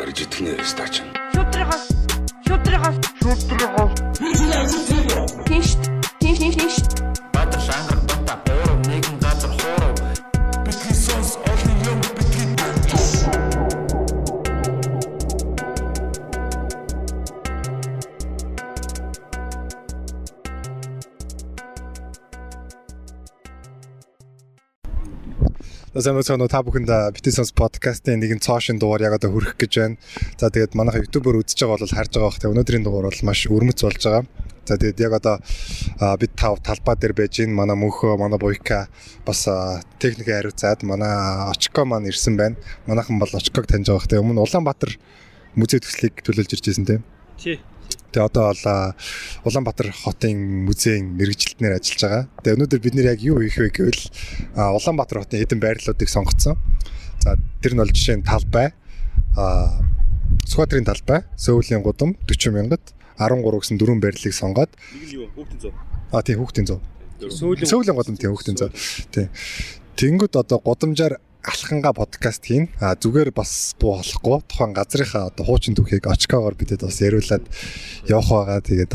Арж итгэнэ стач. Шүтрихос. Шүтрихос. Шүтрихос. Тинш. Тинш тинш тинш. Сайн байна уу та бүхэнд Bitcoin podcast-ийн нэгэн цоошин дугаар яг одоо хүрэх гэж байна. За тэгээд манайха YouTube-оор үзэж байгаа бол харж байгаа бах. Тэгээд өнөөдрийн дугаар бол маш өрмөц болж байгаа. За тэгээд яг одоо бид тав талбай дээр байж гин манай мөнхөө манай буйка бас техникийн хариуцаад манай очко маань ирсэн байна. Манайхан бол очког таньж байгаа. Тэгээд өмнө Улаанбаатар музей төслийг төлөөлж ирж байсан тийм. Тий. Тэгээ одоо бол Улаанбаатар хотын музейн мэрэгжилтнээр ажиллаж байгаа. Тэгээ өнөөдөр бид нэр яг юу хийх вэ гэвэл Улаанбаатар хотын хэдэн байрлалуудыг сонгоцсон. За тэр нь бол жишээ нь талбай, Сүхбаатарын талбай, Сөүлийн гудам 40 мянгад 13 гэсэн дөрвөн байрлалыг сонгоод Нэг л юу хүүхдийн зов. а тийм хүүхдийн зов. Сөүлийн гудам тийм хүүхдийн зов. Тийм. Тэнгүүд одоо гудамжаар алханга подкаст хийн. А зүгээр бас буу болохгүй. Тухайн газрынхаа одоо хуучин түүхийг очкогоор бидэд бас яриулаад явах байгаа. Тэгээд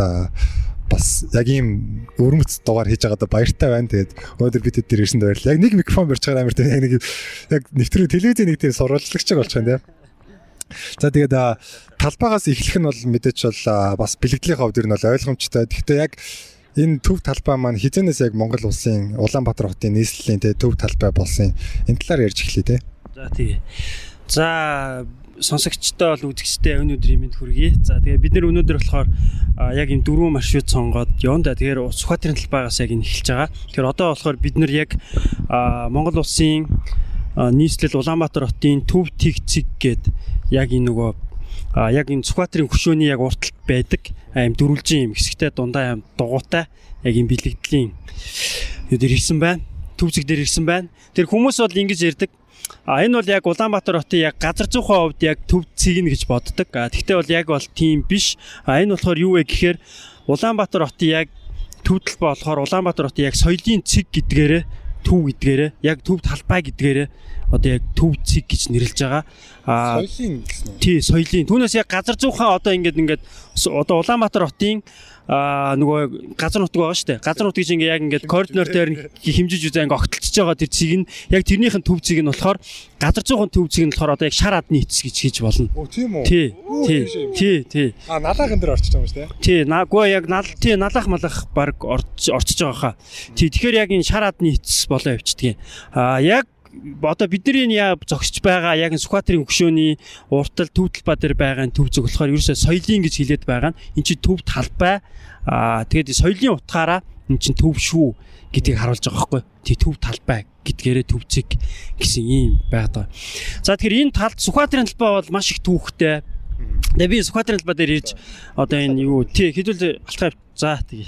бас яг ийм өрмөц дугаар хийж байгаадаа баяртай байна. Тэгээд өнөөдөр бид тэр ирсэнд баярлалаа. Яг нэг микрофон барьж байгаа амар тийм яг нэг яг нэвтрүү телевизийн нэг тийм сурвалжлагч болж байгаа юм тийм. За тэгээд талбайгаас эхлэх нь бол мэдээч бол бас бэлгэдлийн хувьд ер нь бол ойлгомжтой. Гэхдээ яг энэ төв талбай маань хизэнээс яг Монгол улсын Улаанбаатар хотын нийслэлийн тэ төв талбай болсон энэ талаар ярьж эхлэе те. За тий. За сонсогчтой бол үзэгчтэй энэ өдрийн мэнд хүргэе. За тэгээ бид нэр өнөөдөр болохоор яг энэ дөрвөн маршрут сонгоод явна да. Тэгэхээр Сүхбаатарын талбайгаас яг энэ эхэлж байгаа. Тэгэхээр одоо болохоор бид нар яг Монгол улсын нийслэл Улаанбаатар хотын төв тэг цэг гээд яг энэ нөгөө а яг энэ Сүхбаатарын хөшөөний яг урталт байдаг аим дөрвөлжин юм хэсэгтэй дундаа аим дугуйтай яг энэ бэлэгдлийн дээр ирсэн байна. Төв зэг дээр ирсэн байна. Тэр хүмүүс бол ингэж ярьдаг. А энэ бол яг Улаанбаатар хотын яг газар зүйн хувьд яг төв цэг нь гэж боддог. А тэгтээ бол яг бол тийм биш. А энэ болохоор юу вэ гэхээр Улаанбаатар хотын яг төвдөл болохоор Улаанбаатар хотын яг соёлын цэг гэдгээрээ төв гэдгээрээ яг төв талбай гэдгээрээ одоо яг төв цэг гэж нэрлэж байгаа. А Соёлын гэсэн үү? Тий, соёлын. Түүнээс яг газар зүйнхаа одоо ингээд ингээд одоо Улаанбаатар хотын аа нөгөө газар нутаг байгаа шүү дээ. Газар нутгийг чинь ингээд яг ингээд коридор дээр хэмжиж үзээ ингээд огтлцож байгаа тэр цэг нь яг тэрнийх нь төв цэг нь болохоор газар зүйн төв цэг нь болохоор одоо яг шар адны эцэс гэж хийж болно. Оо тийм үү? Тий. Тий. Тий, тий. А налаахан дээр орчиж байгаа юм шүү дээ. Тий, наагүй яг нал тий налах малах баг орч орчиж байгаа хаа. Тий, тэгэхээр яг энэ шар адны эцэс болоо явчихдаг. Аа яг одоо бидний яа зогсож байгаа яг Сүхбаатарын хөшөөний уртал төв талбай дээр байгаа төв зөв болохоор ерөөсөө соёлын гэж хэлээд байгаа нь эн чинь төв талбай аа тэгээд соёлын утгаараа эн чинь төв шүү гэдгийг харуулж байгаа байхгүй тий төв талбай гэдгээрээ төвцэг гэсэн юм байдаг. За тэгэхээр энэ талд Сүхбаатарын талбай бол маш их түүхтэй Тэгээ би Сүхбаатарын талбай дээр ирж одоо энэ юу тий хэдүүл алтгай за тэгээ.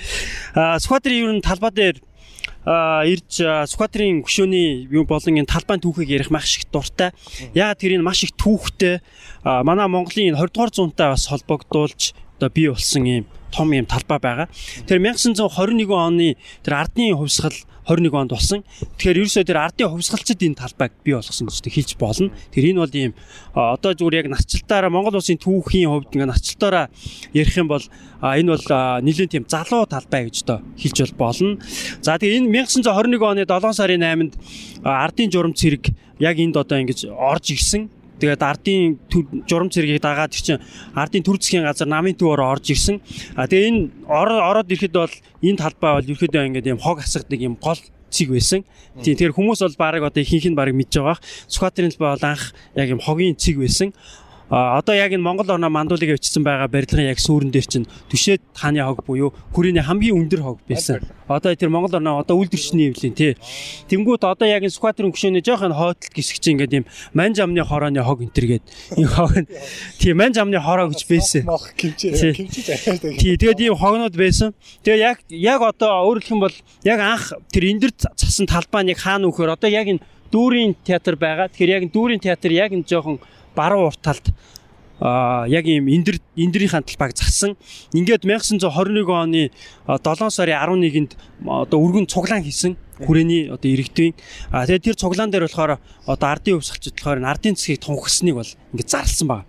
Аа Сүхбаатарын юу талбай дээр ирж а, Сүхбаатарын хөшөөний юу болон энэ талбайн түүхийг ярих маш их дуртай. Яагаад тэр энэ маш их түүхтэй манай Монголын 20 дугаар зуунтай бас холбогдуулж одоо бий болсон юм том юм талбай байгаа. Тэр 1921 оны тэр ардны хувьсгал 21 онд болсон. Тэгэхээр ерөөсөө тэр ардын хувьсгалчид энэ талбайг бий болгосон гэж хэлж болно. Тэр энэ бол ийм одоо зүгээр яг нарчлалтаараа Монгол улсын түүхийн хувьд ингээ нарчлалтаараа ярих юм бол энэ бол нэлийн тийм залуу талбай гэж одоо хэлж бол болно. За тэгээ энэ 1921 оны 7 сарын 8-нд а, ардын журам цэрэг яг энд одоо ингэж орж ирсэн. Тэгээд ардын журам цэрэгийг дагаад тэр чинь ардын төр засгийн газар намын төвөөр орж ирсэн. А тэгээ энэ ор- ороод ирэхэд бол энэ талбай бол ерөөдөө ингээд юм хог асгадаг юм гол цэг байсан. Тийм тэгэхээр хүмүүс бол баг одоо ихэнх нь баг мэдж байгаа. Сүхбаатарын талбай бол анх яг юм хогийн цэг байсан. А одоо яг энэ Монгол орноо мандуулыг авчирсан байгаа барилгын яг сүүрэн дээр чинь Түшээд хааны хог буюу хүрээний хамгийн өндөр хог байсан. Одоо тэр Монгол орноо одоо үлдэрчний эвлийн тий. Тэнгүүд одоо яг энэ Сүхбаатарын хөшөөний жоох энэ хойтлт гисгч ингээд юм манж амны хорооны хог энтергээд энэ хог нь тий манж амны хороо гэж байсан. Тий. тэгээд ийм хогнууд байсан. Тэгээ яг яг одоо өөрөлдөх юм бол яг анх тэр эндэр цасан талбай нь яг хаана өгөхөр одоо яг энэ дүүрийн театр байгаа. Тэгэхээр яг дүүрийн театр яг энэ жоохон баруун урт талд а яг ийм эндэр эндрийнхэн талбайг засан. Ингээд 1921 оны а, 7 сарын 11-нд одоо өргөн цуглаан хийсэн. хүрээний одоо иргэдийн а тэгээд тэр цуглаан дээр болохоор одоо ардын өвсгөлчд болохоор ардын цэгийг тунхасныг бол ингээд зарлсан байна.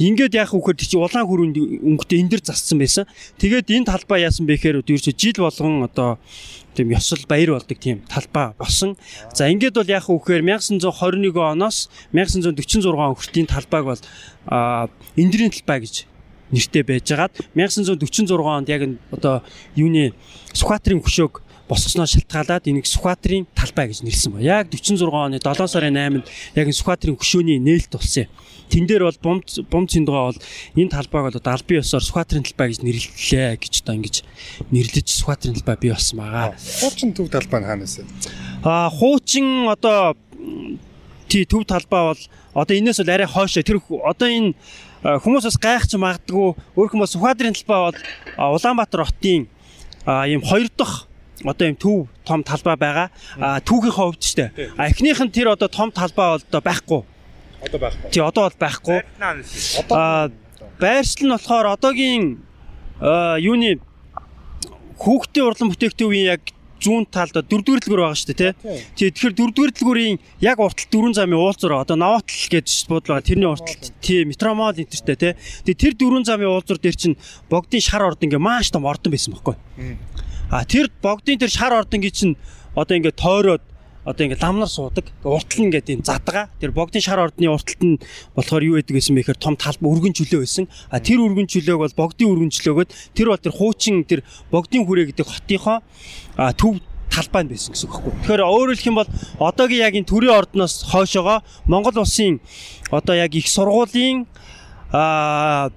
Ингээд яах вөхөр тийч улаан хүрээнд өнгөтэй энэ дэр зассан байсан. Тэгээд энэ талбай яасан бэ гэхээр ерөөсө жил болгон одоо тийм ёсол баяр болдог тийм талбай болсон. За ингээд бол яах вөхөр 1921 оноос 1946 он хүртийн талбайг бол эндрийн талбай гэж нэртэй байжгаад 1946 онд яг одоо юуны Сүхбаатарын хөшөөг босгосноо шалтгаалаад энийг Сүхбаатарын талбай гэж нэрлсэн ба. Яг 46 оны 7 сарын 8-нд яг Сүхбаатарын хөшөөний нээлт болсон юм. Тэн дээр бол бомб бомб цэндугаа бол энэ талбайг бол албан ёсоор Сүхбаатарын талбай гэж нэрлэлээ гэж одоо ингэж нэрлэж Сүхбаатарын талбай бий болсон байгаа. Хуучин төв талбай нь хаанаас вэ? Аа хуучин одоо тий төв талбай бол одоо энэс бол арай хойшоо тэр одоо энэ хүмүүс бас гайхаж магадгүй өөрхөн бас Сүхбаатарын талбай бол Улаанбаатар хотын ийм хоёр дахь одоо юм төв том талбай байгаа. А түүхийн хувьд ч тийм. А эхнийх нь тэр одоо том талбай бол одоо байхгүй. Одоо байхгүй. Тий одоо бол байхгүй. А байршил нь болохоор одоогийн юуны хүүхдийн урлан бүтээгдэхүүн яг зүүн талд дөрөвдүгээр дэлгүүр байгаа шүү дээ тий. Тэгэхээр дөрөвдүгээр дэлгүүрийн яг уртал дөрвөн замын уулзуур одоо Наватл гэж бодлоо тэрний урталт тий метромол энтертэй тий. Тэгээ тэр дөрвөн замын уулзуур дээр чинь богдын шар орд ингээ маш том ордон байсан байхгүй. А тэр богдын тэр шар ордонгийн чинь одоо ингээд тойроод одоо ингээд ламнар суудаг. Уртал нь ингээд юм задгаа. Тэр богдын шар ордны урталт нь болохоор юу байдаг гэсэн мэхээр том талб өргөн чөлөө байсан. А тэр өргөн чөлөөг бол богдын өргөн чөлөөгөд тэр бол тэр хуучин тэр богдын хүрээ гэдэг хотынхоо төв талбай нь байсан гэсэн үг байхгүй. Тэгэхээр өөрөөр хэлэх юм бол одоогийн яг энэ төрийн ордноос хойшоогоо Монгол улсын одоо яг их сургуулийн а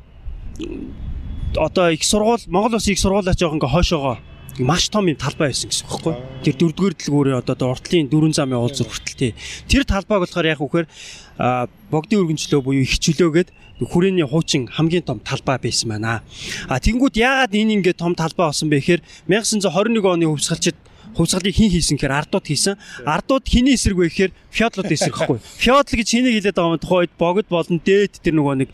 одоо их сургууль Монгол улсын их сургуулиач жоох ингээ хойшоогоо маш том юм талбай байсан гэсэн үг байхгүй. Тэр дөрөвдүгээр дэлгүүрээ одоо уртлын дөрвөн замын уулзуур хүртэл тий. Тэр талбайг болохоор яг үхээр богдын өргөнчлөө буюу их чөлөөгээд хүрээний хуучин хамгийн том талбай байсан байна. А тэнгууд яагаад энэ ингээд том талбай болсон бэ гэхээр 1921 оны хөвсгөлчд хувьсгалыг хин хийсэн гэхээр ардууд хийсэн. Ардууд хиний эсрэг вэ гэхээр феодлууд эсрэг гэхгүй. Феодл гэж хэнийг хэлээд байгаа юм тухайд богд болон дээд тэр нөгөө нэг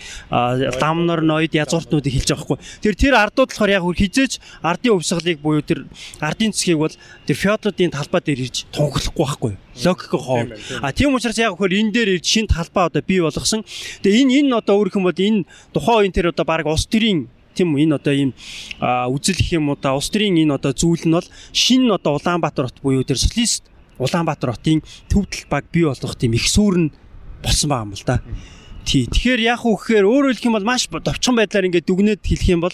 ламнар ноёд язгууртнуудыг хэлж байгаа байхгүй. Тэр тэр ардууд болохоор яг хизээж ардын хувьсгалыг буюу тэр ардын цэгийг бол тэр феодлуудын талбай дээр ирж тунхлахгүй байхгүй. Логикийн хоол. А тийм учраас яг хөр энэ дээр ирж шин талбай одоо бий болгосон. Тэгээ энэ энэ одоо өөрөх юм бол энэ тухайн үеийн тэр одоо баг улс төрийн тийм энэ одоо ийм үзэл гэх юм уу да улс төрийн энэ одоо зүйл нь бол шинэ одоо Улаанбаатар хот буюу тэр социалист Улаанбаатар хотын төв талбайг бий болгох тийм их сүрэн болсон байгаа юм л да. Тий. Тэгэхээр яг уу гэхээр өөрөөр хэлэх юм бол маш товчхон байдлаар ингээд дүгнээд хэлэх юм бол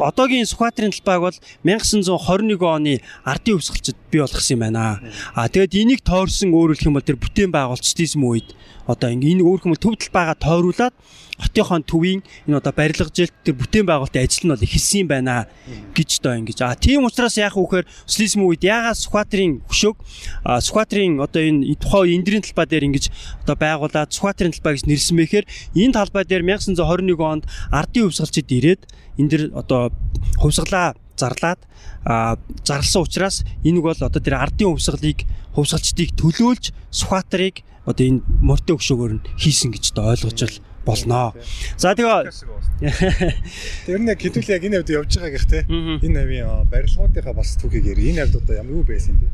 одоогийн Сүхбаатарын талбайг бол 1921 оны ардын өвсгөлчд бий болгосон юм байна. А тэгэд энийг тойрсон өөрөөр хэлэх юм бол тэр бүтээн байгуулалтын үед одоо ингэ энэ өөрхөн төв талбайгаа тойруулаад хотынхон төвийн энэ одоо барилгажилт тэр бүтээн байгуулалтын ажил нь бол эхэлсэн юм байна гэж одоо ингэж. А тийм учраас яах гэхээр социализм үед яагаад Сүхбаатарын хөшөөг Сүхбаатарын одоо энэ тухайн эндрийн талбай дээр ингэж одоо байгуулад Сүхбаатарын талбай гэж нэрсэн бэ гэхээр энэ талбай дээр 1921 онд ардын өвсгөлчд ирээд энэ дэр одоо хувьсгалаа зарлаад зарласан учраас энэ бол одоо тэр ардын хувьсгалыг хувьсгалчдыг төлөөлж Сүхбаатарыг одоо энэ морьтой өгшөөгөр нь хийсэн гэж одоо ойлгож байна болноо. За тэгээ Тэр нэг хэдүүл яг энэ хавьд явж байгаа гэх те. Энэ хавийн барилгуудынхаа бас түүхийг яри. Энэ хавьд одоо ямар юу байсан те.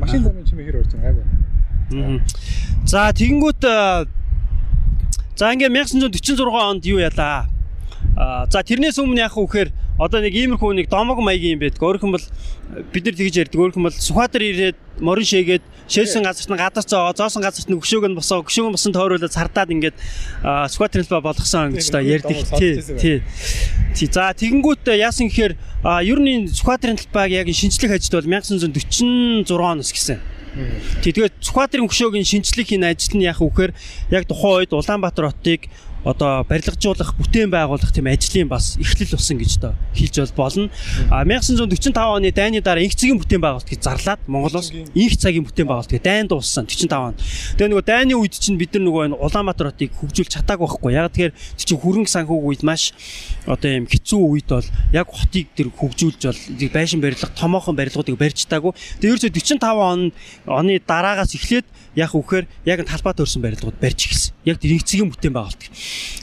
Машин замын чимээ хэр орж байгаа гайгүй. За тэгэнгүүт за ингээ 1946 онд юу ялаа? За тэрнээс өмнө яах вэ гэхээр одоо нэг иймэрхүү нэг домог маягийн юм байдаг. Өөрөөр хэлбэл бид нар тэгж ярьдаг. Өөрөөр хэлбэл Сүхбаатар ирээд морин шээгээд шээсэн газарт нь гадар цаа зоосон газарт нь гөшөөг нь босоо гөшөөг нь босон тойруулаад сардаад ингээд Сүхбаатар хэлбэ болгосон гэж та ярьдаг. Тий. Тий. Тий. За тэгэнгүүт яасан гэхээр ер нь Сүхбаатарын талбайг яг шинжлэх ажил бол 1946 оноос гэсэн. Тэгээд Сүхбаатарын гөшөөгийн шинжлэх энэ ажил нь яг үхээр яг тухайн үед Улаанбаатар хотыг одоо барилгажуулах, бүтээн байгуулах тийм ажлын бас эхлэл болсон гэж одоо хэлж болно. А 1945 оны дайны дараа инх цагийн бүтээн байгуулалтыг зарлаад Монголоос инх цагийн бүтээн байгуулалт дайнд дууссан 45 онд. Тэгээ нөгөө дайны үед чинь бид нар нөгөө Улаанбаатар хотыг хөгжүүлж чадаагүй байхгүй. Яг тэгэхээр чинь хөрөнгө санхүүг үед маш одоо юм хэцүү үед бол яг хотыг тэр хөгжүүлж бол байшин барилга томоохон барилгуудыг барьж таагүй. Тэгээ ерөөсө 45 он оны дараагаас эхлээд яг үхээр яг талбай төрсэн барилгууд барьж эхэлсэн. Яг тэр инх цагийн бүтээн байгуулалт.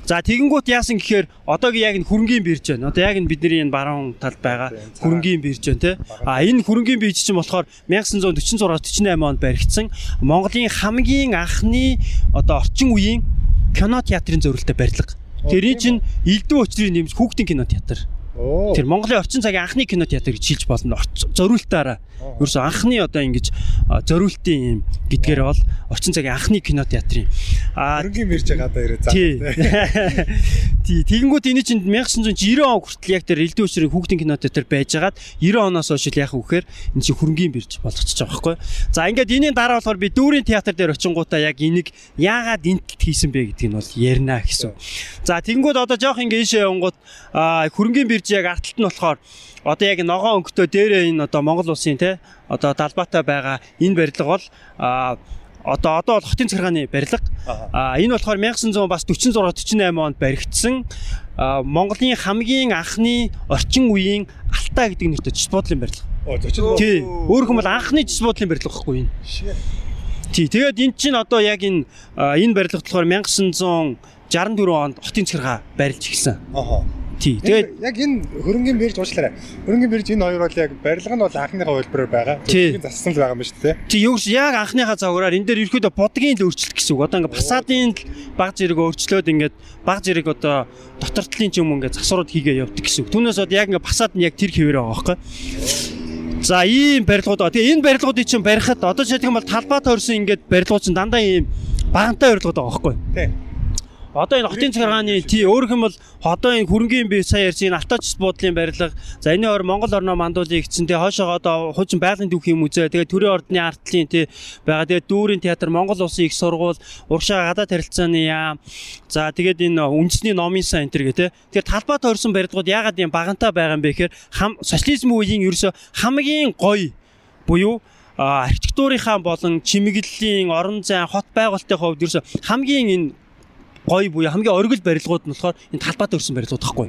За тэгэнгүүт яасан гэхээр одоогийн яг энэ хөрөнгөний бирж байна. Одоо яг энэ бидний энэ баруун талд байгаа хөрөнгөний бирж байна те. А энэ хөрөнгөний бирж чинь болохоор 1946 48 онд баригдсан Монголын хамгийн анхны одоо орчин үеийн кино театрын зориулалтад барилга. Тэрийн чинь элдв өчрийн нэмж хүүхдийн кино театр. Тэр Монголын орчин цагийн анхны кино театр гэж хэлж болно. Зориултаараа. Ерөөсө анхны одоо ингэж зориултын юм гэдгээр бол орчин цагийн анхны кино театрын. А Хөрөнгөний мэрж гадаа ирээ заа. тий. Тэгэнгүүт энэ чинь 1990 он хүртэл яг тэр элдв өчрийн хүүхдийн кино театр байжгаад 90 оноос хойш яах вэхээр энэ чинь хөрөнгөний бирж болгочихж байгаа байхгүй. За ингээд энэний дараа болохоор би дүүрийн театр дээр очингуудаа яг энийг яагаад энт хийсэн бэ гэдгийг нь бол ярина гэсэн. За тэгэнгүүт одоо жоох ингээд ийшээ явангууд а хөрөнгөний бирж яг арталт нь болохоор одоо яг ногоон өнгөтэй дээрээ энэ одоо Монгол улсын те одоо далбаатай байгаа энэ барилга бол одоо одоо бол хотын царгааны барилга. А энэ болохоор 1900 бас 46 48 онд баригдсан Монголын хамгийн анхны орчин үеийн Алтай гэдэг нэртэй жис буудлын барилга. Тий. Өөрөөр хэлбэл анхны жис буудлын барилга гэхгүй энэ. Тий. Тэгээд энэ чинь одоо яг энэ энэ барилга болохоор 1964 онд хотын царгаа барилж эхэлсэн. Ахаа. Тий. Тэгээд Тэгээд яг энэ хөрөнгөний бирж уучлаарай. Хөрөнгөний бирж энэ хоёр бол яг барилга нь бол анхныхаа хувилбараар байгаа. Зөвхөн зассан л байгаа юм шүү дээ. Тий юу гэж яг анхныхаа цагаараар энэ дээр ерөөдөө будгийн л өөрчлөлт гэсэн үг. Одоо ингээд фасадын л баг зэрэг өөрчлөөд ингээд баг зэрэг одоо дотортлын ч юм ингээд засварууд хийгээ явдаг гэсэн үг. Түүнээс одоо яг ингээд фасад нь яг тэр хэвээр байгаа байхгүй. За ийм барилгууд байгаа. Тэгээ энэ барилгуудыг чинь барихад одоо жишээлх юм бол талбай тойрсон ингээд барилгууд чинь дандаа ийм багантай барилгууд байгаа байхгүй. Тий. Одоо энэ хотын царгааны тий өөрөх юм бол одоо энэ хөрөнгөний бие сая ярьсан энэ алтаач буудлын барилга. За энэ хоёр Монгол орноо мандуулыг гэсэн тий хоошоо одоо хуучин байгалийн дүүхийн музей тэгээ төрийн ордны артлын тий байгаа. Тэгээ дүүрийн театр Монгол улсын их сургууль урагшаа гадаад харилцааны яам. За тэгээд энэ үндэсний номын сан энэ төр гэ тий. Тэгэхээр талбай тойрсон барилгууд ягаад юм багантай байгаа юм бэ гэхээр хам социализм үеийн ерөөсө хамгийн гоё буюу архитектурынхаа болон чимэглэлийн орон зай хот байгуулалтын хувьд ерөөсө хамгийн энэ гой буюу хамгийн оргил барилгууд нь болохоор энэ талбайд өрсөн барилгууд байхгүй.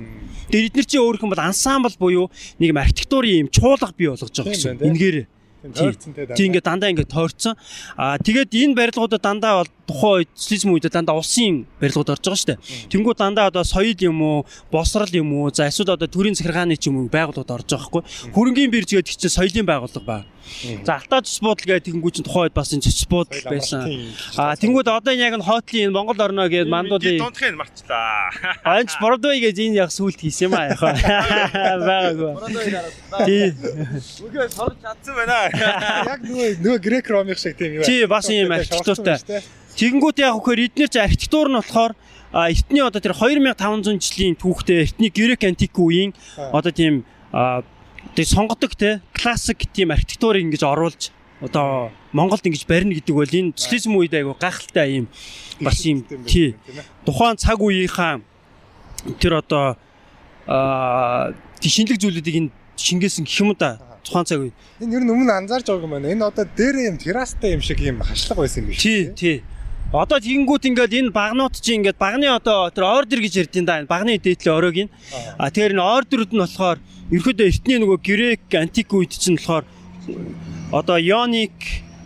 Тэгээд эдгээр чинь өөрөх юм бол ансамбл буюу нэг юм архитектурын юм чуулга бий болгож байгаа гэсэн. Энгээр Тийм ингээд дандаа ингээд тойрцсон. Аа тэгээд энэ барилгуудад дандаа бол тухайн үед социализм үед дандаа улсын барилгууд орж байгаа шүү дээ. Тэнгүү дандаа одоо соёл юм уу, босрал юм уу, за эсвэл одоо төрийн захиргааны ч юм уу байгууллагууд орж байгаа хгүй. Хөрөнгөний бирж гэдэг чинь соёлын байгууллага байна. За алтаа цэц буудал гэдэг тэнгүү чинь тухайн үед бас энэ цэц буудал байсан. Аа тэнгүүд одоо энэ яг нь хоотлын энэ Монгол орноо гээд мандуулын Дундхыг марчлаа. Анч Бродвей гэж энэ яг сүулт хийсэн юм аа яг. Байгаагүй. Тий. Үгүй сорж чадсан байна. Яг нөгөө нөгөө грек ромын шиг тийм юу. Тий, бас ийм архитектуртай. Тэгэнгүүт яг хөөр эднэр чи архитектур нь болохоор а, эртний одоо тэр 2500 жилийн түүхтэй эртний грек антик үеийн одоо тийм тэг сонгодог те классик тийм архитектурыг ингэж оруулж одоо Монголд ингэж барина гэдэг бол энэ социализм үед айгу гайхалтай юм бас юм тий тухайн цаг үеийнхаа тэр одоо а шинэлэг зүйлүүдийг энэ шингээсэн гэх юм да тухайн цаг үе. Энэ ер нь өмнө анзаарч байгаа юм байна. Энэ одоо дээр юм террастай юм шиг юм хашлага байсан юм биш. Тий, тий. Одоо тэгэнгүүт ингээд энэ багнууд чинь ингээд багны одоо тэр ордер гэж ярьдیں۔ да. Энэ багны дээдлийн оройг нь. А тэгэхээр энэ ордерүүд нь болохоор ерөөдөө эртний нөгөө грек антик үед чинь болохоор одоо ионик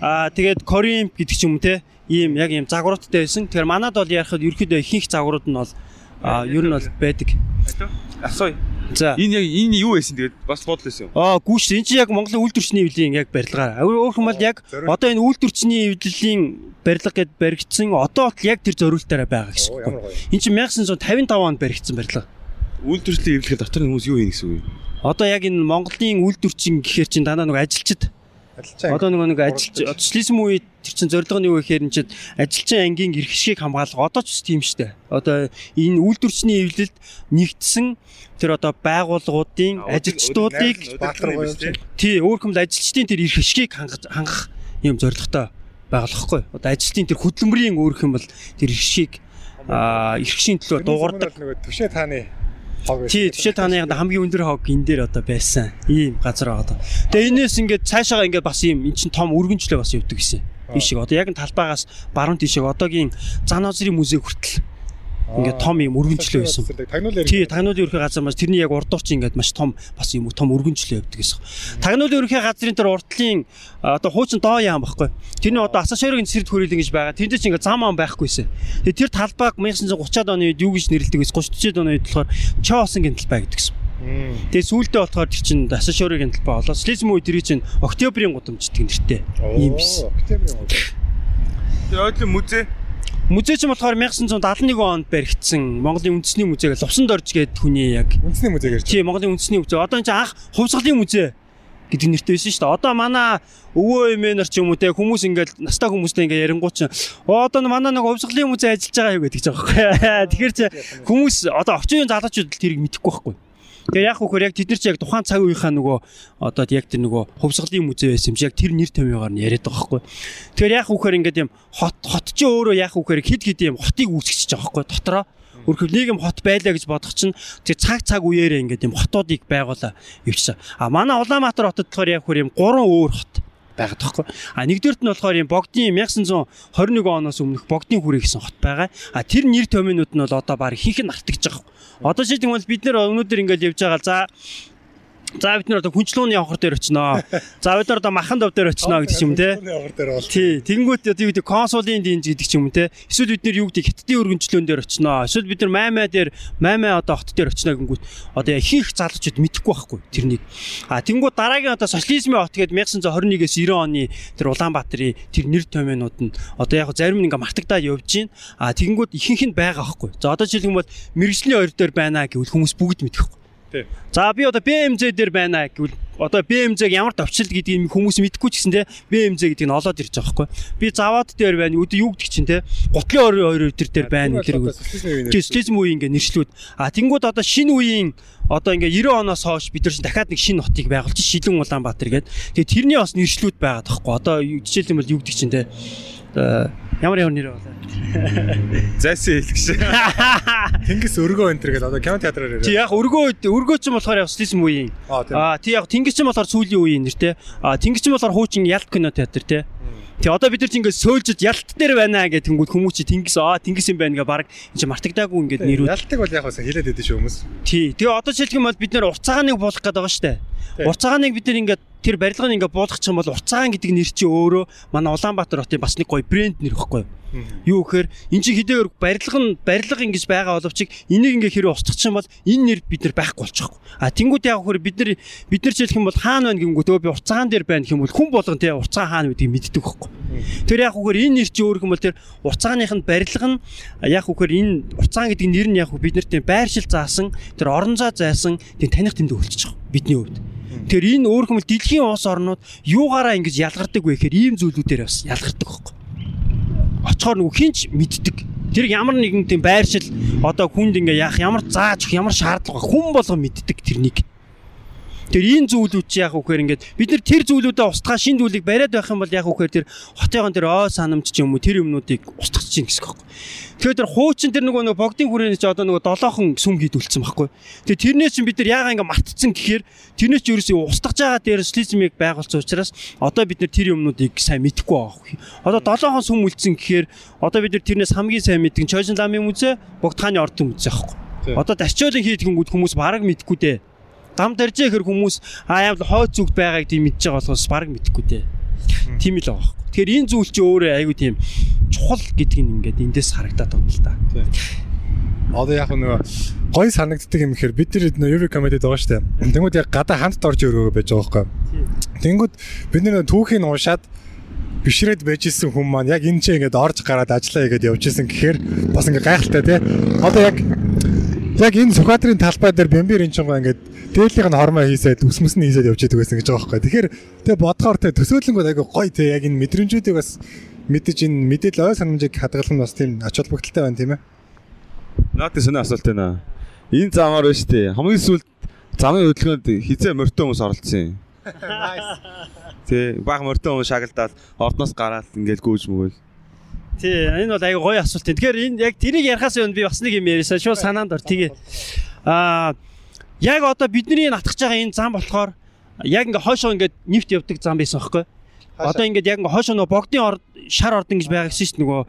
а тэгээд коринф гэдэг ч юм те ийм яг ийм загваруудтай байсан. Тэгэхээр манад бол ярихад ерөөдөө ихэнх загварууд нь бол ер нь бол байдаг. Асууя. За. Энэ яг энэ юу байсан тэгээд бас бодол байсан юм. Аа гүүш энэ чинь яг Монголын үйлдвэрчний эвлэлийн яг барилгаар. Өөр хүмүүс яг одоо энэ үйлдвэрчний эвлэлийн барилга гэд баригдсан одоо бол яг тэр зориултаараа байгаа гэсэн үг. Энэ чинь 1955 онд баригдсан барилга. Үйлдвэрлэлийн эвлэхэд дотор нь хүмүүс юу хийнэ гэсэн үг юм. Одоо яг энэ Монголын үйлдвэрчин гэхээр чинь дандаа нэг ажилчид одоо нөгөө нэг ажилч социализм үед тэр чинь зорилго нь юу гэхээр энэ чинь ажилчин ангийн эрх хэшгийг хамгаалах одоо ч тийм штэ. Одоо энэ үйлдвэрчний эвлэлд нэгдсэн тэр одоо байгууллагуудын ажилчдуудыг юм. тий өөр хүмл ажилчдын тэр эрх хэшгийг хангах юм зорилготой байгуулахгүй. Одоо ажилчдын тэр хөдөлмөрийн өөр хүм бол тэр эрх хэшийн төлөө дуугардаг. нөгөө төвшөө тааны хог. Тий, төвшөө тааны хамгийн өндөр хог энэ дээр одоо байсан. Ийм газар байгаа одоо. Тэгээ энэс ингээд цаашаага ингээд бас ийм эн чин том өргөнчлөө бас явдаг гэсэн. Шиг одоо яг нь талбайгаас баруун тийшээ одоогийн Зан озрын музей хүртэл ингээд том юм өргөнчлөө байсан. Тий, тагнуулын ерхий газар маш тэрний яг урд орчин ингээд маш том бас юм том өргөнчлөө явдаг гэсэн. Тагнуулын ерхий газрын тэр уртлын а, одоо хуучин доо яам баггүй. Тэрний одоо асашорын цэсрд хүрээлэн гэж байгаа. Тэнд чинь ингээд зам ам байхгүйсэн. Тэгээ тэр талбайг 1930-аад оны үед юу гэж нэрлэдэг вэ? 30-аад оны үед болохоор Чоосын талбай гэдэг гэсэн. Тэгээ сүүлдээ болохоор тэр чинь асашорын талбай болоо. Слизм үе тэр чинь октябрийн гудамждаг нэртэй. Ийм биш. Октябрийн удаа. Тэгээ ойдлын музей. Музей чинь болохоор 1971 онд баригдсан Монголын үндэсний музей гэж Лувсан дорж гээд хүний яг Үндэсний музей гэж. тий Монголын үндэсний музей. Одоо энэ чинь анх хувьсгалын музей гэдэг нэртэй байсан шүү дээ. Одоо манай өвөө эмээнэр ч юм уу те хүмүүс ингээд настай хүмүүстэй ингээд ярингуу оо одоо манай нэг хувьсгалын музей ажиллаж байгаа юу гэдэг ч байхгүй. Тэгэхээр чи хүмүүс одоо орчин үеийн залуучууд тэрийг мэдэхгүй байхгүй. Тэгээ яг хөөр яг тэд нар чи яг тухайн цаг үеийнхаа нөгөө одоо яг тэр нөгөө хувьсгалын музей байсан юм чи яг тэр нэр томьёогоор нь яриад байгаа байхгүй. Тэгэхээр яг хөөр ингээд юм хот хот чи өөрөө яг хөөр хид хид юм хотыг үүсгэж байгаа байхгүй дотроо. Өөрөөр нийгэм хот байлаа гэж бодох чинь тэр цаг цаг үеэрээ ингээд юм хотуудыг байгуулаа явчихсан. А манай Улаанбаатар хотод болохоор яг хөөр юм гурван өөр хот байгаад тахгүй. А нэгдүгürt нь болохоор юм богдын 1921 оноос өмнөх богдын хүрээ гэсэн хот байгаа. А тэр нэр томьёонууд нь бол одоо баг ихэнх нь артагдж байгаа. Одоо жишээлбэл бид нэр өнөөдөр ингээд явж байгаа за За бид нэр одоо хүнчлүүний явхар дээр очиноо. За бид нар одоо махан дов дээр очиноо гэдэг юм те. Тий, тэгэнгүүт одоо юу гэдэг консулын динж гэдэг юм те. Эсвэл бид нэр юу гэдэг хиттийн өргөнчлөөн дээр очиноо. Эсвэл бид нар маймаа дээр маймаа одоо хот дээр очиноо гингүүт одоо ихэнх залуучууд мэдэхгүй байхгүй тэрнийг. А тэнгууд дараагийн одоо социализмын хот гэдэг 1921-ээс 90 оны тэр Улаанбаатарын тэр нэр томьёонууд нь одоо яг зарим нь ингээ мартагдаад явж гин. А тэгэнгүүт ихэнх нь байгаа байхгүй. За одоо жишээлбэл мэрэгжлийн хоёр дээр байна гэвэл хүмүүс бүгд мэдэх байхгүй. За би одоо BMZ дээр байна гэвэл одоо BMZ-г ямар товчлол гэдгийг хүмүүс мэдэхгүй ч гэсэн те BMZ гэдэг нь олоод ирж байгаа байхгүй. Би заваад дээр байна. Өдөө юу гэдэг чинь те гутлын хоёр хоёр өдөр дээр байна үгүй. Социализм үеийн ингээ нэршлүүд. А тэнгууд одоо шинэ үеийн одоо ингээ 90 оноос хойш бид нар чинь дахиад нэг шинэ хотыг байгуулж Шилэн Улаанбаатар гэдэг. Тэгээ тэрний бас нэршлүүд байгаа тахгүй. Одоо жишээлбэл юу гэдэг чинь те ямар ямар нэр болоо. Зайсан хэлгш. Тэнгис өргөө энэ төр гэдэг одоо кино театраар яриа. яг өргөө өргөө ч юм болохоор яг социализм үеийн Аа тий яг тэнгис ч юм болохоор сүүлийн үеийн нэр те. Аа тэнгис ч юм болохоор хуучин ялт кино театр те. Тий одоо бид нар чи ингээд сөөлжөд ялт дээр байна гэх тэнгууд хүмүүс чи тэнгис аа тэнгис юм байна гэ баг энэ чи мартагдаагүй ингээд нэрүүд. Ялтыг бол яг бас хилээд идэв шүү хүмүүс. Тий. Тэгээ одоо жишээлх юм бол бид нар урцаагааныг буулгах гээд байгаа штэ. Урцаагааныг бид нар ингээд тэр барилгыг ингээд буулгах юм бол урцаагаан гэдэг нэр чи өөрөө манай Улаанбаатар хотын бас нэг гоё брэнд нэр ихгүй юу? Юу гэхээр эн чинь хэдээр барилга нь барилга ингэж байгаа боловч энийг ингээ хэрэг устгах юм бол энэ нэр бид нар байхгүй болчихгүй. А тэнгууд яг хөр бид нар бид нар ч хэлэх юм бол хаана байна гингүүт өө би урцагаан дээр байна гэх юм бол хүн болгон тий урцагаан хаана гэдгийг мэддэг байхгүй. Тэр яг хөр энэ нэр чи өөр юм бол тэр урцаагааных нь барилга нь яг хөр энэ урцагаан гэдэг нэр нь яг бид нарт байршил заасан тэр орон зай зайсан тийм таних тэмдэг болчихж байгаа бидний хувьд. Тэр энэ өөр хүмүүс дэлхийн улс орнууд юугаараа ингэж ялгардаг вэ гэхээр ийм зүйлүүдээр бас ялгардаг байхгүй очихоор нөгөө хинч мэддэг. Тэр ямар нэгэн тийм байршил одоо хүнд ингээ яах ямар зааж ямар шаардлага хүн болго мэддэг тэрнийг. Тэр энэ зүйлүүд чи яг үхээр ингээд бид нар тэр зүйлүүдэд устгаа шин зүйлийг бариад байх юм бол яг үхээр тэр хотын тэр ой санамж ч юм уу тэр юмнуудыг устгах чинь гэсэн үг. Тэгэхээр тэр хуучин тэр нөгөө нөгөө богдын хүрээний чи одоо нөгөө долоохон сүм хийдүүлсэн байхгүй. Тэгээ тэрнээс чинь бид нар яага ингээ мартцсан гэхээр тэрнээс чи ерөөсөө устгаж байгаа дээр социализмыг байгуулсан учраас одоо бид нар тэр юмнуудыг сайн мэдэхгүй байгаа. Одоо долоохон сүм үлдсэн гэхээр одоо бид нар тэрнээс хамгийн сайн мэддэг Чойжин ламын мүзэ, Богдхааны ордын мүзэ байхгүй. Одоо дарчуулын хийдгэнгүүд хүмүүс бараг мэдгүй дээ. Дам даржээ хэр хүмүүс аа яавал хойд зүгт байгааг тийм мэдж байгаа болохоос бараг мэдхгүй дээ. Тийм л байгаа байхгүй. Тэгэхээр энэ зүйл чи өөрөө айгүй тийм чухал гэдг нь ингээд эндээс харагдаад байна л да. Одоо яг нөгөө гоё санагддаг юм гэхээр бид нар Euro comedy байгаа дээ. Тэнгүүд яг гадаа хамт орж өрөөгөө байж байгаа байхгүй. Тэнгүүд бид нар түүхийг нь уншаад бишрээд байж исэн хүн маань яг энэ ч ингээд орж гараад ажиллаа игээд явж исэн гэхээр бас ингээд гайхалтай тий. Одоо яг яг энэ Сүхбаатарын талбай дээр бомбир эн чинь ингээд дээлийнх нь хормоо хийсээд үсмэс нь хийсээд явж байсан гэж байгаа байхгүй. Тэгэхээр тэгээ бодохоор тэ төсөөлөнгөө айгүй гоё тий яг энэ мэдрэмжүүдийг бас мэдэж энэ мэдээлэл ой санамжийг хадгалах нь бас тийм ач холбогдолтой байна тийм ээ. Наадын сони асуулт байна. Энэ замаар байна шүү дээ. Хамгийн сүүлд замын хөдөлгөөнд хизээ морьтой хүмүүс оролцсон юм. Тэ баг морьтой хүмүүс шагналдаад ордноос гараад ингээд гүйж мөгөөл. Тий, энэ бол аяга гоё асуулт. Тэгэхээр энэ яг тэрийг ярихаас өмнө би бас нэг юм ярьсан. Шууд санаанд ор. Тэгээ аа яг одоо бидний натгах байгаа энэ зам болохоор яг ингээ хойшоо ингээ нефт явдаг зам байсан байхгүй. Одоо ингээд яг ингээ хойшоо нөгөө богдын шар ордон гэж байгаа гэсэн дээ нөгөө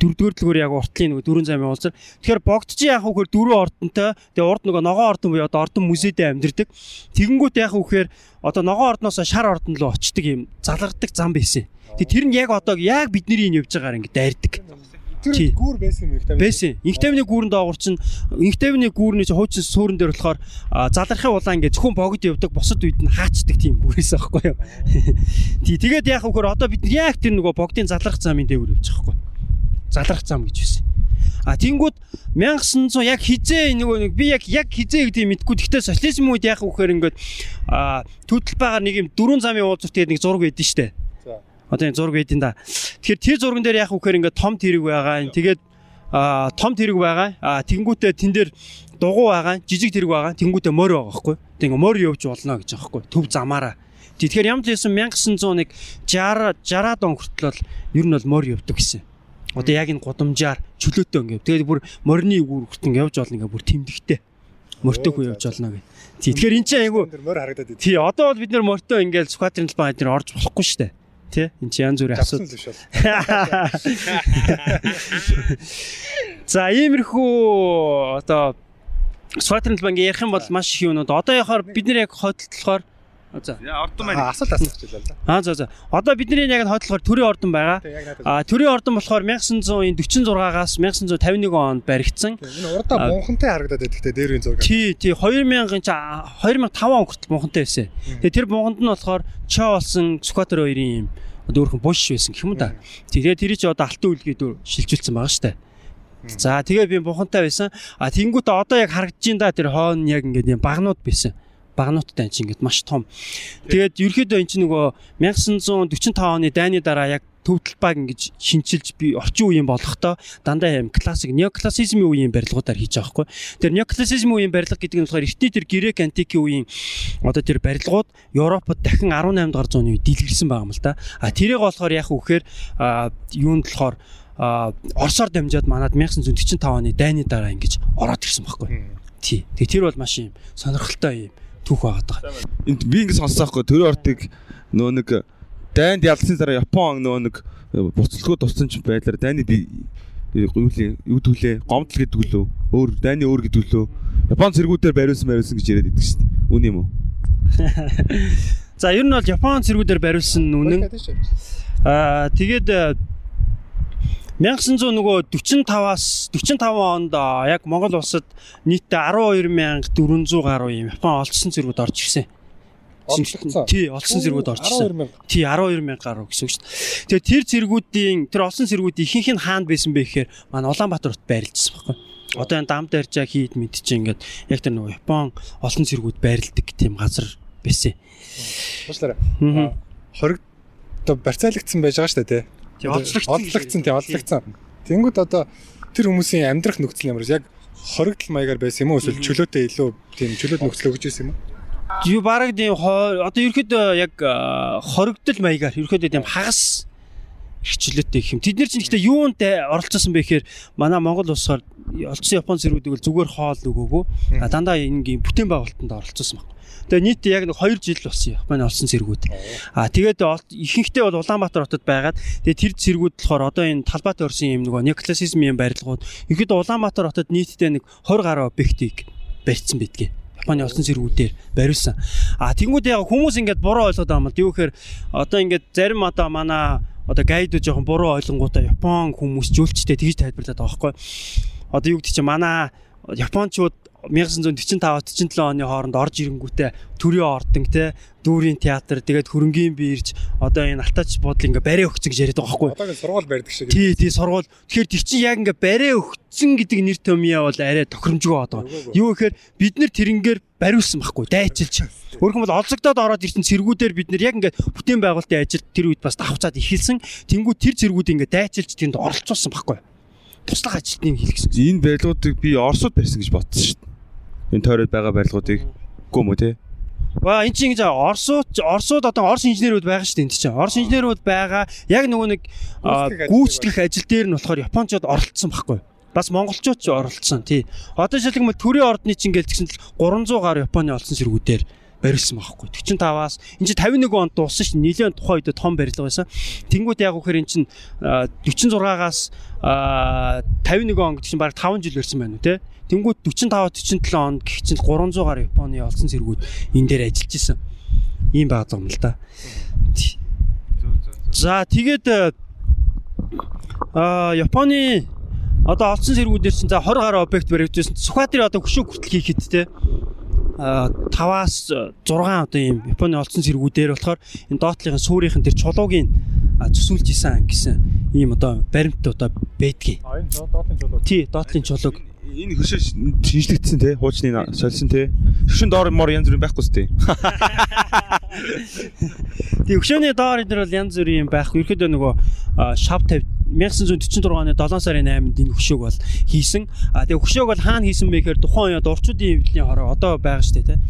дөрөвдүгээр дэлгүүр яг уртлын нөгөө дөрвөн замын уулзар. Тэгэхээр богдчих яах вэ гэхээр дөрвөн ордонтой тэгээ урд нөгөө ногоон ордон буюу одоо ордон музейдээ амьдэрдэг. Тэгэнгүүт вэ гэхээр одоо ногоон ордноос шар ордон руу очдөг юм залгадаг зам байсан. Тэгээ тэр нь яг одоо яг бидний энэ явж байгаагаар ингэ дайрдаг. Тэр гүүр байсан юм их тавь. Байсан. Инх тавны гүүрэн доогуур чинь инх тавны гүүрний чинь хуучин суурин дээр болохоор залархын улаан ингээ зөвхөн богд явдаг босод үед нь хаачдаг тийм гүүрээс аахгүй юу. Тий. Тэгээд яах вэ гэхээр одоо бид яг тэр нөгөө богдын заларх замын явж байгаа хгүй. Заларх зам гэж байсан. А тэнгууд 1900 яг хизээ нөгөө нэг би яг яг хизээ гэдгийг мэдгүй. Гэхдээ социализм үед яах вэ гэхээр ингээд а төдөл байгаа нэг юм дөрвөн замын гэдэг нэг зураг байдсан штэ. За. Одоо энэ зураг байдин да. Тэгэхээр тэр зурган дээр яах вэ гэхээр ингээд том тэрэг байгаа. Тэгээд а том тэрэг байгаа. А тэнгуүтээ тэн дээр дугуй байгаа. Жижиг тэрэг байгаа. Тэнгуүтээ морь байгаа байхгүй. Тэг ингээд морь явж болно гэж байгаа байхгүй. Төв замаараа. Тэгэхээр ямар ч байсан 1901 60 60-аад он хүртэл бол ер нь бол морь явдаг гэсэн. Одоо яг энэ гудамжаар чөлөөтэй ингээд. Тэгээд бүр морины гүр хүртэл ингээд явж болно ингээд бүр тэмдэгтэй. Морьтой хүү явж болно гэх. Тэгэхээр эн чинь айгу мөр харагдаад идэв. Тий, одоо бол бид нэр морьтой ингээд скватрын талбай дээр орж болохгүй шүү дээ. Тий. Энд чинь янз бүрийн асуудал. биш бол. За иймэрхүү одоо талбай ингээд ярих юм бол маш их юмнууд. Одоо яхаар бид нэр яг хотлохоор за. Яа ордон Аа, маань. Асуулт асуучихлаа л да. Аа за за. Одоо бидний яг хотлохоор төрийн ордон байгаа. Тэг яг надад. А төрийн ордон болохоор 1946-аас 1951 онд баригдсан. Энэ урдаа бунхантай харагдаад байдаг. Тэгтээ дээр үн зураг. Тий, тий 2000 чи 2005 он хүртэл бунхантай байсан. Тэгээ тэр бунханд нь болохоор Чо болсон Скватер хоёрын юм одоо өөрхөн буш байсан гэх юм да. Тэгээ тэр чи одоо алтан үлгээд шилжүүлсэн байгаа штэ. За тэгээ би бунхантай байсан. А тэнгуүтэ одоо яг харагдаж байна да тэр хоон яг ингээд юм багнууд байсан. Багнуудтай энэ чинь ингээд маш том. Тэгээд ерөөдөө эн чинь нөгөө 1945 оны дайны дараа яг төвдөлбаг ингэж шинчилж би орчин үеийн болохдоо дандаа юм классик неоклассизмын үеийн барилгуудаар хийж байгаа хгүй. Тэр неоклассизмын үеийн барилга гэдэг нь болохоор эртний тэр грек антикийн үеийн одоо тэр барилгууд Европод дахин 18 дугаар зууны үед дэлгэрсэн байгаа юм л да. А тэрийг болохоор яг үхээр юунд болохоор Оросоор дамжаад манад 1945 оны дайны дараа ингэж ороод ирсэн байхгүй. Тий. Тэгээ тэр бол маш юм сонирхолтой юм түүх байгаад байгаа. Энд би ингэ сонссоо байхгүй төрийн ортыг нөө нэг дайнд ялсан дараа Япон нөө нэг буцалгүй туссан ч байдлаар дайны юу лээ юу төлөө гомдол гэдэг үлээ өөр дайны өөр гэдэг үлээ Япон цэргүүдээр бариулсан бариулсан гэж яриад байдаг шүү дээ. Үн юм уу? За ер нь бол Япон цэргүүдээр бариулсан үнэн. Аа тэгээд э, 1900 нөгөө 45-аас 45 онд яг Монгол улсад нийтдээ 12400 гаруй юм Япон олдсон зэргүүд орж ирсэн. Тий, олдсон зэргүүд. 12000. Тий 12000 гаруй гэсэн үг шүү дээ. Тэгээ тэр зэргүүдийн тэр олсон зэргүүдийн ихэнх нь хаанд байсан бэ гэхээр манай Улаанбаатар хотод байрлажсан байхгүй. Одоо энэ дам даржаа хийд мэд чи ингээд яг тэр нөгөө Япон олон зэргүүд байрладаг тийм газар байсан. Уучлаарай. Аа. Хориг барьцаалагдсан байж байгаа шүү дээ тий. Тий, олзлогдсон. Олзлогдсон тий олзлогдсон. Тэнгүүд одоо тэр хүмүүсийн амьдрах нөхцөл ямар? Яг хоригдл маягаар байсан юм уу эсвэл чөлөөтэй илүү тийм чөлөөт нөхцөл өгч байсан юм уу? Юу бараг тийм одоо ерөөхдөө яг а, хоригдол маягаар ерөөхдөө тийм хагас гэх юм. Тэд нар чинь гэхдээ юунд оролцсон бэ гэхээр манай Монгол улсаар олцсон Япон зэргүүдийг зүгээр хоол өгөөгүй. А дандаа ингийн бүтээн байгуулалтанд оролцсон баг. Тэгээ нийт яг нэг 2 жил болсон Японы олсон зэргүүд. А тэгээд ихэнхдээ бол Улаанбаатар хотод байгаад тэгээд тэр зэргүүд болохоор одоо энэ талбайт орсон юм нөгөө неоклассизмын барилгууд ихэд Улаанбаатар хотод нийтдээ нэг 20 гаруй объектыг барьсан байдгийг. Японы олсон зэргүүдээр бариулсан. А тэнгууд яг хүмүүс ингээд буруу ойлгоод байгаа юм л. Юу гэхээр одоо ингээд зарим одоо манай одоо гайдууд жоохон буруу ойлгонгуудаа Япон хүмүүс жүүлчтэй тэгж тайлбарлаад байгаа байхгүй. Одоо юу гэдэг чинь манай Япончууд 1945 47 оны хооронд орж ирэнгүүтээ төрийн ордон те дүүрийн театр тэгээд хөрөнгийн биирж одоо энэ алтаач буудлын ингээ барай өгсөн гэж яриад байгаа байхгүй. Одоогийн сургууль барьдаг шиг. Тий, тий сургууль. Тэгэхээр тэр чинь яг ингээ барай өгцөн гэдэг нэр томьёо бол арай тохиромжгүй байгаа. Юу гэхээр бид нэр тэрнгээр бариулсан байхгүй дайчилж. Өөрхөн бол олзогдоод ороод ирсэн цэргүүдээр бид нэр яг ингээ бүтээн байгуулалтын ажил тэр үед бас давхцаад ихэлсэн. Тэнгүү тэр цэргүүд ингээ дайчилж тэнд оролцуулсан байхгүй. Туслах ажилтныг хийлгэсэн. Энэ барилгуудыг би Оросууд барьсан гэж бодсон шүү дээ. Энэ тойроод байгаа барилгуудыг үгүй юм уу те? Ба эн чинь ингэж Оросууд Оросууд одоо Орос инженерүүд байгаа шүү дээ энэ чинь. Орос инженерүүд байгаа. Яг нөгөө нэг Гүйцэтгэх ажил дээр нь болохоор Япончууд оролцсон байхгүй. Бас монголчууд ч оролцсон тий. Одоо жишээлбэл төрийн ордны чинь гээл тэгсэн л 300 гаруй Японы олсон зэргүүдээр барилсан байхгүй. 45-аас энэ чинь 51 онд дууссан дээ нэлээд тухайн үед том барилга байсан. Тэнгуут яг үхээр эн чинь 46-аас 51 он гэдэг чинь баг 5 жил барьсан байна уу те? Тэнгуут 45 47 онд гэх чинь 300 гаруй Японы олсон цэргүүд энэ дээр ажиллаж исэн. Ийм байгаа юм л да за тэгээд а Японы одоо олдсон цэргүүдээр чинь за 20 гаруй объект баригдсан. Сүхбаатарын одоо хөшөө хүртэл хийхэд те 5-аас 6 одоо ийм Японы олдсон цэргүүдээр болохоор энэ доотлогын суурийн тэр чулуугийн зүсүүлж исэн гэсэн ийм одоо баримт одоо байдгийг. А энэ доотлын чулуу. Тий, доотлын чулууг Энэ хөшөө шинжлэгдсэн те хуучны сольсон те. Хөшөн доор мор янз бүрийн байхгүй сте. Тэгээ өгшөөний доор энэ бол янз бүрийн юм байхгүй. Ерөөдөө нөгөө шав 50 1946 оны 7 сарын 8-нд энэ хөшөөг бол хийсэн. А тэгээ хөшөөг бол хаана хийсэн бэ гэхээр тухайн үед урчуудын эвлэлийн хороо одоо байгаа шүү дээ, тэ.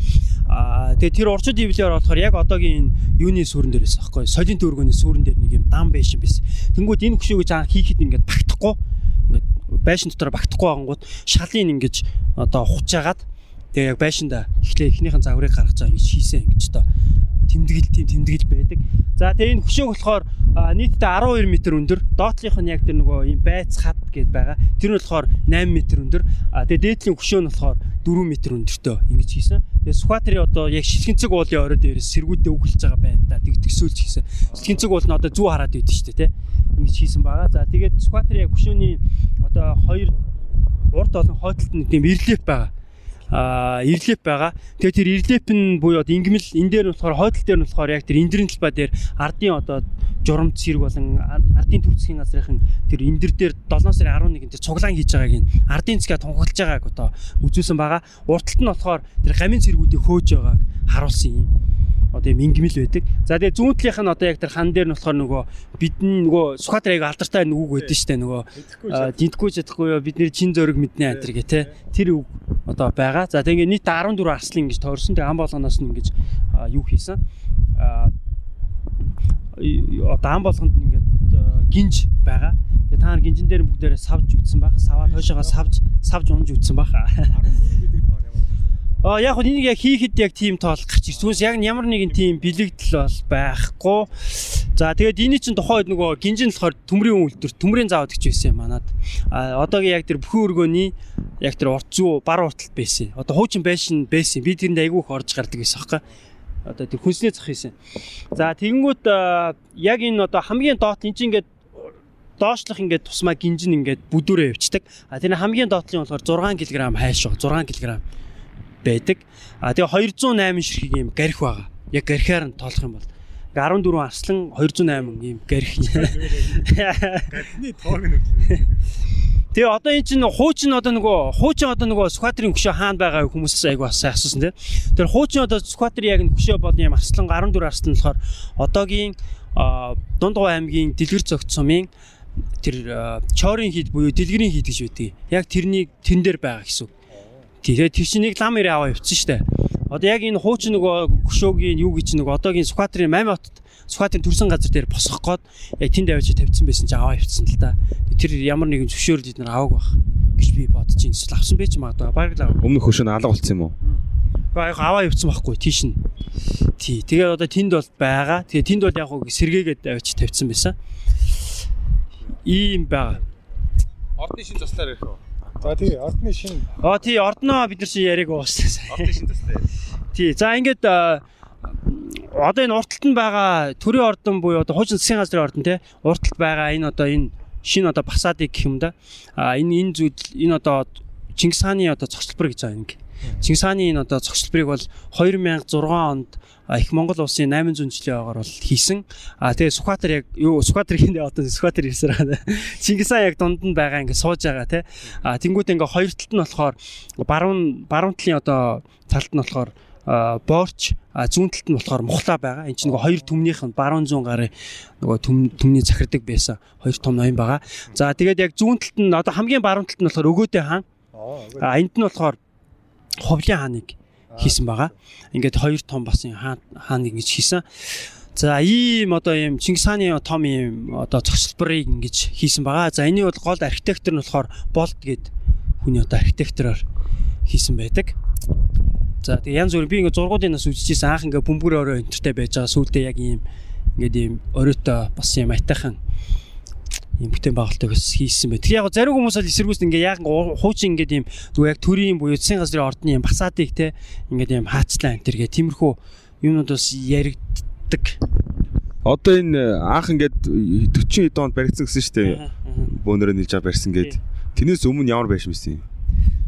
А тэгээ тэр урчуудын эвлэлийн хороо болохоор яг одоогийн энэ юуны сүрэн дээр байсан байхгүй. Солин төргөний сүрэн дээр нэг юм дам байшин байсан. Тэнгүүд энэ хөшөөг жаа хийхэд ингээд багтахгүй ингээд байшин дотор багтахгүй байгангууд шалын ингэж одоо хучаагаад тэгээ яг байшинда эхлээ эхнийхэн загварыг гаргаж байгаа ингэж хийсэн ингэж одоо тэмдэглэл тийм тэмдэглэл байдаг. За тэгээ энэ хөшөөг болохоор нийтдээ 12 м өндөр, доотлынх нь яг тэр нөгөө юм байц хад гэд байгаа. Тэр нь болохоор 8 м өндөр. А тэгээ дээдлийн хөшөө нь болохоор 4 м өндөртэй ингэж хийсэн. Тэгээ Сүхбаатарын одоо яг шилхэнцэг уулын орой дээрээс сэргүүдээ өглөж байгаа байдлаар тэг төсөөлж хийсэн. Шилхэнцэг уул нь одоо зүү хараад байдаг шүү дээ, тэ. Ингэж хийсэн байгаа. За тэгээд Сүхбаатарын яг хөшөөний одоо хоёр урд олон хойдолд нэг тийм ирлип байгаа а ирлеп байгаа. Тэгээ тэр ирлеп нь буюу одоо ингмэл энэ дээр болохоор хойдол дээр нь болохоор яг тэр эндрийн талбай дээр ардын одоо журамт зэрэг болон ардын төр засгийн газрын тэр эндэр дээр 7 сарын 11-нд тэр цуглаан хийж байгааг нь ардын засгаа тунхаглаж байгааг одоо үзүүлсэн байгаа. Урталт нь болохоор тэр гамийн цэргүүдийг хөөж байгааг харуулсан юм одоо юм ингмэл байдаг. За тэгээ зүүн талынх нь одоо яг тэр хан дээр нь болохоор нөгөө бидний нөгөө Сүхбаатар аяг алдартай нүг байдаг штэ нөгөө дидггүй чадахгүй юу бидний чин зөрөг мэднэ антер гэ те тэр үг одоо байгаа. За тэгээ нийт 14 арслан ингэж тойрсон. Тэгээ ам болгоноос нь ингэж юу хийсэн. одоо ам болгонд ингээд гинж байгаа. Тэгээ та нар гинжин дээр бүгдээрээ савж үтсэн баг. Саваа тоошоогоо савж савж унж үтсэн баг. Аа яг хөө энийг яг хийхэд яг тийм тоол гарч ирсэн. Түүнээс яг ямар нэгэн тийм бэлэгдэл бол байхгүй. За тэгээд энэ чинь тухайд нөгөө гинжин болохоор төмрийн үйлдвэр, төмрийн заавд гэж байсан юм манад. Аа одоогийн яг тэр бүхэн өргөний яг тэр урт зүү бар урталт байсан. Одоо хуучин байшин байсан. Би тэрэнд айгүйх орж гардаг байсан хөөе. Одоо тэр хүнснээ зах хийсэн. За тэгэнгүүт яг энэ одоо хамгийн доот эн чинь ингээд доошлох ингээд тусмаа гинжин ингээд бүдүүрээ явцдаг. А тэр хамгийн доотлын болохоор 6 кг хайш 6 кг байдаг. А тэгээ 208 ширхэг юм гарих байгаа. Яг гарихаар нь тоолох юм бол 14 арслан 208 ийм гарих. Гарихны тоог нь Тэгээ одоо эн чинь хуучин одоо нөгөө хуучин одоо нөгөө Сүхбаатарын хөшөө хаана байгаа хүмүүсээс айгу асуусан тийм. Тэр хуучин одоо Сүхбаатарын яг хөшөө бол юм арслан 14 арслан болохоор одоогийн Дундгой аймгийн Дэлгэр зогт сумын тэр чорын хід буюу дэлгэрийн хід гэж байдаг. Яг тэрний тэн дээр байгаа гэсэн. Тэгээ чинь нэг лам ирээ аваа явцсан штэ. Одоо яг энэ хуучин нөгөө хөшөөгийн юу гэж нөгөө одоогийн Сүхбаатарын 8 хотод Сүхбаатарын төрсэн газар дээр босгох гээд яг тэнд авчиж тавьсан байсан чинь аваа явцсан л да. Тэр ямар нэгэн зөвшөөрөл эднэр аваг байх гэж би бодож байна. Эсвэл авсан байж магадгүй. Бараг л аваа. Өмнөх хөшөө нь алга болсон юм уу? Яг аваа явцсан байхгүй тийш нь. Тий. Тэгээ одоо тэнд бол байгаа. Тэгээ тэнд бол яг хөө сэргээгээд авчиж тавьсан байсан. Ийм байгаа. Ордны шин заслаар ярих уу? За тий, ордны шин. Аа тий, ордноо бид нар чи яриаг ууссан. Ордны шин заслаар. Тий. За ингээд одоо энэ урталтанд байгаа төрийн ордон буюу одоо хуучин засгийн газрын ордон тий урталт байгаа энэ одоо энэ шинэ одоо басаадыг гэх юм да. А энэ энэ зүйл энэ одоо Чингис хааны одоо цогцлбор гэж байгаа юм. Чингис хааны энэ одоо цогцлборыг бол 2006 онд их Монгол улсын 800 жилийн агаар бол хийсэн. А тэгээ Сүхбаатар яг юу Сүхбаатар хинэ одоо Сүхбаатар ирсээр байна. Чингис хаан яг дунд нь байгаа ингээ сууж байгаа те. А тэнгуут ингээ хоёр талд нь болохоор баруун баруун талын одоо талд нь болохоор боорч зүүн талд нь болохоор мухлаа байгаа. Энд чинь нөгөө хоёр төмнийх нь баруун зүүн гарын нөгөө төм төмний захирдаг байсан хоёр том ноён байгаа. За тэгээд яг зүүн талд нь одоо хамгийн баруун талд нь болохоор өгөөдөө хаан. А энд нь болохоор Ховлын хааныг хийсэн байгаа. Ингээд хоёр том бас хаан ингэж хийсэн. За ийм одоо ийм Чингис хааны том ийм одоо зогсолборыг ингэж хийсэн байгаа. За энэний бол гол архитектор нь болохоор Болт гээд хүний одоо архитектороор хийсэн байдаг. За тэгээ янз бүр би ингээ зургуудын нас үзчихсэн анх ингээ бөмбөр орой энтертэй байж байгаа сүйдээ яг ийм ингээд ийм оройтой бас юм айтайхан ийм бүтээн байгуулалтыг бас хийсэн бай. Тэгээ яг зарим хүмүүс бол эсэргүүцэн ингээ яг хуучин ингээд ийм зүгээр яг төрийн буюу засгийн газрын ордны ийм басаадыг те ингээд ийм хаацлаа энэ төр гэ тиймэрхүү юмнууд бас яригддаг. Одоо энэ анх ингээд 40 хэд онд баригдсан гэсэн шүү дээ. Бөөнөрөө нийлж байгаа барьсан гээд. Тэрнээс өмнө ямар байшин байсан юм?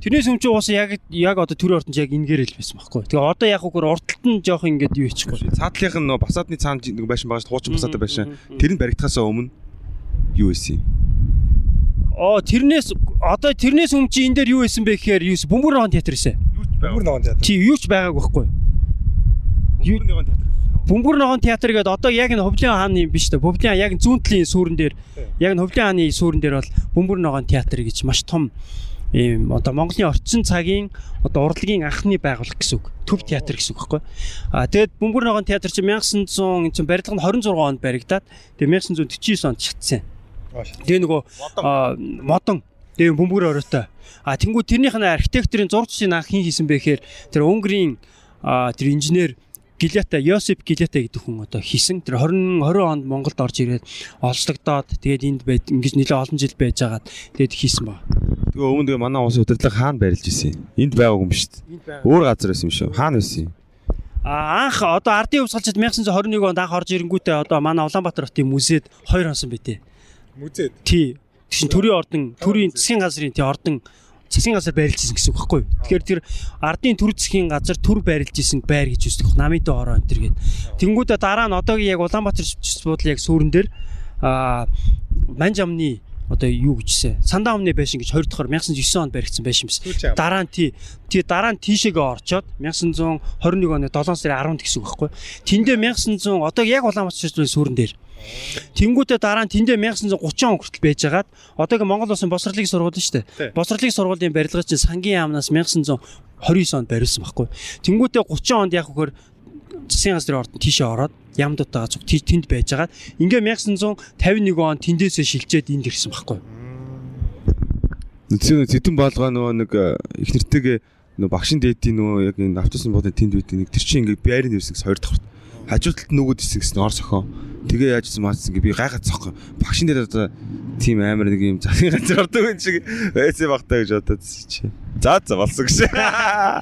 Тэрнээс өмнө ч уусаа яг яг одоо төрийн ордонд яг энгээр л байсан байхгүй. Тэгээ одоо яг үгээр урталт нь жоох ингээд юу ичихгүй. Цаатлынх нь нөө басаадны цаанд нэг байшин байгаа шүү дээ. Хуучин басаатай байшин. Тэр нь баригдахаас өмнө юу байсан юм? Оо тэрнээс одоо тэрнээс өмнө чи энэ дээр юу байсан бэ гэхээр юу бөмбөр ногоон театр эсэ. Бөмбөр ногоон театр. Чи юу ч байгаагүй байхгүй. Бөмбөр нэгэн театр. Бөмбөр ногоон театр гэдэг одоо яг энэ Хөвлийн хааны юм биш үү? Хөвлийн яг зүүн талын сүрэн дээр яг энэ Хөвлийн хааны сүрэн дээр бол бөмбөр ногоон театр гэж маш том ийм одоо Монголын орчин цагийн одоо урлагийн анхны байгууллага гэсэн үг. Төв театр гэсэн үг байхгүй. А тэгээд бөмбөр ногоон театр чинь 1900 энэ чинь барилга нь 26 онд баригдаад тэгээд 1949 онд чигтсэн. Тэгээ нөгөө модон тэгээ бөмбөр оройтой. А тэнгуү тэрнийх нь архитекторын зурцын анх хин хийсэн бэ гэхээр тэр Унгарын тэр инженер Гилята Йосип Гилята гэдэг хүн одоо хийсэн. Тэр 20 20 онд Монголд орж ирээд олцлогдоод тэгээд энд байд ингэж нэлээд олон жил байж агаад тэгээд хийсэн ба. Тэгээ өмнө тэгээ манай улсын удирдлага хаана барилж исэн юм? Энд байгаагүй юм шүү дээ. Өөр газар байсан юм шүү. Хаана байсан юм? А анх одоо ардын хувьсгалчид 1921 онд анх орж ирэнгүүтээ одоо манай Улаанбаатар хотын музейд хоёр онсон битээ. Музейд. Тий. Тэгшин төрийн ордон, төрийн засгийн газрын тий ордон засгийн газар байрлаж исэн гэсэн үг байхгүй юу? Тэгэхээр тэр ардын төр засгийн газар төр байрлаж исэн байр гэж үздэг. Намынтай ороо энэ төр гээд. Тэнгүүдээ дараа нь одоогийн яг Улаанбаатар буудлын яг сүрэн дээр а манж амны одоо юу гэжсэн сандаа өмнө байшин гэж 20 дахор 1909 онд баригдсан байшин биш. Дараа нь тий тий дараа нь тийшээгээ орчоод 1921 оны 7 сарын 10-нд гэсэн үг байхгүй. Тэндээ 1900 одоо яг Улаанбаатар шийдвэрийн сүрэн дээр. Тэнгүүтээ дараа нь тэндээ 1930 он хүртэл байжгаад одоогийн Монгол Улсын босрлогийн сургууль шүү дээ. Босрлогийн сургуулийн барилга чинь сангийн яамнаас 1929 онд бариулсан байхгүй. Тэнгүүтээ 30 онд яг хөхөр засгийн газрын ордон тийшээ ороод ямдуудтайгаа тий- тэнд байжгаад ингээ 1951 он тэндээсээ шилжээд энд ирсэн байхгүй. Нүцэн зэдэн болгоо нөгөө нэг э, их нэртэйгээ нөгөө багшин дээдийн нөгөө яг энэ автобусны буудын тэнд үйдээ нэг тэр чинь ингээ байрны гэсэн хоёр давхарт. Хажуу талд нөгөөд ирсэн гэсэн ор сохоо. Тэгээ яаж ийсэн маацсан ингээ би гайхаад цохоо. Багшин дээд одоо тийм амар нэг юм захын газар ордог юм шиг байцээ багтаа гэж бодоод чи. За за болсон гэж.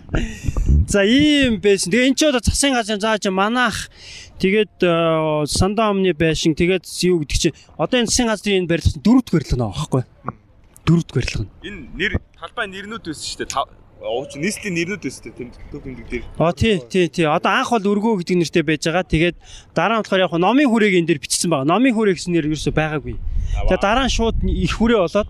За ийм байсан. Тэгээ эн чинь одоо засгийн газрын зааж манах тэгээд э, сандаа өмнө байшин тэгээд юу гэдэг чинь одоо энэ засгийн газрын энэ барилга дөрөвд барилга нөө байхгүй. Дөрөвд барилга. Энэ нэр талбай нэрнүүд байсан шүү дээ. Ууч нийслэлийн нэрнүүд. Тэнд төв тэмдэг дээр. А тий тий тий одоо анх бол өргөө гэдэг нэртэй байж байгаа. Тэгээд дараа нь болохоор яг номын хүрээг энэ дээр бичсэн байгаа. Номын хүрээ гэсэн нэр ерөөсөй байгаагүй. Тэгээд дараа нь шууд их хүрээ болоод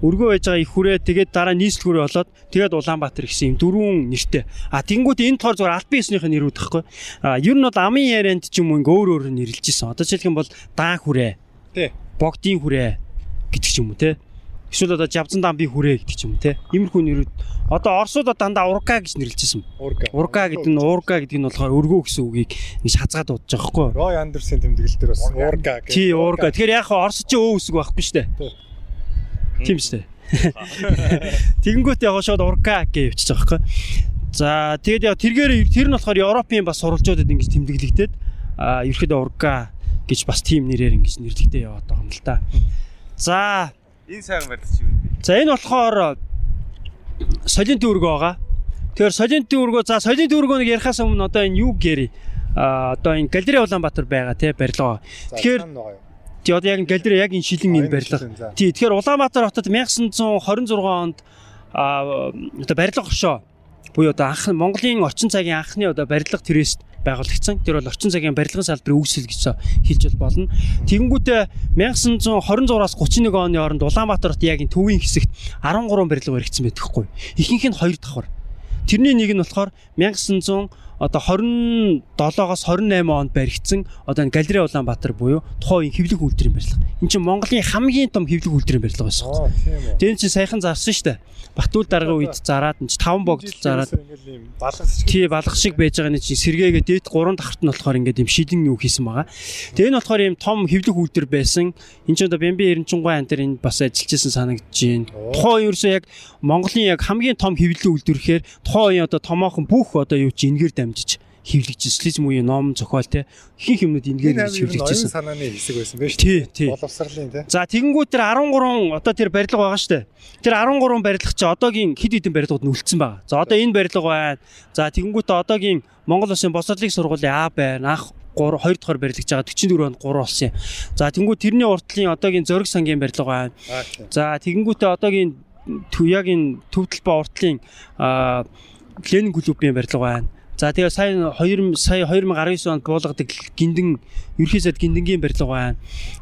өргөө байж байгаа их хүрээ тэгээд дараа нь нийслэл хүрээ болоод тэгээд Улаанбаатар гэсэн юм дөрвөн нэртэй. А тэнгуут энэ тоор зүгээр албан ёсныхын нэрүүд гэхгүй. А ер нь бол амын ярианд ч юм уу ингээ өөр өөр нэрлэж исэн. Одоо жишээлх юм бол даан хүрээ. Тий. Богдын хүрээ гэдэг ч юм уу те. Эсвэл одоо Жавзан дамбын хүрээ гэдэг ч юм те. Иймэрхүү нэрүүд одоо Оросууд дандаа урга гэж нэрлэжсэн. Урга. Урга гэдэг нь уурга гэдэг нь болохоор өргөө гэсэн үгийг нэг шазгаад дуудаж байгаа байхгүй юу? Рой Андерсын тэмдэглэл дээр бас урга гэх. Тий, уурга. Тэгэхээр яг хаа Орос чи өө үсэг байхгүй шүү дээ. Тийм шүү дээ. Тэгэнгүүт яг шууд урга гэж явчихж байгаа байхгүй. За тэгээд яг тэргээр тэр нь болохоор Европын бас сурвалжуудад ингэж тэмдэглэгдээд а ерөөхдөө урга гэж бас тийм нэрээр ингэж нэрлэгдээ яваад байгаа юм л да. За Энэ сайхан барилгач юу вэ? За энэ болохоор солин дүүргөө байгаа. Тэгэхээр солин дүүргөө за солин дүүргөө нэг ярихаас өмнө одоо энэ юу гэрээ а одоо энэ галерей Улаанбаатар байгаа тий барилга. Тэгэхээр тий одоо яг энэ галерей яг энэ шилэн энэ барилга. Тий тэгэхээр Улаанбаатар хотод 1926 онд а одоо барилга оршоо буюу одоо анх Монголын орчин цагийн анхны одоо барилга тэрээс байгуулагдсан. Тэр бол орчин цагийн барилгын салбарын үүсэл гэж хэлж бол болно. Тэгэнгүүтээ 1926-аас 31 оны хооронд Улаанбаатар хот яг энэ төвийн хэсэгт 13 барилга баригдсан байдаг хгүй. Ихэнх нь 2 давхар. Тэрний нэг нь болохоор 1900 одоо 27-оос 28 онд баригдсан одоо энэ галерей Улаанбаатар буюу тухайн үеийн хэвлэх үйлдвэрийн барилга. Энд чинь Монголын хамгийн том хэвлэх үйлдвэрийн барилга байсан. Энэ чинь саяхан зарсан шүү дээ. Батүл даргын үед зараад энэ чинь таван богдол зараад тий балах шиг байж байгаа нь чинь сэргээгээ дээд гурван давхарт нь болохоор ингээд юм шилэн юу хийсэн байгаа. Тэгээ энэ болохоор юм том хэвлэх үйлдвэр байсан. Энд чинь одоо Бямби Эренчунгой ан дээр энэ бас ажиллаж исэн санагдаж байна. Тухайн ерөөсөө яг Монголын яг хамгийн том хэвлэх үйлдвэр гэхээр тухайн үеийн одоо томоохон бүх одоо юу чи энгээр дамжиж хэвлэгч социализм үеийн ном зохиол те ихэнх юмнууд энэ хэвлэгч оюун байсан. санааны хэсэг байсан байж Тий, тий. Боловсролын тий. За тэгэнгүүт тэр 13 одоо тэр барилга байгаа штэ. Тэр 13 барилга чи одоогийн хэд хэдэн барилгууд нь үлдсэн байгаа. За одоо энэ барилга байна. За тэгэнгүүт одоогийн Монгол Улсын босрлыг сургуулийн А байна. Анх 3 2 дахь барилгаж байгаа 44 онд 3 болсон юм. За тэгэнгүүт тэрний уртлын одоогийн зөрг сангийн барилга байна. За тэгэнгүүтээ одоогийн төв- яг энэ төвдөлбө уртлын Ленин клубын барилга байна. За тэгээ сая 2000 сая 2019 онд буулгадаг гиндэн ерхий сайд гиндэнгийн барилга байна.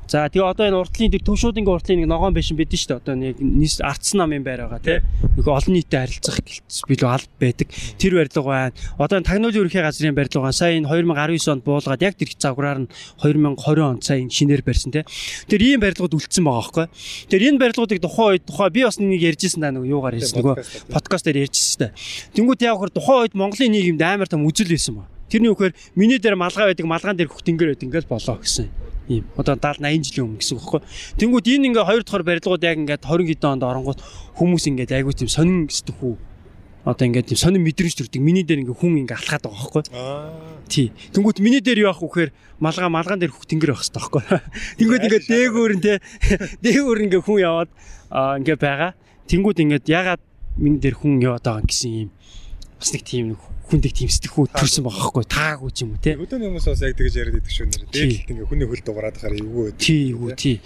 За тэгээ одоо энэ уртлын тэр төвшүүдийн уртлын нэг ногоон байшин бидэн шүү дээ. Одоо нэг нийс ардсан намын байр байгаа тий. Нэг олон нийтэд харилцах гэлц билүү аль байдаг. Тэр барилга байна. Одоо энэ тагнуулын ерхий газрын барилга байна. Сая энэ 2019 онд буулгаад яг тэр загвараар нь 2020 онд сая энэ шинээр барьсан тий. Тэр ийм барилгууд үлдсэн байгаа байхгүй. Тэр энэ барилгуудыг тухайн үед тухай би бас нэг ярьжсэн даа нэг юугаар ярьсан нөгөө подкаст дээр ярьжсэн шүү дээ. Тэнгүүд яг хөр тухайн үед Монголын нийгэмд амар том үзэл байсан ба. Тэрний үхээр миний дээр малгай байдаг, малгаан дээр хөхтөнгөр байдаг ингээл болоо гэсэн. Ийм. Одоо 70 80 жилийн өмнө гэсэн үг байхгүй. Тэнгүүд энэ ингээ хоёр дахь барилгууд яг ингээд 20 хэдэн онд оронгууд хүмүүс ингээд айгүй тийм сонин сэтгхүү одоо ингээд тийм сонин мэдрэмж төрдөг. Миний дээр ингээ хүн ингээ алхаад байгаа байхгүй. Аа. Тий. Тэнгүүд миний дээр юу ах вэхээр малгай малгаан дээр хөхтөнгөр байх хэрэгтэй байхгүй. Тэнгүүд ингээ дээгүүр нь те дээгүүр ингээ хүн яваад аа, ингээ байгаа. Тэнгүүд ингээд ягаад миний дээр хүн яваад байгаа гэсэн юм бас нэг тийм хүндийг тийм сэтгхүү төрсэн байгаа байхгүй таагүй ч юм уу те. Өдөөний хүмүүс бас яг тэгж яриад идэг шүү нэр. Дээлт ингээ хүний хөл дугаараад хараа эвгүй. Тий юу тий.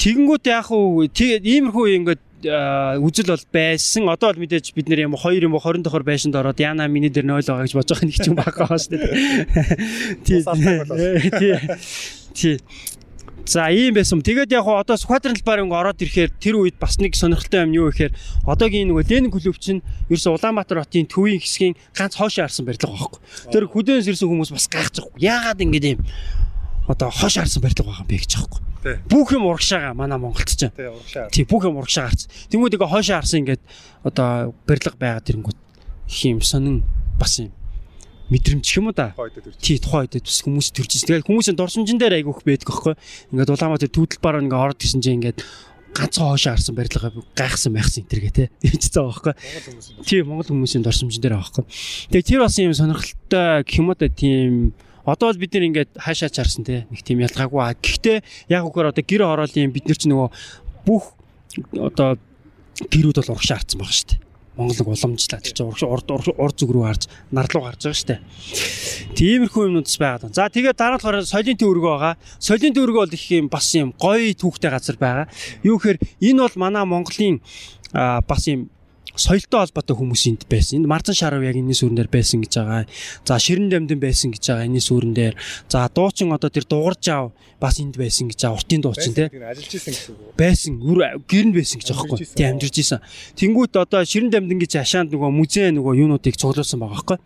Тэгэнгүүт яг уу иймэрхүү ингээд үзэл бол байсан. Одоо бол мэдээж бид нэр юм 2 юм уу 20 дахор байшинд ороод яна миний дээр 0 байгаа гэж бодож байгаа нэг ч юм байгаа хаа шүү дээ. Тий. Тий. За ийм байсан. Тэгээд яг одоо талбаар ингээ ороод ирэхээр тэр үед бас нэг сонирхолтой юм юу гэхээр одоогийн нөгөө Ленин клуб чинь ерөөсө Улаанбаатар хотын төвийн хэсгийн ганц хоошоо харсан барилга байхгүй. Тэр хүдээс ирсэн хүмүүс бас гайхаж байгаа. Яагаад ингэ юм одоо хоош харсан барилга байгаа юм бэ гэж байхгүй. Бүх юм урагшаага манай Монголд ч. Тий, урагшаа. Тий бүх юм урагшаа гарсан. Тэнгүүд ингээ хоошоо харсан ингээд одоо барилга байгаа тэрэнгүүд их юм сонин бас юм мэдрэмж юм уу да. Тий тухайн үед бас хүмүүс төрж ирсэн. Тэгээд хүмүүсийн дурсамжин дээр айгүйх байдаг аахгүй. Ингээд Улаанбаатар түүдэлбараар ингээ ороод ирсэн чинь ингээд ганцхан хоошоо харсан барилга гайхсан майхсан энэ төргээ те. Тэгж байгаа байхгүй. Тий Монгол хүмүүсийн дурсамжин дээр байхгүй. Тэгээд тэр бас юм сонирхолтой гэх юм уу да тийм Одоо бол бид нэр ингээд хаашаа чарсан те нэг тийм ялгаагүй. аа. Гэхдээ яг үгээр одоо гэр хороолын бид нар ч нөгөө бүх одоо гэрүүд бол урагшаа харцсан байгаа шүү дээ. Монгол нэг уламжлаа тэр чинь урд урд- зүг рүү харж нар руу гарч байгаа дээ. Тиймэрхүү юмнуудс байгаа. За тэгээд дараа нь болохоор соёлын төвөргөө байгаа. Соёлын төвөргөө бол их юм бас юм гоё түүхтэй газар байгаа. Юу гэхээр энэ бол манай Монголын бас юм соёлтой холбоотой хүмүүс энд байсан. Энд Марзан Шарав яг энэний сүрэн дээр байсан гэж байгаа. За Ширэн Дамдын байсан гэж байгаа энэний сүрэн дээр. За дуучин одоо тэр дугарж аав бас энд байсан гэж байгаа. Уртын дуучин тий ажиллаж исэн гэсэн үг. байсан үр гэрэнд байсан гэж байгаа байхгүй тий амьдарч исэн тэнгуут одоо ширэн дамдингийн хашаанд нөгөө музей нөгөө юунуудыг цуглуулсан байгаа байхгүй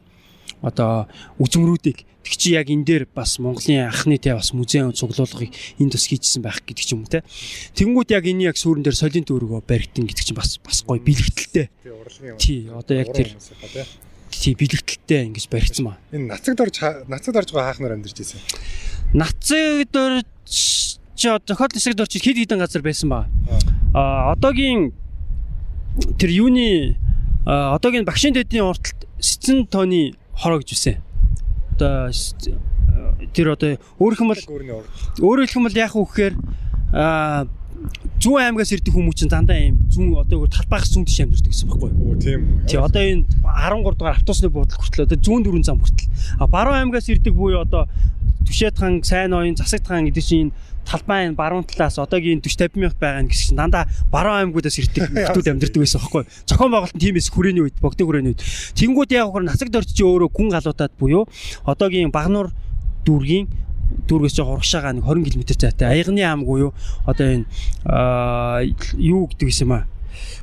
одоо үзмрүүдийг тэг чи яг энэ дээр бас Монголын анхны тий бас музейн цуглуулгыг энд бас хийжсэн байх гэдэг ч юм уу тий тэнгуут яг энэ яг сүрэн дээр солин төрөгөө баригдсан гэдэг чинь бас бас гоё бэлэгдэлтэй Тий, одоо яг тэр тий. бэлэгдэлтэй ингэж баригдсан ба Энэ нацагд орж нацагд орж байгаа хаахнаар амьдарч исэн. нацыг дээр чи одоо зохиол нисгд орчид хэд хэдэн газар байсан ба. А одоогийн тэр юуны одоогийн багшийн дэдийн урталт Сэцэн тооны хороо гэж үсэн. Одоо с- тэр одоо өөрөх юм бол өөрөөр хэлэх юм бол яах вэ гэхээр а зүүн аймгаас ирдэг хүмүүс чинь дандаа юм зүүн одоо талбайгаас зүүн тийш амьдэрдэг гэсэн байхгүй юу? Оо тийм үү. Тий одоо энэ 13 дугаар автобусны буудлын хүртэл одоо зүүн дөрвөн зам хүртэл. А баруун аймгаас ирдэг буюу одоо Түшээдхан, Сайн оюун, Засагтхан гэдэг чинь энэ талбай энэ баруун талаас одоогийн 40 50 мянга байгаа нь гэсэн чинь дандаа баруун аймгуудаас ирдэг хүмүүс амьдардаг байсан байхгүй. юу? Зохион байгуулалт нь тиймээс хүрээний үед, богдын хүрээний үед. Тэнгүүд яг хөр насаг дорч чи өөрөө гүн галуудад буюу одоогийн Багнуур дүүргийн дүүргээс жоо урагшаага нэг 20 км зайтай аягны ам буюу одоо энэ юу гэдэг юм аа.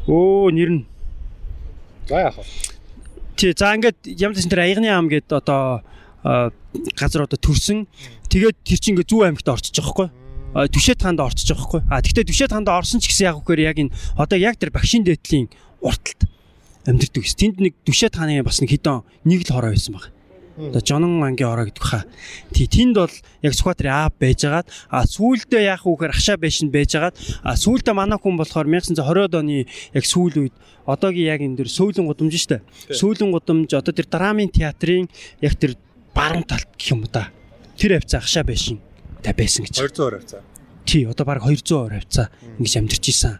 Өө нэр нь За яах вэ? Тий за ингээд ямар ч тэр аягны ам гээд одоо газар одоо төрсөн. Тэгээд тэр чинь ингээд зүү аймагт орчиж байгаа хгүй. А, Түшээд хаанд орчиж байгаа хгүй. А тэгтээ түшээд хаанд орсон ч гэсэн яг үгээр яг энэ одоо яг тэр багшин дээдлийн урталт амьдэрдэг гэсэн. Тэнд нэг түшээд хааны бас нэг хідэн нэг л хороо байсан баг. Одоо жонон ангийн ороо гэдэг хаа. Тий тэнд бол яг Сүхбаатарын аав байжгаад а сүүлдээ яах вөхөр ахшаа байшинд байжгаад а сүүлдээ манай хүн болохоор 1920-од оны яг сүүл үед одоогийн яг энэ дөр сөүлэн гудамж штэ. Сөүлэн гудамж одоо тэр драмын театрын яг тэр баруун талд гэх юм да. Тэр хавцаа ахшаа байшин та байсан гэж. 200 орой хавцаа. Тий одоо баг 200 орой хавцаа ингэж амьдарч исэн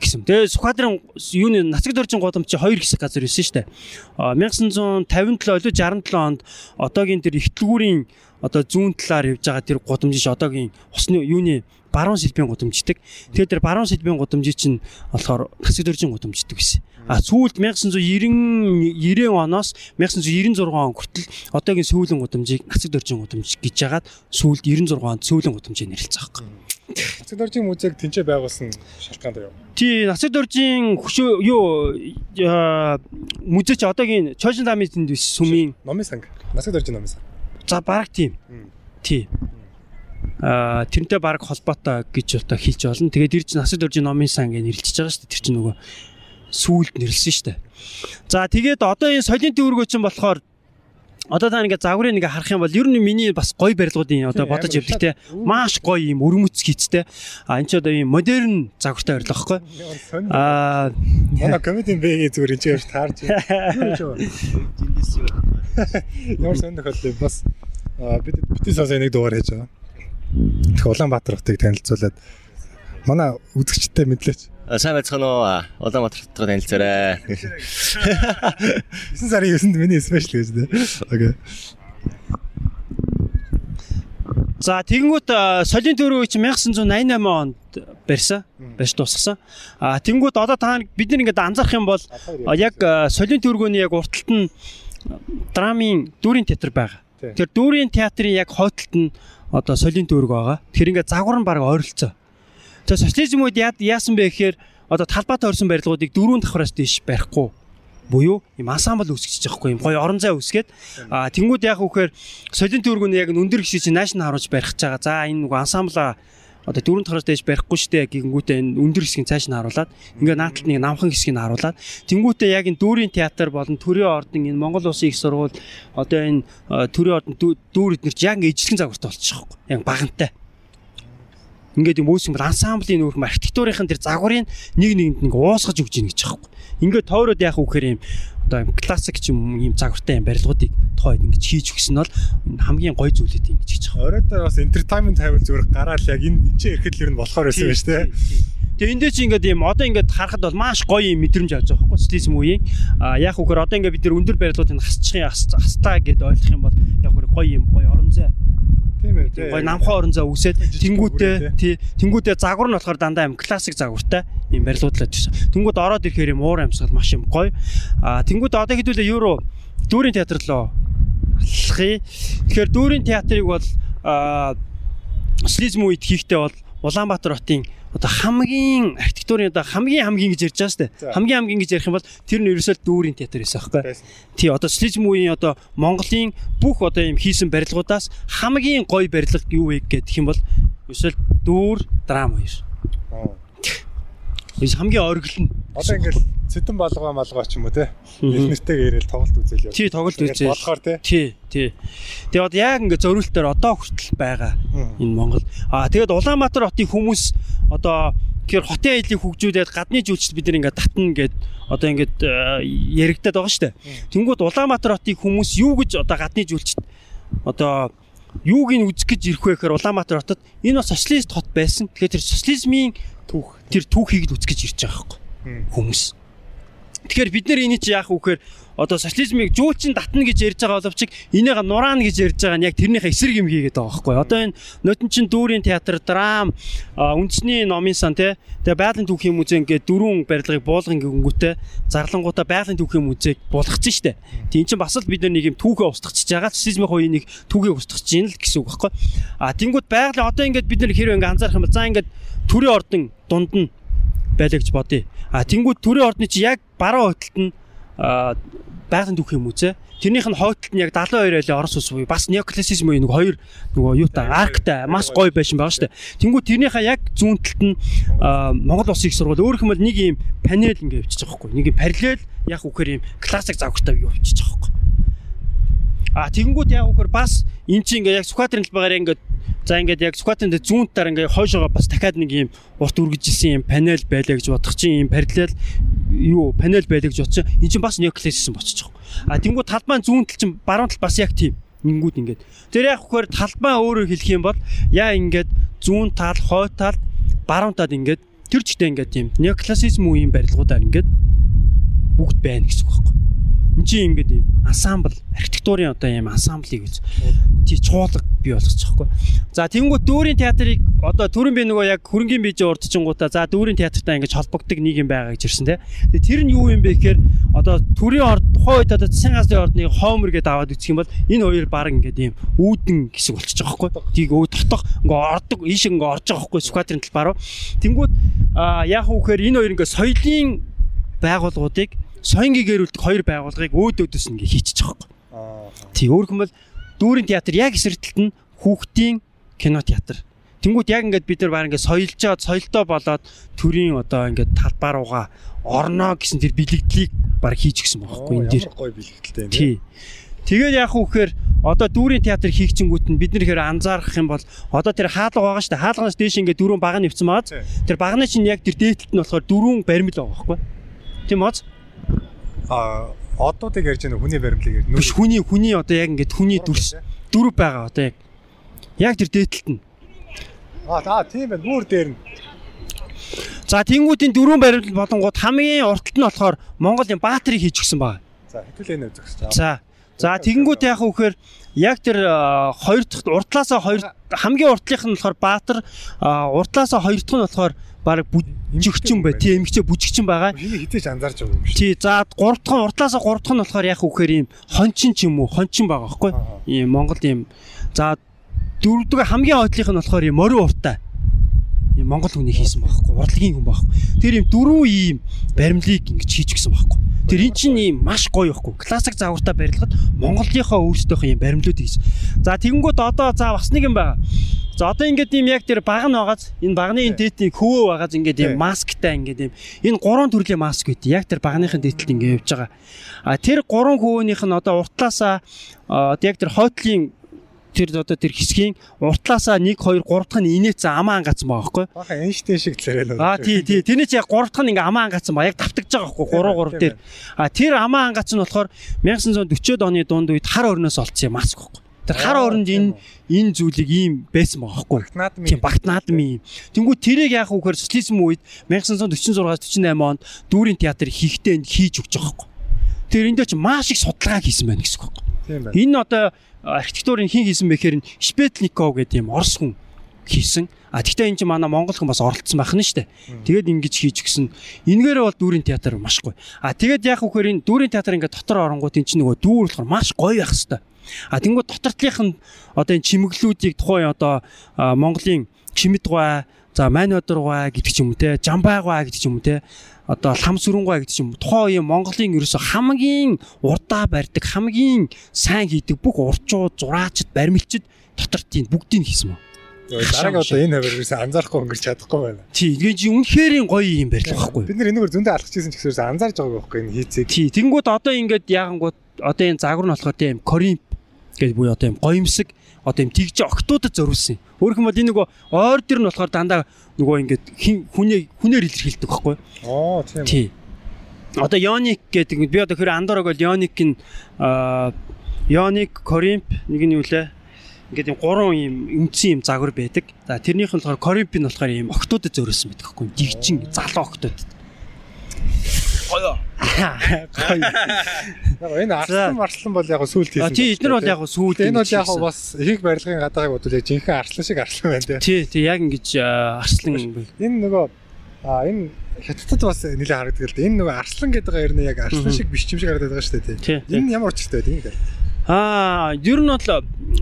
гэсэн. Тэгээ Сүхбаатарын юуны нацаг дөржин гудамж чи хоёр хэсэг газар байсан шүү дээ. А 1957 олоо 67 онд одоогийн тэр ихтлгүүрийн одоо зүүн талаар явж байгаа тэр гудамж ш одоогийн усны юуны баруун сэлбийн гудамждаг. Тэгээ тэр баруун сэлбийн гудамж чинь болохоор нацаг дөржин гудамждаг байсан. А сүүлд 1990 90 оноос 1996 он хүртэл одоогийн сүүлийн гудамжийг нацаг дөржин гудамж гэж яагаад сүүлд 96 онд сүүлийн гудамжийг нэрлэлцээ байхгүй. Нацаг дөржийн музейг тэнцээ байгуулсан шалтгаан даа юу? Тий, нацаг дөржийн хөшөө юу музей чи одоогийн Чойшин ламын тэнд биш сүмийн Номын санг. Нацаг дөржийн номын санг. за бараг тийм. Тий. Тэрнтэй баг холбоотой гэж одоо хэлж болно. Тэгээд чинь насад дөржийн номын сан гэж нэрлэж байгаа шүү дээ. Тэр чинь нөгөө сүүлд нэрлсэн дээ. За тэгээд одоо энэ соёлын төвөргөө чинь болохоор одоо та ингээ загварыг ингээ харах юм бол ер нь миний бас гоё барилгуудын одоо бодож амар явдаг те. маш гоё юм өрмөц хийцтэй а энэ ч одоо юм модерн загвартай барилга байхгүй. А Манай комедийн бэгийн зүгээр энэ явж таарч. Ямар сонь тохиолдол бас бид битээ сонсоо нэг дугаар хийж байгаа. Улаанбаатар хотыг танилцуулаад. Манай үзэгчтэй мэдлээч. Сайн байцгаана уу? А, Улаанбаатар хотод танилцаарай. 9 сарын 9-нд миний спешиал гэж дээ. Окей. За тэгэнгүүт а, солийн төрөө чи 1988 онд барьсан. Барьж дуусгасан. А тэгэнгүүт одоо та бид нар ингээд анзаарах юм бол яг а, солийн төргөөний яг урталт нь а, драмын дүүрийн театр байгаа. Тэр дүүрийн театрын яг хойдолт нь одоо солийн төрг байгаа. Тэр ингээд загвар нь баг ойролцоо. Тэгээ социализм үед яасан бэ гэхээр одоо талбайтай орсон барилгуудыг дөрөв давхраас дээш барихгүй буюу юм ансамбл үүсгэж байгаа хгүй юм. Гоё орон зай үүсгээд а тэнгууд яг үхээр солин төргөнд яг өндөр гişи чинь наашн харуулж барих гэж байгаа. За энэ нөгөө ансамбла одоо дөрөв давхраас дээш барихгүй штэ гингүүтээ энэ өндөр хэсгийг цааш нь харуулад ингээ нааталт нэг намхан хэсгийг нь харуулад тэнгүүтээ яг энэ дүүрийн театр болон төрийн ордон энэ Монгол Улсын их сургууль одоо энэ төрийн ордон дүү- дүүр эднэр чинь яг ингээ ижилхэн загвартай болчихсон яг багантай ингээд юм үүсгэн бол ансамблийн нүүрх архитектурын тэр загварыг нэг нэгэнд нэг уусгаж өгч ийн гэж байхгүй. Ингээд тойроод яах вэ гэхээр юм одоо юм классик ч юм юм загвартай юм барилгуудыг тохойд ингэж хийж өгсөн нь бол хамгийн гоё зүйлээд ингэж хийж байгаа. Оройдоо бас entertainment тавил зүгээр гараал яг энэ энэ чинь ирэхэд л ер нь болохоор байсан байж тээ. Тэгээ эндээ чи ингээд юм одоо ингээд харахад бол маш гоё юм мэдрэмж авч байгаа байхгүй стилизм үеийн. А яг үгээр одоо ингээд бид нар өндөр барилгуудыг хасчихын хастаа гэдээ ойлгох юм бол яг үгээр гоё юм гоё орон зай Тийм ээ. гоё намхан орон зай үсээд Жижиг тэнгүүтээ тий тэнгүүтээ загвар нь болохоор дандаа юм классик загвартай юм барилгуудлаад байсан. Тэнгүүд ороод ирэхээр юм уур амьсгал маш юм гоё. А тэнгүүд одоо хэдүүлээ евро дүүрийн театр руу алхахыг. Тэгэхээр дүүрийн театрыг бол социализм үед хийхдээ бол Улаанбаатар хотын одоо хамгийн архитектурын одоо хамгийн хамгийн гэж ярьж байгаа шүү дээ. Хамгийн хамгийн гэж ярих юм бол тэр нь ерөөсөө дүүрийн театр байсан байхгүй. Тий одоо социализм үеийн одоо Монголын бүх одоо юм хийсэн барилгуудаас хамгийн гоё барилга юу вэ гэдэг юм бол ерөөсөө дүүр драм хоёр. Ეს хамгийн оргил нь. Одоо ингээл цэтэн балгаа малгаа ч юм уу те. Ил нэртэйгээр ирэл тоглолт үзэл яваа. Тий тоглолт үзээ. Болохоор те. Тий, тий. Тэгээ одоо яг ингээ зөрүүлтээр одоо хүртэл байгаа энэ Монгол. Аа тэгээд Улаанбаатар хотын хүмүүс одоо тэгэхээр хотын аяллыг хөгжүүлээд гадны жүжигчд бид нар ингээ татна гэд одоо ингээд э, яригадаад байгаа шүү дээ. Тэнгүүд Улаанбаатар хотын хүмүүс юу гэж одоо гадны жүжигчд одоо юуг нь үзэх гэж ирэх вэ гэхээр Улаанбаатар хотод энэ бас социалист хот байсан. Тэгэхээр тэр социализмын түүх тэр түүхийг л үзэх гэж ирж байгаа Мм. хүмүүс. Тэгэхээр бид нэр энийг чи яах вэ гэхээр одоо социализмыг жуулчин татна гэж ярьж байгаа боловч энийгээ нураана гэж ярьж байгаа нь яг тэрнийхээ эсрэг юм хийгээд байгаа байхгүй. Одоо энэ нотон чин дүүрийн театр, драм, үндэсний номын сан тий. Тэгээ байгалийн түүхийн музей ингээд дөрвөн барилгыг буулган гингүүтээ зарлангуудаа байгалийн түүхийн музейг буулгацсан шүү дээ. Тийм чинь бас л бид нэг юм түүхээ устгachж байгаа. Социализмын хувийн нэг түүхийг устгachж байна л гэсэн үг байхгүй. А тэнгууд байгалийн одоо ингээд бид нар хэрэг ингээд анзаарах юм бол за ингээд төрийн ордон дунд нь байлаа гэж бодъё. А тэнгууд төрийн ордны чи яг баруун хөтөлт нь байгалийн түүх юм үзээ. Тэрнийх нь хойдолт нь яг 72 айлын орос ус буюу бас неоклассицизм уу нэг хоёр нөгөө юутай арктай маш гоё байшин байгаа шүү дээ. Тэнгүү тэрнийхээ яг зүүн талд нь Монгол Улсын их сургууль өөрөх юм бол нэг юм панел ингэ явчихж байгаа байхгүй. Нэг юм параллел яг үхээр юм классик завхартай юу явчихж байгаа байхгүй. А тэгэнгүүт яг үхээр бас эн чинь ингээ яг Сүхбаатарын талбайгаар ингээ за ингээд яг Сүхбаатарын зүүн талаар ингээ хойшоогоо бас дахиад нэг юм урт үргэлжилсэн юм панел байлаа гэж бодох чинь юм параллел юу панел байлаа гэж бодчих. Эн чинь бас неоклассицизм болчих. А тэгэнгүүт талбайн зүүн тал чинь баруун тал бас яг тийм ингэнгүүд ингээд. Тэр яг үхээр талбай өөрөөр хэлэх юм бол яа ингээд зүүн тал, хой тал, баруун тал ингээд тэр чигтээ ингээд тийм неоклассицизм үеийн барилгуудаар ингээд бүгд байна гэсэн үг байхгүй. Энд чинь ингээд юм ансамбл архитектурын одоо юм ансамблыг үз. Тий чуулга бий болгочих байхгүй. За тэнгуут дүүрийн театрыг одоо төрөн би нөгөө яг хөрөнгөний бийж урдчингуудаа за дүүрийн театртай ингээд холбогддог нэг юм байгаа гэж ирсэн те. Тэгээ тэр нь юу юм бэ гэхээр одоо төрийн орд тухайн үед одоо засгийн газрын ордны хоомер гэдээ аваад үсэх юм бол энэ хоёр баг ингээд юм үүдэн хэсэг болчихж байгаа байхгүй. Тийг өө дотох ингээд ордог ийш ингээд орж байгаа байхгүй Сүхбаатарын талбараа. Тэнгуут аа яг үхээр энэ хоёр ингээд соёлын байгууллагуудыг соёнгийн гэрүүлдэг хоёр байгууллагыг өөд өөдөөс нь ингээ хийчихэж байгаа юм. Тий өөрөх юм бол дүүрийн театр яг эсрэгтэлт нь хүүхдийн кино театр. Тэнгүүд яг ингээд бид нар баг ингээд соёлжоод соёлтой болоод төрийн одоо ингээд талбай руугаа орно гэсэн тэр бэлэгдлийг баг хийж гисэн байхгүй энэ дэр. гоё бэлгэлтэй юм. Тий. Тэгээд яг үхээр одоо дүүрийн театр хийгчингүүт нь бид нэр хэр анзаарах юм бол одоо тэр хаалга байгаа шүү дээ. Хаалгаас дээш ингээд дөрвөн баг нэвцэн байгаа. Тэр багны чинь яг тэр дээдлэлт нь болохоор дөрвөн баримл байгаа байхгүй. Тийм үү? А одуудыг ярьж байгаа хүний баримлыг ярьж Биш хүний хүний одоо яг ингээд хүний дүрс дөрв байгаа одоо яг яг тэр дээдлэлт нь. А та тийм байна. Бүр дээр нь. За тэнгуүтийн дөрвөн баримл болонгууд хамгийн урталт нь болохоор Монголын баатрийг хийж гисэн байгаа. За хэвлэнэ үзэх гэж. За. За тэгэнгүүт яах вэ гэхээр яг тэр хоёр дахь уртлаасаа хоёр хамгийн уртлынх нь болохоор Баатар а, уртлаасаа хоёр дахь нь болохоор баг бүжигчин бай. Тийм эмгчээ бүжигчин байгаа. Энийг хитэж анзаарч байгаа юм шүү. Тий за 3 дахь нь уртлаасаа 3 дахь нь болохоор яах вэ гэхээр ийм хончин ч юм уу хончин байгаа байхгүй. Ийм Монгол ийм за дөрөвдөг хамгийн ойдлынх нь болохоор ийм морин уртаа. Ийм Монгол хүний хийсэн байхгүй. Урлагийн хүн байхгүй. Тэр ийм дөрвөн ийм баримлыг ингэж хийж гисэн байхгүй. Тэр эн чинь ийм маш гоё байхгүй. Классик загвартай барилгад Монголынхоо өөрсдийнхөө ийм баримлууд хийсэн. За тэгэнгүүт одоо за бас нэг юм байгаа. За одоо ингээд ийм яг тэр баг нь байгааз энэ багны энэ дээдийн хөвөө байгааз ингээд ийм масктай ингээд ийм энэ гурван төрлийн маск байт. Яг тэр багныхын дээдлэлт ингээд явж байгаа. А тэр гурван хөвөөнийх нь одоо уртлаасаа яг тэр хойтлын тэр одоо тэр хэсгийн уртлаасаа 1 2 3 дахь нь инээцэн амаа ангацсан байгаа байхгүй. Баха Эйнштейн шиг зэрэг л. Аа тий тий тэрний чи яг 3 дахь нь ингээ амаа ангацсан ба яг тавтагж байгаа байхгүй 3 3 дээр. А тэр амаа ангацсан нь болохоор 1940-од оны дунд үед хар орноос олцсон маск байхгүй. Тэр хар оронд энэ энэ зүйлийг ийм байсан байгаа байхгүй. Тийм багт наадмын юм. Тэнгүү тэрийг яах вэ гэхээр социализм үед 1946-48 онд дүүрийн театр хийхдээ хийж өгч байгаа байхгүй. Тэр эндээ ч маш их судалгаа хийсэн байна гэсэн үг байхгүй. Энэ одоо архитектурын хин хийсэн бэхээр нь Шпетников гэдэг юм Орос хүн хийсэн. А тэгтээ энэ чинь манай монгол хүн бас оролцсон байх нь дээ. Тэгээд ингэж хийж гисэн. Энэгээр бол дүүрийн театр маш гоё. А тэгээд яг үхээр энэ дүүрийн театр ингээд дотор оронгууд энэ чинь нөгөө дүүр болохоор маш гоё байх хэвээр. А тэнгууд дотортлынх нь одоо энэ чимэглүүдийг тухайн одоо Монголын чимэдгуй, за манодоргуй гэдэг ч юм уу те, жамбайгуй гэдэг ч юм уу те одоо лам сүрэнгуй гэдэг юм тухайн үеийн Монголын ерөөсө хамгийн урдаа барьдаг хамгийн сайн хийдэг бүх урчууд зураачд баримлчд дотор тийм бүгдийг хийсэн мөн. Дараагийн одоо энэ хуваар ерөөсөө анзаарахгүй өнгөрч чадахгүй байна. Тий, тэгээд чи үнэхээр гоё юм барьлаа байхгүй. Бид нар энэгээр зөндөө алхаж ирсэн ч гэсэн анзаарж байгаагүй байхгүй энэ хийцийг. Тий, тэнгууд одоо ингээд яагангууд одоо энэ загвар нь болохоор тийм коринп гэдэг буюу одоо юм гоёмсог одоо юм тэгж октодод зориулсан. Өөрөх юм бол энэ нөгөө ордер нь болохоор дандаа нөгөө ингээд хүнээ хүнээр илэрхийлдэг байхгүй. Оо тийм. Тий. Одоо Yonik гэдэг би одоо хэр андорог бол Yonik нь аа Yonik, Corimp нэг нь юу лээ? Ингээд юм гурван юм үндсэн юм загвар байдаг. За тэрнийх нь болохоор Corimp нь болохоор юм октодод зориулсан байдаг байхгүй. Дигчин залуу октодод. Гоё. Яг энэ арслан марслан бол яг сүулт хийсэн. тий эдгээр бол яг сүйд энэ бол яг бас ихэнх барилгын гадаагийг бодвол яг жинхэнэ арслан шиг арслан байна тий. Тий, тий яг ингэж арслан Энэ нөгөө а энэ хятадд бас нэлээд харагддаг л да. Энэ нөгөө арслан гэдэг байгаа ер нь яг арслан шиг биш юм шиг харагдаад байгаа шүү дээ тий. Энэ ямар учиртай байдаг юм бэ? Аа, ер нь бол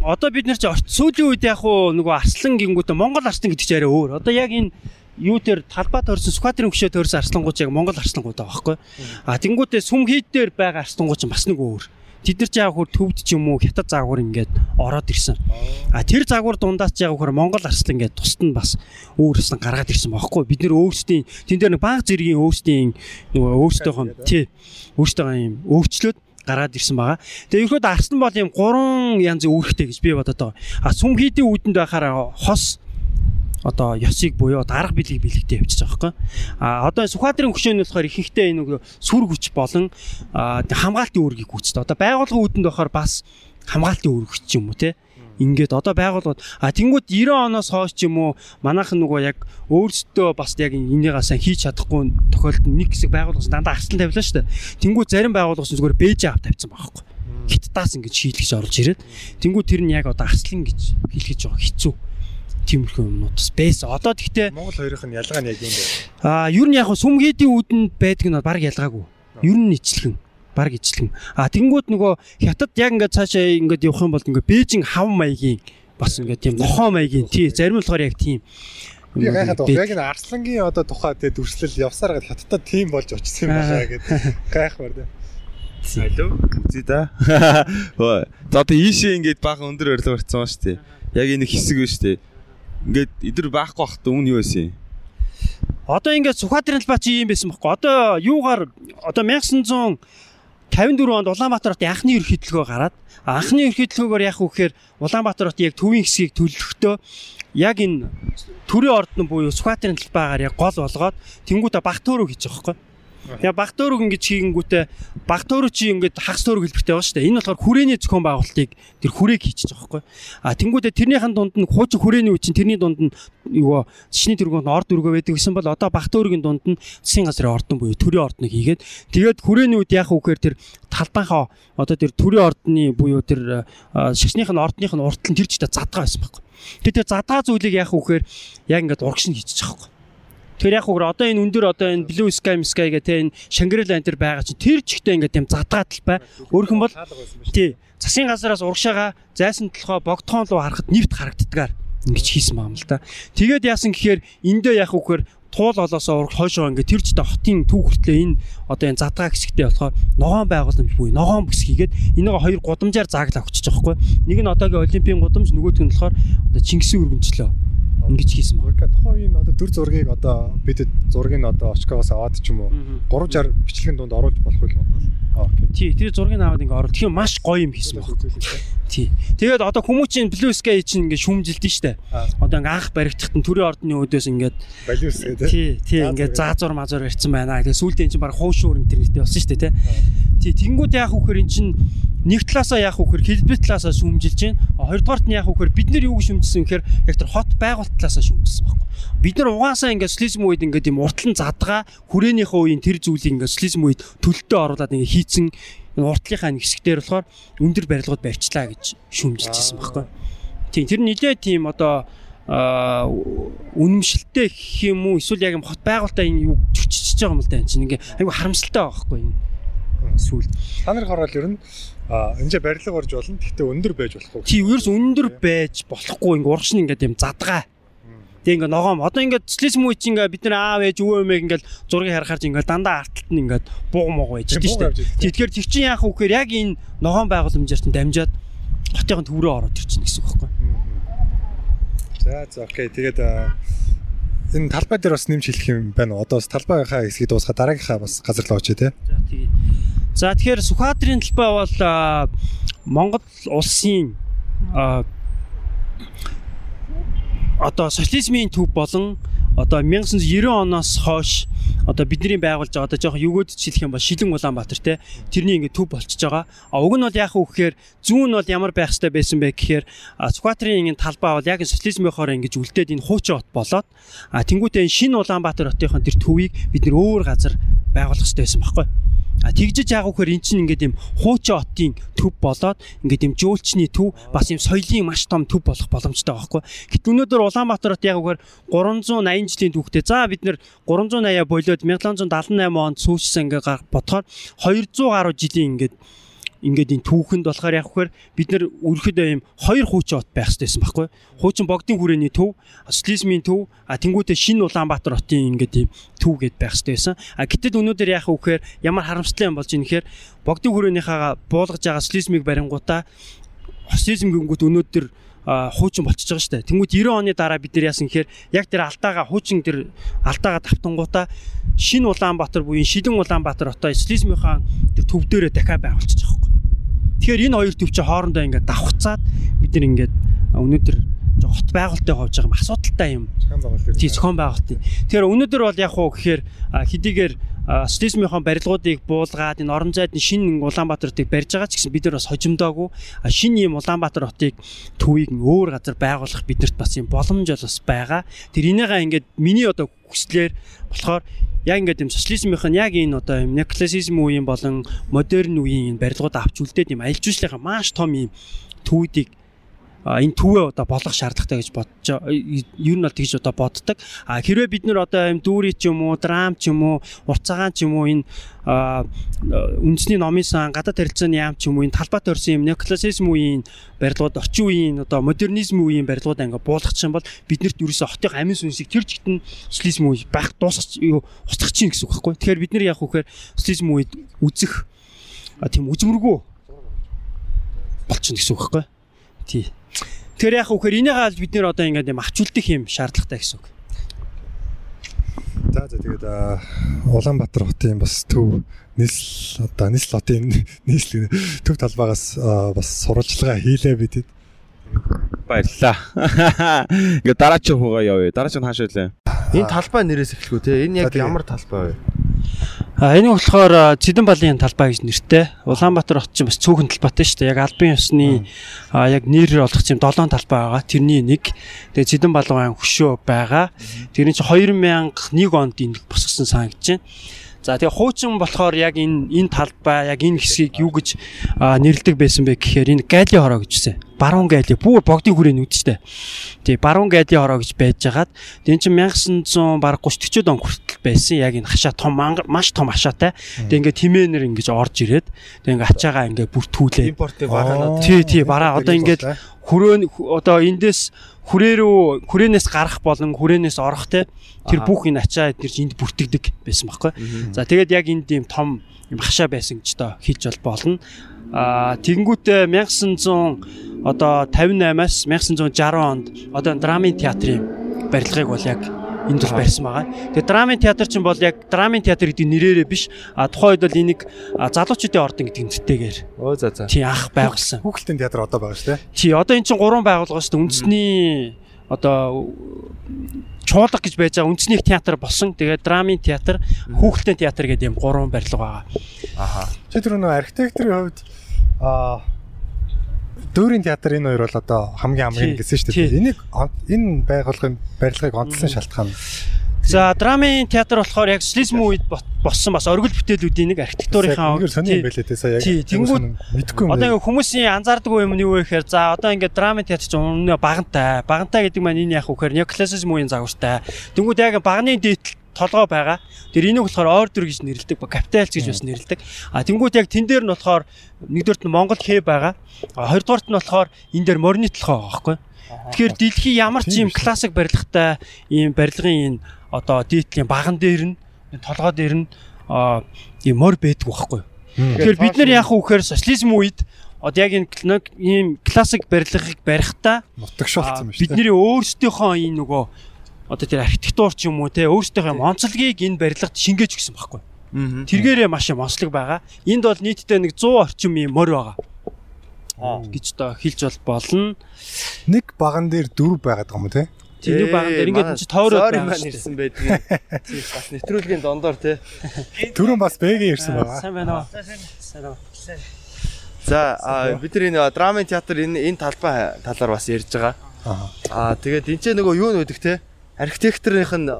одоо бид нар чи сүүлийн үед яг уу нөгөө арслан гингүүтээ Монгол арслан гэдэг чинь арай өөр. Одоо яг энэ юу тэр талбай төрсөн Сүхбаатарын хөшөө төрсөн арслангууч яг Монгол арслангууд байгаа байхгүй. А тэнгуүтээ сүм хийд дээр байгаа арслангууч нь бас нэг өөр. Тэд нар жаа хөр төвд ч юм уу хятад загвар ингээд ороод ирсэн. А тэр загвар дундаас жаа хөр Монгол арслан ингээд тусад нь бас өөрөөс нь гаргаад ирсэн байхгүй. Бид нэр өөрсдийн тэн дээр нэг баг зэргийн өөрсдийн нөгөө өөрсдийнхөө тий өөрсдөө юм өөрчлөөд гараад ирсэн байгаа. Тэгээ ерөөд арслан бол юм гурван янзын үүрэгтэй гэж би бодоод байгаа. А сүм хийдийн үүдэнд байхаараа хос одоо ёсыг буюу дарга билег бэлэгтэй явчихж байгаа байхгүй. А одоо Сүхбаатарын хөшөөний болохоор ихэнхдээ энэ нөгөө сүр хүч болон хамгаалтын үүргийг гүйцэд. Одоо байгуулгын үүдэнд болохоор бас хамгаалтын үүрэг ч юм уу те. Ингээд одоо байгууллагууд а тэнгууд 90 оноос хойш ч юм уу манайхан нөгөө яг өөрсдөө бас яг энийгээ сайн хийж чадахгүй тохиолдолд нэг хэсэг байгууллагаас дандаа арслан тавилаа шүү дээ. Тэнгууд зарим байгууллагаас зүгээр бэж авт тавьсан байхгүй. Хиттаас ингэж шийдлэж оруулж ирээд тэнгууд тэр нь яг одоо арслан гэж хэлгэж байгаа хэцүү тиймэрхүү юмнууд байсан. Одоо тэгтээ Монгол хоёрын нь ялгаа нь яг юм бэ? аа ер нь яг сүмгээдийн үүдэнд байдаг нь баг ялгаагүй. Ер нь ижилхэн баг ижилхэн. А тэгэнгүүт нөгөө хятад яг ингээд цаашаа ингээд явах юм бол ингээд Бээжин хав маягийн бас ингээд тийм нохоо маягийн тий зарим болохоор яг тийм Би гайхаад байна. Яг энэ Арслангийн одоо тухай тэ дүрслэл явсаар гад хаттад тим болж очсон юм байна гэдэг гайхмаар дээ. Алло. Зэ да. За одоо ийшээ ингээд баахан өндөр барилга барьсан ба штэ. Яг энэ хэсэг байна штэ. Ингээд идэр байхгүй бахт өмнө юу байсан юм? Одоо ингээд Сүхбаатарын талбай чи юм байсан бохоо. Одоо юугаар одоо 1954 онд Улаанбаатар хотын анхны ерөнхийлөгөө гараад анхны ерөнхийлөгөөр яах вэ гэхээр Улаанбаатар хотын яг төвийн хэсгийг төлөвлөхдөө яг энэ төрийн ордон буюу Сүхбаатарын талбайгаар яг гол болгоод тэнгуүтэ баг төөрөг хийж байгаа байхгүй. Тэгээ баг төөрөг ингэж хийгэнгүүтээ баг төөрөг чи ингээд хагас төөрөг хэлбэртэй байгаа шүү дээ. Энэ болохоор хүрээний зохион байгуулалтыг тэр хүрээг хийчих жоохгүй. А тэнгуүтэ тэрнийхэн дунд нь хуучин хүрээний үе чинь тэрний дунд нь юу шишний төргөнд орд өргөө байдаг гэсэн бол одоо баг төөрөгийн дунд нь засгийн газрын ордон буюу төрийн ордныг хийгээд тэгээд хүрээний үед яах вэ гэхээр тэр талбайхаа одоо тэр төрийн ордны буюу тэр шишнийх нь ордных нь уртл нь тэр чигтээ задгаа байсан байхгүй. Тэгээд тэр задгаа зүйлийг яах вэ гэхээр яг ингээд урагш нь хийчих жоохгүй. Тэр яг үгээр одоо энэ өндөр одоо энэ Blue Sky Sky гэх тэ энэ Shangri-La энэ байгаа чинь тэр чигтээ ингээд юм задгаатал бай. Өөрөх юм бол тий засгийн газараас урагшаага зайсан толгой богдхон руу харахад нэвт харагддгаар ингэж хийсэн байгаа юм л да. Тэгээд яасан гэхээр эндээ яг үгээр туул олоосоо ураг хойшоо ингээд тэр чигтээ хотын төв хүртлээ энэ одоо энэ задгаа хэсэгтээ болохоор ногоон байгууламж буюу ногоон бүс хийгээд энийг хоёр гудамжаар зааглаа өгчих жоохгүй. Нэг нь одоогийн олимпийн гудамж нөгөөх нь болохоор одоо Чингисийн өргөнчлөө ингэж хийсэн баг. Тухайн энэ одоо төр зургийг одоо бид зургийг одоо очкоос аваад ч юм уу 360 бичлэгийн дунд оруулж болох? Аа окей. Тий, тэр зургийг аваад ингэ оруулах юм маш гоё юм хийсэн баг. Тий. Тэгээд одоо хүмүүчийн Blue Sky чинь ингэ шүмжилдэж штэ. Одоо ингэ анх баригдахт нь төрийн ордны өөдөөс ингэ гэдэг. тий, тий ингэ заазур мазур ирсэн байна. Тэгээд сүүлдээ эн чинь баг хуушуур интернеттэй болсон штэ тий. Тий, тэнгууд яах вэ гэхээр эн чинь нэг талаасаа яах вэ гэхээр хэлбэр талаасаа шүмжилж байна. Хоёрдугаарт нь яах вэ гэхээр бид нар юу шүмжилсэн гэхээр яг тэр хот байгуулт талаасаа шүмжилсэн байхгүй. Бид нар угаасаа ингээд социализм үед ингээд юм уртлан задгаа хүрээнийхээ үеийн тэр зүйлийг ингээд социализм үед төлөлтөө оруулаад ингээд хийцэн энэ уртлынхаа нэг хэсгээр болохоор өндөр барилгууд барьчлаа гэж шүмжилжсэн байхгүй. Тийм тэр нилээ тийм одоо үнэмшилтэй гэх юм уу эсвэл яг юм хот байгуултаа энэ юу чөччихөж байгаа юм л да энэ чинь ингээ айгу харамсалтай байгаа байхгүй энэ сүүл. Та нар хараад ер нь энэ барилга орж болно. Гэхдээ өндөр байж болох уу? Тийм ерөөс өндөр байж болохгүй ингээ урагш нь ингээ юм задгаа. Тэг ингээ ногоом одоо ингээ социализм үе чинь ингээ бид нар аав ээж өвөө эмээг ингээ зургийг харахаар ингээ дандаа арталт нь ингээ бууг мууг байж дээ шүү дээ. Тэгэхээр тэр чинь яах вэ гэхээр яг энэ ногоон байгууламжаар чинь дамжаад хотын төврөө ороод ирчихнэ гэсэн үг байхгүй. За за окей. Тэгээд энэ талбай дээр бас нэмж хэлэх юм байна? Одоо бас талбайхаа хэсгийг дуусгаад дараагийнхаа бас газар руу очие те. За тэгээ. За тэгэхээр Сүхбаатарын талбай бол Монгол улсын одоо социализмын төв болон одоо 1990 оноос хойш одоо бидний байгуулж байгаа одоо жоохон югөөд хэлэх юм бол Шилэн Улаанбаатар те тэрний ингээд төв болчихж байгаа. А уг нь бол яах вэ гэхээр зүүн нь бол ямар байх хэрэгтэй байсан бэ гэхээр Сүхбаатарын ингээд талбай бол яг социализмынхоор ингэж үлдээд энэ хуучин хот болоод а тэнгуүтээ энэ шинэ Улаанбаатар хотынхон тэр төвийг бид нэр өөр газар байгуулах хэрэгтэй байсан байхгүй. А тэгжиж вэ гэхээр эн чинь ингээд юм хуучин хотын төв болоод ингээд юм жуулчны төв бас юм соёлын маш том төв болох боломжтой байхгүй. Гэт өнөөдөр Улаанбаатар хот яг үгээр 380 жилийн түүхтэй. За бид нэр 380 болоод 1778 онд сүүссэн ингээд бодохоор 200 гаруй жилийн ингээд ингээд энэ түүхэнд болохоор яг вэхээр бид нар ерөөхдөө ийм хоёр хуучин хот байх хэрэгтэйсэн байхгүй. Хуучин богдын хүрээний төв, социализмын төв, а тэнгуүтээ шинэ Улаанбаатар хотын ингээд ийм төв гэд байх хэрэгтэйсэн. А гэтэл өнөөдөр яах вэ гэхээр ямар харамсалтай юм болж ийм гэхээр богдын хүрээнийхээ буулгаж байгаа социализмыг барингуудаа социализм гингүүт өнөөдөр хуучин болчихж байгаа шүү дээ. Тэнгүүд 90 оны дараа бид нар яасан гэхээр яг тэр алдаага хуучин тэр алдаага давтангуудаа шинэ Улаанбаатар буюу Шилэн Улаанбаатар хотоо социализмынхаа тэр төв дээрээ дахиад байгуулчих. Тэгэхээр энэ хоёр төв чи хоорондоо ингээд давхцаад бид нар ингээд өнөөдөр хот байгуулалтыг ховж байгаа юм асуудалтай юм. Зохион байгуулалт. Тий зохион байгуулалтын. Тэгэхээр өнөөдөр бол яг хуу гэхээр хэдийгээр социализмынхон барилгуудыг буулгаад энэ орон зайд шинэ Улаанбаатар хотыг барьж байгаа ч гэсэн бид нар бас хожимдоогүй шинэ юм Улаанбаатар хотыг төвийг өөр газар байгуулах бидэрт бас юм боломж бол бас байгаа. Тэр энийгээ ингээд миний одоо хүслээр болохоор яг ингээд юм социализмынх нь яг энэ одоо юм неоклассизм үеийн болон модерн үеийн энэ барилгууд авч үлдээд юм аялал жуулчлалынхаа маш том юм төвүүдийг а, энэ түүвээ одоо болох шаардлагатай гэж бодож ер нь бол тэгж одоо боддог. А хэрвээ бид нэр одоо юм дүүри ч юм уу, драм ч юм уу, уртцагаан ч юм уу энэ үндэсний номын сан, гадаад харилцааны яам ч юм уу энэ талбайд орсон юм неоклассизм үеийн барилгууд, орчин үеийн одоо модернизм үеийн барилгууд ингээ буулгах чинь бол биднэрт ерөөсөө хотын амин сүнсийг тэр жигтэн социализм үе байх дуусах юу устгах чинь гэсэн үг байхгүй. Тэгэхээр бид нар яг үхээр социализм үед үзэх тийм үзмэргүй болчихно гэсэн үг байхгүй. Тий. Тэгэхээр яг үхээр энийг аль бид нэр одоо ингээд юм авч үлдэх юм шаардлагатай гэсэн үг. За за тэгээд Улаанбаатар хотын бас төв нийслэл одоо нийслэл хотын нийслэл төв талбайгаас а, бас сурвалжлага хийлээ бидэд. Баярлалаа. Ингээ дараагийн хуугаа явъя. Дараагийн нь хаашаа лээ. Энэ талбай нэрээс эхлэх үү те? Энэ яг ямар талбай вэ? А энэ болохоор Цэдэн балын талбай гэж нэртэй. Улаанбаатар хот чинь бас цөөхөн талбайтай шүү дээ. Яг албан ёсны яг нэр олох чинь 7 талбай байгаа. Тэрний нэг. Тэгээ Цэдэн балуун хөшөө байгаа. Тэрний чинь 2001 онд энэ босгосон санагдаж байна. За тэгээ хуучин болохоор яг энэ энэ талбай яг энэ хэсгийг юу гэж а, нэрлэдэг байсан бэ гэхээр энэ гайли хороо гэж үсэ. Баруун гайли бүр богдын хүрээний үдчтэй. Тэгээ баруун гайли хороо гэж байж хагаад тэн чинь 1900 бараг 30 40 он хүртэл байсан. Яг энэ хашаа том маш том хашаатай. Тэгээ ингээ тимээнэр ингэж орж ирээд тэгээ ингээ ачаагаа ингээ бүртгүүлээ. Импортыг Аа. бараанаад Тий тий бараа одоо ингээд хүрээ одоо эндээс хүрээ рүү хүрээнээс гарах болон хүрээнээс орох те тэр бүх энэ ачаа эдгээр энд бүртгэдэг байсан байхгүй. За тэгээд яг энд ийм том юм хашаа байсан гэж доо хэлж бол болно. Аа тэгэнгүүтээ 1900 одоо 58-аас 1960 онд одоо драмын театрын барилгыг бол яг энд бол барьсан байгаа. Тэгээ драмын театр чинь бол яг драмын театр гэдэг нэрээрээ биш а тухайн үед бол энийг залуучуудын ордон гэдэг нэртэйгээр Өө за за. тий анх байгуулсан. Хүүхэлдэйн театр одоо байгаа шүү дээ. Тий, одоо эн чинь гурван байгууллага шүү дээ. Үндэсний одоо чуулга гэж байж байгаа үндэсний театр болсон. Тэгээд драмын театр, хүүхэлдэйн театр гэдэг юм гурван барилга байгаа. Аха. Чи тэр нөө архитекторын хувьд а дүүрийн театр энэ хоёр бол одоо хамгийн хамгийн гэсэн шүү дээ. Энийг энэ байгууллагын барилгыг онцлон шалтгаан. За, драмын театр болохоор яг социализм үед болсон бас оргил бүтээлүүдийн нэг архитектурынхаа Ингээд сони тий. юм байлээ те сая яг. Тэнгүүд мэдгүй юм. Одоо ингээ хүмүүсийн анзаардаг юм нь юу вэ гэхээр за одоо ингээ драмын театр чинь өмнө багантай. Багантай гэдэг маань энэ яг үхээр неоклассизм үеийн загвартай. Тэнгүүд яг багны дээдл толгой байгаа. Тэр энийг болохоор ойр дүр гэж нэрлэдэг, ба капиталц гэж бас нэрлэдэг. А тэнгүүд яг тэн дээр нь болохоор нэгдүгээрт нь Монгол хээ байгаа. А хоёрдугаарт нь болохоор энэ дээр морины толгой байгаа байхгүй. Тэгэхээр дэлхийн ямар ч юм классик барилгатай ийм барилгын энэ одоо дээдлийн баган дээр нь толгой дээр нь ийм мор байдаг байхгүй. Тэгэхээр бид нар яах вэ гэхээр социализм үед одоо яг энэ ийм классик барилгыг барихтаа нутагшаалцсан байна шүү дээ. бидний өөрсдийнхөө энэ нөгөө одоо тэр архитектур ч юм уу те өөрсдийнхөө юм онцлогийг энэ барилгад шингээж өгсөн байхгүй. Тэргээрээ маш юм онцлог байгаа. Энд бол нийтдээ нэг 100 орчим юм морь байгаа гэж одоо хэлж бол болно. нэг баган дээр дөрв байгаад байгаа юм те. Тэр нэг баган дээр ингээд чи тойроод байгаа дээ. ирсэн байдгийг. Тий бас нэвтрүүлгийн дондор те. Төрөн бас бэгээ ирсэн байгаа. Сайн байна уу? Сайн уу? За бид нар энэ драмын театр энэ энэ талбай талаар бас ярьж байгаа. Аа. Аа тэгээд энэ ч нөгөө юу нөдөх те? Архитекторынх нь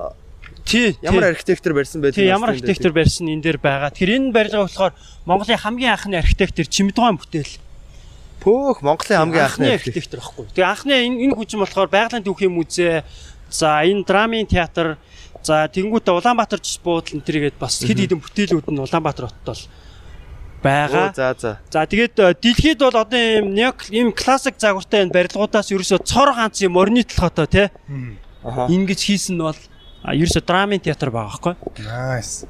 Тий. ямар архитектор барьсан байдаг Тий ямар архитектор барьсан энэ дээр байгаа. Тэгэхээр энэ барилга болохоор Монголын хамгийн анхны архитектор Чимдгоон бүтээл. Пөөх Монголын хамгийн анхны архитектор. байхгүй. Тэгээ анхны энэ энэ хүчин болохоор Байгалийн түүхийн музей, за энэ драмын театр, за тэнгуүтэ Улаанбаатар жиш буудлын тэргээд бас хэд хэдэн бүтээлүүд нь Улаанбаатар хотод бол байгаа. За за. За тэгээд э, дэлхийд бол одоо ийм яг ийм классик загвартай энэ барилгуудаас ерөөсө цор ганц юм орны толготой тий. Ингэж хийсэн нь бол ерөөсө драмын театр байгаа байхгүй. Nice.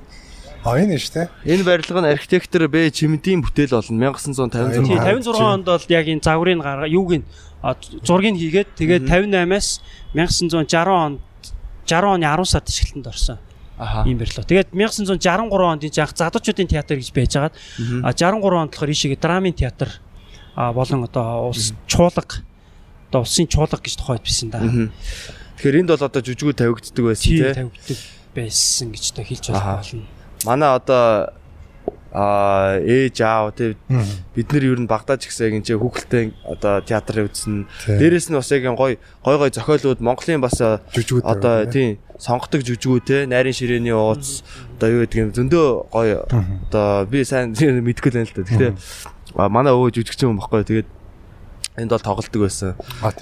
А энэ шүү дээ. Энэ барилга нь архитектор Б Чимдийн бүтээл болно 1956 Тий Аа, 56 онд бол яг энэ загварын гарга юуг нь зургийг хийгээд тэгээд 58-аас 1960 онд 60 оны 10 сард ашиглалтанд орсон Аха. юм барилга. Тэгээд 1963 онд энэ анх задуучуудын театр гэж байжгаад а 63 онд болохоор ийшээгээ драмын театр а болон одоо улс чуулга одоо улсын чуулга гэж бисэн да. Тэгэхээр энд бол одоо жүжигүүд тавигддаг байсан Тий тий. тавигддаг байсан гэж та хэлж болох болно. Манай одоо а ээж аав тий бид нар ер нь гэсэн яг энэ хүүхэлтэй одоо театрын үзсэн. Тий. Дээрээс нь бас яг гой гой гой зохиолууд Монголын бас Жүжигүүд одоо тий сонгодог жүжигүүд тий найрын ширээний ууц одоо юу гэдэг юм зөндөө гой одоо би сайн мэдгүй л байна л да. Гэхдээ манай өвөө жүжигч юм баггүй. Тэгээд энд бол тоглолдог байсан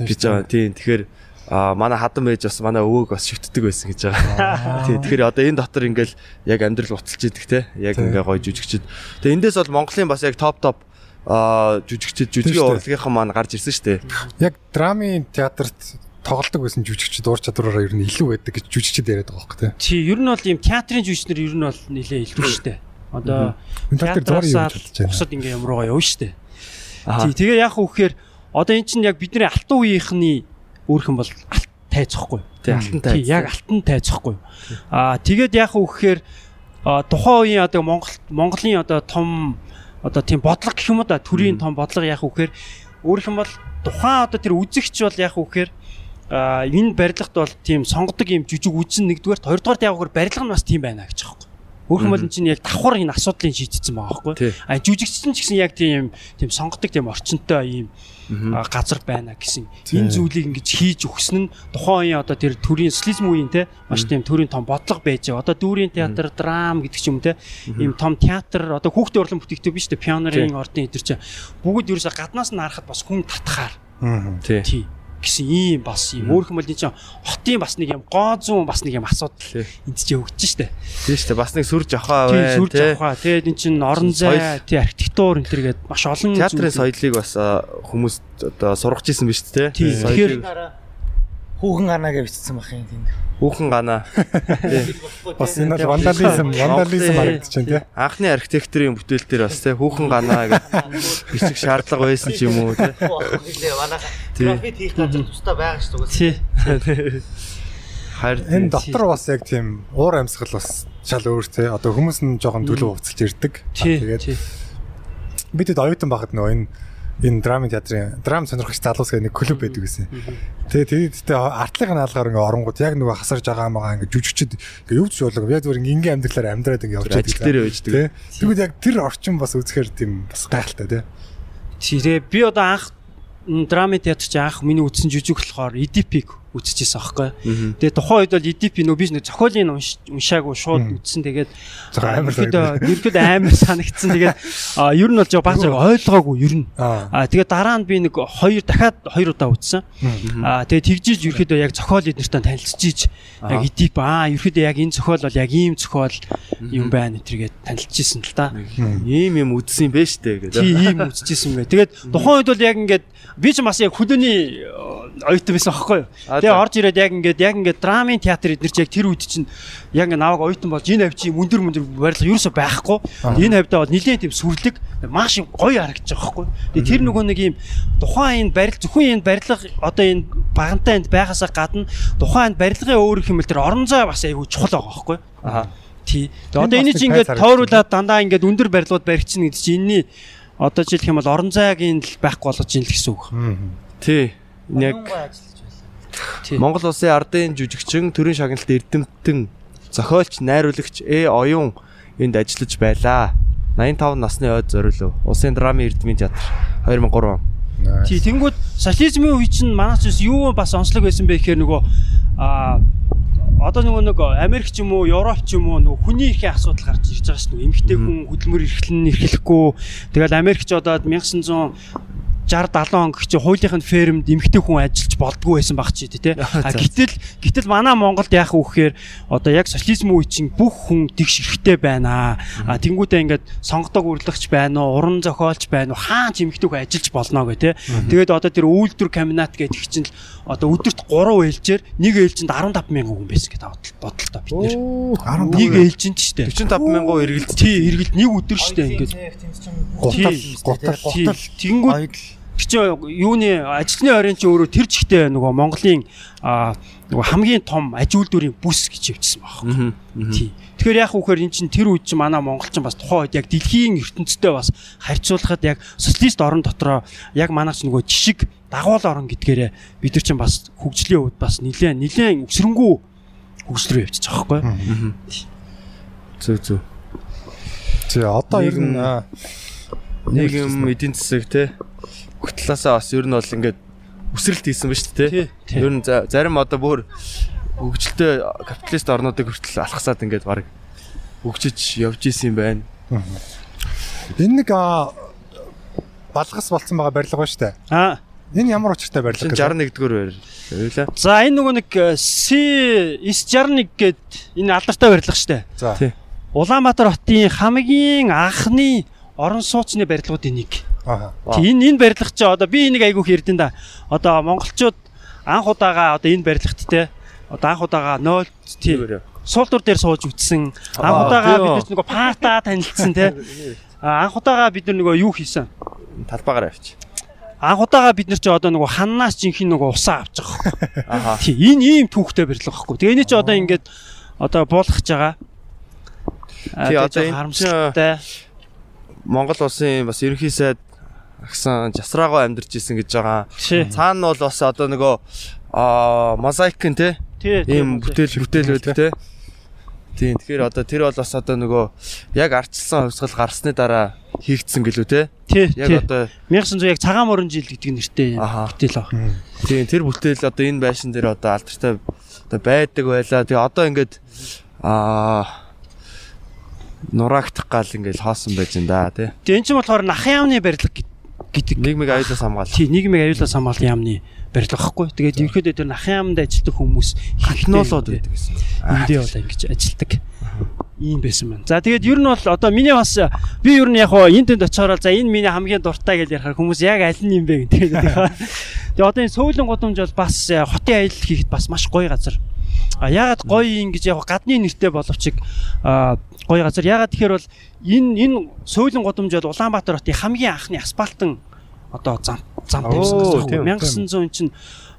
гэж байгаа. Тийм тэгэхээр а манай хадам ээж бас манай өвөөг бас шүтдэг байсан гэж байгаа. Тий тэгэхээр одоо энэ дотор ингээл яг амьдрал уталж идэг те. Яг ингээ гоё жүжигчд. Тэгээ эндээс бол Монголын бас яг топ топ а жүжигчд жүжигийн шүү дээ. урлагийнхан маань гарч ирсэн шүү дээ. Яг драмын театрт тоглолдог байсан жүжигчд уур чадвараараа ер нь илүү байдаг гэж жүжигчд яриад байгаа байхгүй тий. Тий ер нь бол ийм театрын жүжигчнэр ер нь бол нэлээ илүү. Одоо тал дээр зураг юу театраасаа гэж бодож байна. бусад ингээ юм руугаа явна штэ. Аха. Тий тэгээ яг үхээр одоо эн чинь яг бидний алтан үеийнхний өөрхөн бол алт тайцахгүй. Тий алтан тайз. яг алтан тайцахгүй. Аа тэгээд яг үхээр а, тухайн үеийн одоо Монгол Монголын одоо том одоо тийм бодлого гэх юм уу да төрийн том бодлого яг үхээр өөрөх юм бол тухайн одоо тэр үзэгч бол яг үхээр а энэ барилгад бол тийм сонгодог юм жижиг үзэн нэгдүгээр хоёрдугаар яг үгээр барилга нь бас тийм байна гэж юм. Өөрөх юм бол энэ чинь яг давхар энэ асуудлыг шийдчихсэн байгаа байхгүй. А жүжигчсэн ч гэсэн яг тийм тийм сонгодог тийм орчинтой а, газар байна гэсэн. Энэ зүйлийг ингэж хийж өгсөн нь тухайн үеийн одоо тэр төрийн социализм үеийн те маш тийм төрийн том бодлого байж байгаа. Одоо дүүрийн театр, драм гэдэг ч юм те ийм том театр одоо хүүхдээ урлан бүтээгдэв биш үү пионерын ордын эдэр чинь. Бүгд ерөөсө гаднаас нь харахад бас хүн татхаар. Тий. Гэсэн ийм бас ийм өөрөх юм бол энэ чинь хотын бас нэг юм гоо зүүн бас нэг юм асуудал энд чинь өгч штэ. Тийм дээ. Бас нэг сүр жохоо Тий байна сүр тий. жавхаа тий энэ чинь орон зай тий архитектур энэ төргээд маш олон Театрын соёлыг бас а, хүмүүс одоо сургаж исэн биз дээ Тий, тий. тэгэхээр- Хүүхэн гарнаа гэж бичсэн бах юм тийм. хүүхэн ганаа. Бас энэ бол вандализм, вандализм харагдаж байна тий. Анхны архитектурын бүтээл дээр бас тий хүүхэн ганаа гэж бичиг шаардлага байсан ч юм уу тий. Хэлээ манайха Тий. графит хийх газар тусдаа байгаа шүү дээ. тий Харин Энэ дотор бас яг тийм уур амьсгал бас шал өөр тий. Одоо хүмүүс нь жоохон төлөв хувцалж ирдэг. Тэгээд бидэд оюутан байхад нөө энэ энэ драмын театрын драм сонирхогч залуус гэх нэг клуб байдаг гэсэн. Тэгээ тэгээд тэ артлын хаалгаар ингээ оронгууд яг нөгөө хасарж байгаа магаа ингээ жүжигчд ингээ юу ч болоо яг зүгээр ингээ амьдралаар амьдраад ингээ явж ажил дээр байждаг. Тэгвэл яг тэр орчин бас үзэхээр тийм бас гайхалтай тий. тэгээ би одоо анх драмын театр чи анх миний үзсэн жүжиг болохоор EDP-г үзчихсэн аахгүй. Тэгээ тухайн үед бол EDP нөө би нэг зохиолын унш- уншаагүй шууд үзсэн тэгээд Зохиол амар санагдсан. Тэгээд ер нь бол жоо баг зэрэг ойлгоогүй ер нь. Аа. тэгээд дараа нь би нэг хоёр дахиад хоёр удаа үзсэн а тэгээд тэгжиж ерөөдөө яг зохиол эднэртэй танилцчихийж яг. EDP аа ерөөдөө яг энэ зохиол бол яг ийм зохиол юм байна гэтэргээд танилцчихсэн л та. Ийм юм үзсэн бэ штэ гэдэг. Тий ийм үзчихсэн бай. Тэгээд тухайн үед бол яг ингээд би ч бас яг хөдөөний э, оюутан байсан аахгүй юу. Тэгээ орж ирээд яг ингээд яг ингээд драмын театр эднэр чи яг тэр үед чинь яг ингээд наваг оюутан болж энэ хавь чи мөндөр мөндөр барилга ерөөсөй байхгүй. Энэ хавьдаа бол нилээн тийм сүрлэг маш гоё харагдаж байгаа аахгүй юу. Тэгээ тэр нөгөө нэг ийм тухайн энэ барил зөвхөн энэ барилга одоо энэ багантай энд байгаасаа гадна тухайн энэ барилгын өөр хэмэл тэр орон зай бас айгүй чухал байгаа аахгүй юу. Аха. Тий. Тэгээ Энэ одоо бас энийг нэг чи ингээд тойруулаад дандаа ингээд өндөр барилгууд баригдчихна гэдэг чинь энэний одоо жишээлх юм бол орон зайгийн л байхгүй болгож ийн л гэсэн үг. Тий. Яг. Монгол улсын ардын жүжигчин төрийн шагналт эрдэмтэн зохиолч найруулагч Э оюун энд ажиллаж байлаа. 85 насны ойд зориулв. Улсын драмын эрдмийн театр 2003 он. Тий. Тэнгүүд социализмын үе чинь манайч бас юу бас онцлог байсан бэ гэхээр нөгөө а одоо нөгөө нэг Америк ч юм уу, Европ ч юм уу нөгөө хүний эрхийн асуудал гарч ирж байгаа шүү дээ. Эмэгтэй хүн хөдөлмөр эрхлэн эрхлэхгүй. Тэгэл Америкч одоо 1900 60 70 он гэх чи хуулийнхын фермд эмгтэй хүн ажиллаж болдгоо байсан баг чи тий. А гэтэл гэтэл манай Монголд яах вэ гэхээр одоо яг социализм үе чинь бүх хүн тэгш эрхтэй байна. А тэнгуүдээ ингээд сонгодог урлагч байна уу, уран зохиолч байна уу, хаан ч эмгтэй хүн ажиллаж болно гэх тий. Тэгээд одоо тэр үйлдвэр комбинат гэдэг чинь л одоо өдөрт 3 ээлжээр нэг ээлжинд 15 мянган хүн байсан гэдэг бодлоо бид нэр. Нэг ээлжинд штэ. 45 мянган эргэлт Тий, эргэлт нэг өдөр штэ ингээд. Гутал Тий. гутал Тий. Тэнгүүд чи юуны ажлын оройн чи өөрөө тэр жигтэй нөгөө Монголын аа, нөгөө хамгийн том аж үйлдвэрийн бүс гэж явжсан байна. Тий. Тэгэхээр яг үхээр эн чин тэр үед чи манай монголчин бас тухайн үед яг дэлхийн ертөнцтэй бас харьцуулахад яг социалист орн дотроо яг манайч нөгөө жишг дагуул орн гэдгээрээ бид нар чинь бас хөгжлийн үед бас нэлээд нэлээд өсрөнгүү хөгжил рүү явчих жоохгүй. Зүг зүг. Тий одоо ер нь аа, Нийгэм эдийн засаг те хөтлөөсөө бас ер нь бол ингээд өсрэлт хийсэн ба шүү дээ. Ер нь за- зарим одоо бүр хөгжилтэй капиталист орнуудыг хүртэл алхасаад ингээд баг хөгжиж явж исэн юм байна. энэ нэг балгас болцсон байгаа барилга ба штэ. Аа Энэ ямар учиртай барилга Чин 61-р байр. Явлаа. За энэ нөгөө нэг э, C961 гээд энэ алдартай барилга штэ. За. Улаанбаатар хотын хамгийн анхны орон сууцны барилгуудын нэг. Аа. Тий, Энэ энэ барилга чи одоо би энийг айгүйх ярдэн да. Одоо монголчууд анх удаага одоо энэ барилгат те одоо анх удаага 0 тий суултур дээр сууж үтсэн. Анх Аа, удаага бид нөгөө парта танилцсан те. Анх удаага бид нөгөө юу хийсэн? Талбаагаар авч. Анх удаага бид нар чи одоо нөгөө ханнаас жинхэнэ нөгөө усаа авч байгаа байхгүй. Аха. Тий, энэ ийм түүхтэй барилга байхгүй. Тэгээ энэ чи одоо ингээд одоо буулгах байгаа. А, Тий, тэгээ одоо энэ. Монгол улсын бас ерөнхий сайд агсан жасраагаа амьдарч исэн гэж байгаа. Цаана нь бол бас одоо нөгөө аа мозаикын те ийм бүтээл бүтээл байдаг те. Тийм тэгэхээр одоо тэр бол бас одоо нөгөө яг арчилсан хувьсгал гарсны дараа хийгдсэн гэлүү те. Яг одоо 1900 яг цагаан морон жил гэдэг нэртэй бүтээл баг. тийм тэр бүтээл одоо энэ байшин дээр одоо алдартай одоо байдаг байлаа. Тэгээ одоо ингээд аа нураагдах гал ингээд хоосон байж ин да тий. Тэгээ эн чинь болохоор нахын яамны барилга гэд- гэдэг. Нийгмийг аюулаас хамгаалах. Тий, нийгмийн аюулаас хамгаалалтын яамны барилга байхгүй. Тэгээд ерөөдөө тэр нахын яамд ажилладаг хүмүүс Технологиуд байдаг гэсэн. Эндээ бол ингэж ажилдаг. Ийм байсан байна. За тэгээд ер нь бол одоо миний бас би ер нь яг хоо энд тэнд очиороо за энэ миний хамгийн дуртай гэж ярихаар хүмүүс яг аль нь юм бэ гэдэг. Тэгээ одоо энэ сөүлэн гудамж бол бас э, хотын аялал хийхэд бас маш гоё газар. А ягаад гоё юм гэж яг гадны нэртэй боловч а гоё газар. Ягаад тэгэхээр бол энэ энэ сөүлэн гудамж бол Улаанбаатар хотын хамгийн анхны асфальтан одоо зам зам Оо, гэсэн. тийм, 1900 чинь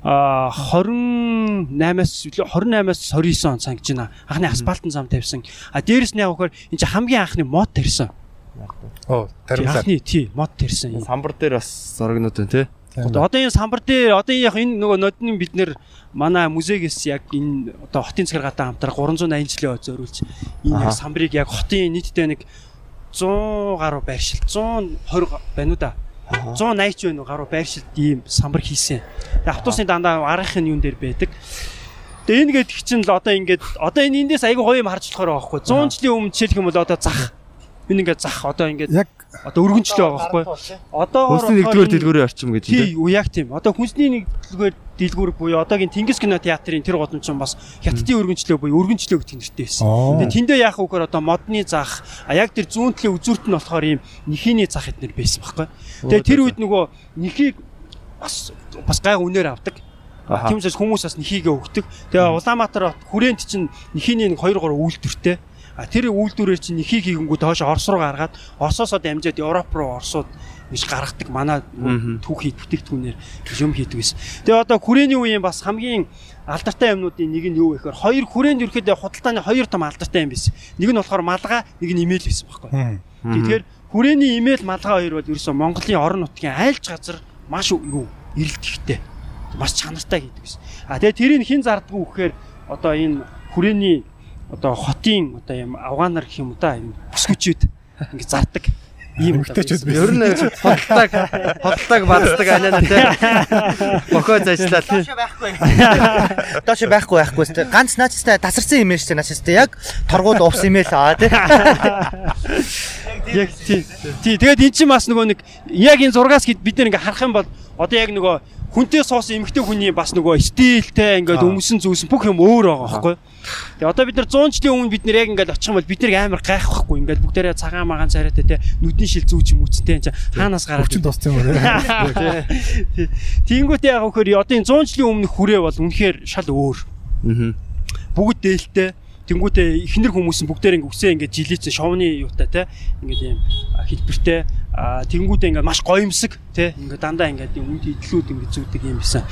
а 28-аас 28-аас 29 он сангиж байна. Анхны асфальтын зам тавьсан. А дээрэс нь яг вөхөр энэ чинь хамгийн анхны мод тарьсан. Оо, Тий, таримлаа. Анхны тий мод тарьсан. Самбар дээр бас зурагнууд байна тий. Одоо энэ самбар дээр одоо яг энэ нөгөө нодны бид нэр манай музейгээс яг энэ одоо хотын цагааргатай хамтраг 380 жилийн зориулж энэ яг самбарыг яг хотын нийтдээ нэг 100 гаруй байршил 120 байна уу да? 180 ч байна уу? Гаруй байршилд ийм самбар хийсэн. Тэгээ автобусны дандаа аргахын юун дээр байдаг. Тэгээ энэ гэдэг чинь л одоо ингээд одоо энэ эндээс айгүй гоё юм харж болохоор байгаа байхгүй. 100 жилийн өмнө жишээлх юм бол одоо зах энэ ингээд зах одоо ингээд Яг одоо өргөнчлөө байгаа байхгүй одоо Хүнсний нэгдүгээр дэлгүүрийн орчим гэж тий. Тий, яг тийм. Одоо хүнсний нэгдүгээр дэлгүүр буюу одоогийн Тэнгис кино театрын тэр годомч бас хятадын өргөнчлөө буюу өргөнчлөө гэх нэртэй байсан. Тэгээ тэндээ яах вэ гэхээр одоо модны зах, а яг тэр зүүн талын үзүүрт нь болохоор ийм нэхийний зах эднэр байсан байхгүй. Тэгээ тэр үед нөгөө нэхийг бас бас гай үнээр авдаг. Тийм учраас хүмүүс бас нэхийгээ өгдөг. Тэгээ Улаанбаатар хот хүрээнд чинь нэхийний нэг 2 3 үйлдвэртэй. А тэр үйлдвэрээр чинь нэхийг хийгэнгүү доош Орос руу гаргаад Оросоосоо дамжаад Европ руу Оросууд биш гаргадаг манай түүхий бүтээгдэхүүнээр юм хийдэг гэсэн. Тэгээ одоо хүрээний үеийн бас хамгийн алдартай юмнуудын нэг нь юу вэ гэхээр хоёр хүрээнд ерөөхдөө худалдааны хоёр том алдартай юм байсан. Нэг нь болохоор малгай, нэг нь имэйл байсан байхгүй. Тэгэхээр хүрээний имэйл малгай хоёр бол ерөөсөө Монголын орон нутгийн айлч газар маш юу эрэлт ихтэй. Маш чанартай хийдэг гэсэн. А тэгээ тэрийг хэн зардггүй гэхээр одоо энэ хүрээний одоо хотын одоо юм авгаанар гэх юм уу да юм бүсгүчүүд ингэ зардаг. Ийм Эмгтээчүүд Ер нь хотлаг хотлаг баддаг анаа тий. Бохоо зажлаа тий. байхгүй. Доош байхгүй байхгүй сте. Ганц наачстай тасарсан юм ээ штэ наачстай яг торгууд увс юм ээ л аа тий. Яг тий. Тий. Тэгээд эн чинь бас нөгөө нэг яг энэ зургаас бид нэр ингээ харах юм бол одоо яг нөгөө хүнтэй суусан эмэгтэй хүний бас нөгөө стилтэй ингээд өмсөн зүйлсэн бүх юм өөр байгаа байхгүй. Тэгээ одоо бид нар 100 жилийн өмнө бид нэр яг ингээд очих юм бол бид нэр амар гайхахгүй ингээд бүгдээрээ цагаан магаан царайтай те нүдний шил зүүж мүцтэй энэ хаанаас гараад Хүчин туссан юм уу? Тэнгүүт яг хөхөр одоо энэ 100 жилийн өмнөх хүрээ бол үнэхээр шал өөр. Аа. бүгд дээлтэй тэнгүүтээ ихнэр хүмүүс бүгдээр ингээ үсээ ингээ жилээсэн шовны юутай те ингээ юм хэлбэртэй а тэнгүүтээ ингээ маш гоёмсог те ингээ дандаа ингээ юм үнд идлүүд ингээ зүүдэг юм бисэн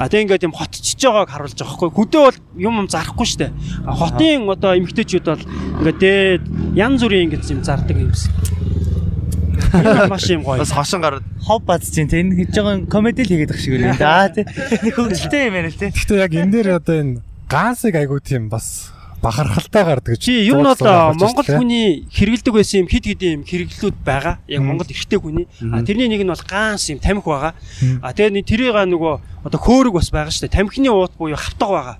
а тэг ингээ юм хотчиж байгааг харуулж байгаа хгүй хөдөө бол юм юм зарахгүй штэ хотын одоо эмгтээчүүд бол ингээ дээд ян зүрийн ингээ юм зардаг юм Энэ маш юм гоё Бас хошин гараад хов бац чинь тэ энэ хийж байгаа комеди л хийгээд байгаа шиг байна. Аа тэ. Нэг хөвгөлтэй юм байна л тэ. Гэхдээ яг энэ дээр одоо энэ гансыг айгуу тийм бас бахархалтай гардаг гэж. Чи юм нь бол Монгол хүний хэрэгэлдэг байсан юм хид хид юм хэрэглүүд байгаа. Яг. Монгол эрэгтэй хүний. А тэрний нэг нь бол ганс юм тамхи байгаа. А тэгээ тэрийг нөгөө одоо хөөрөг бас байгаа шүү дээ. Тамхины уут буюу хавтга байгаа.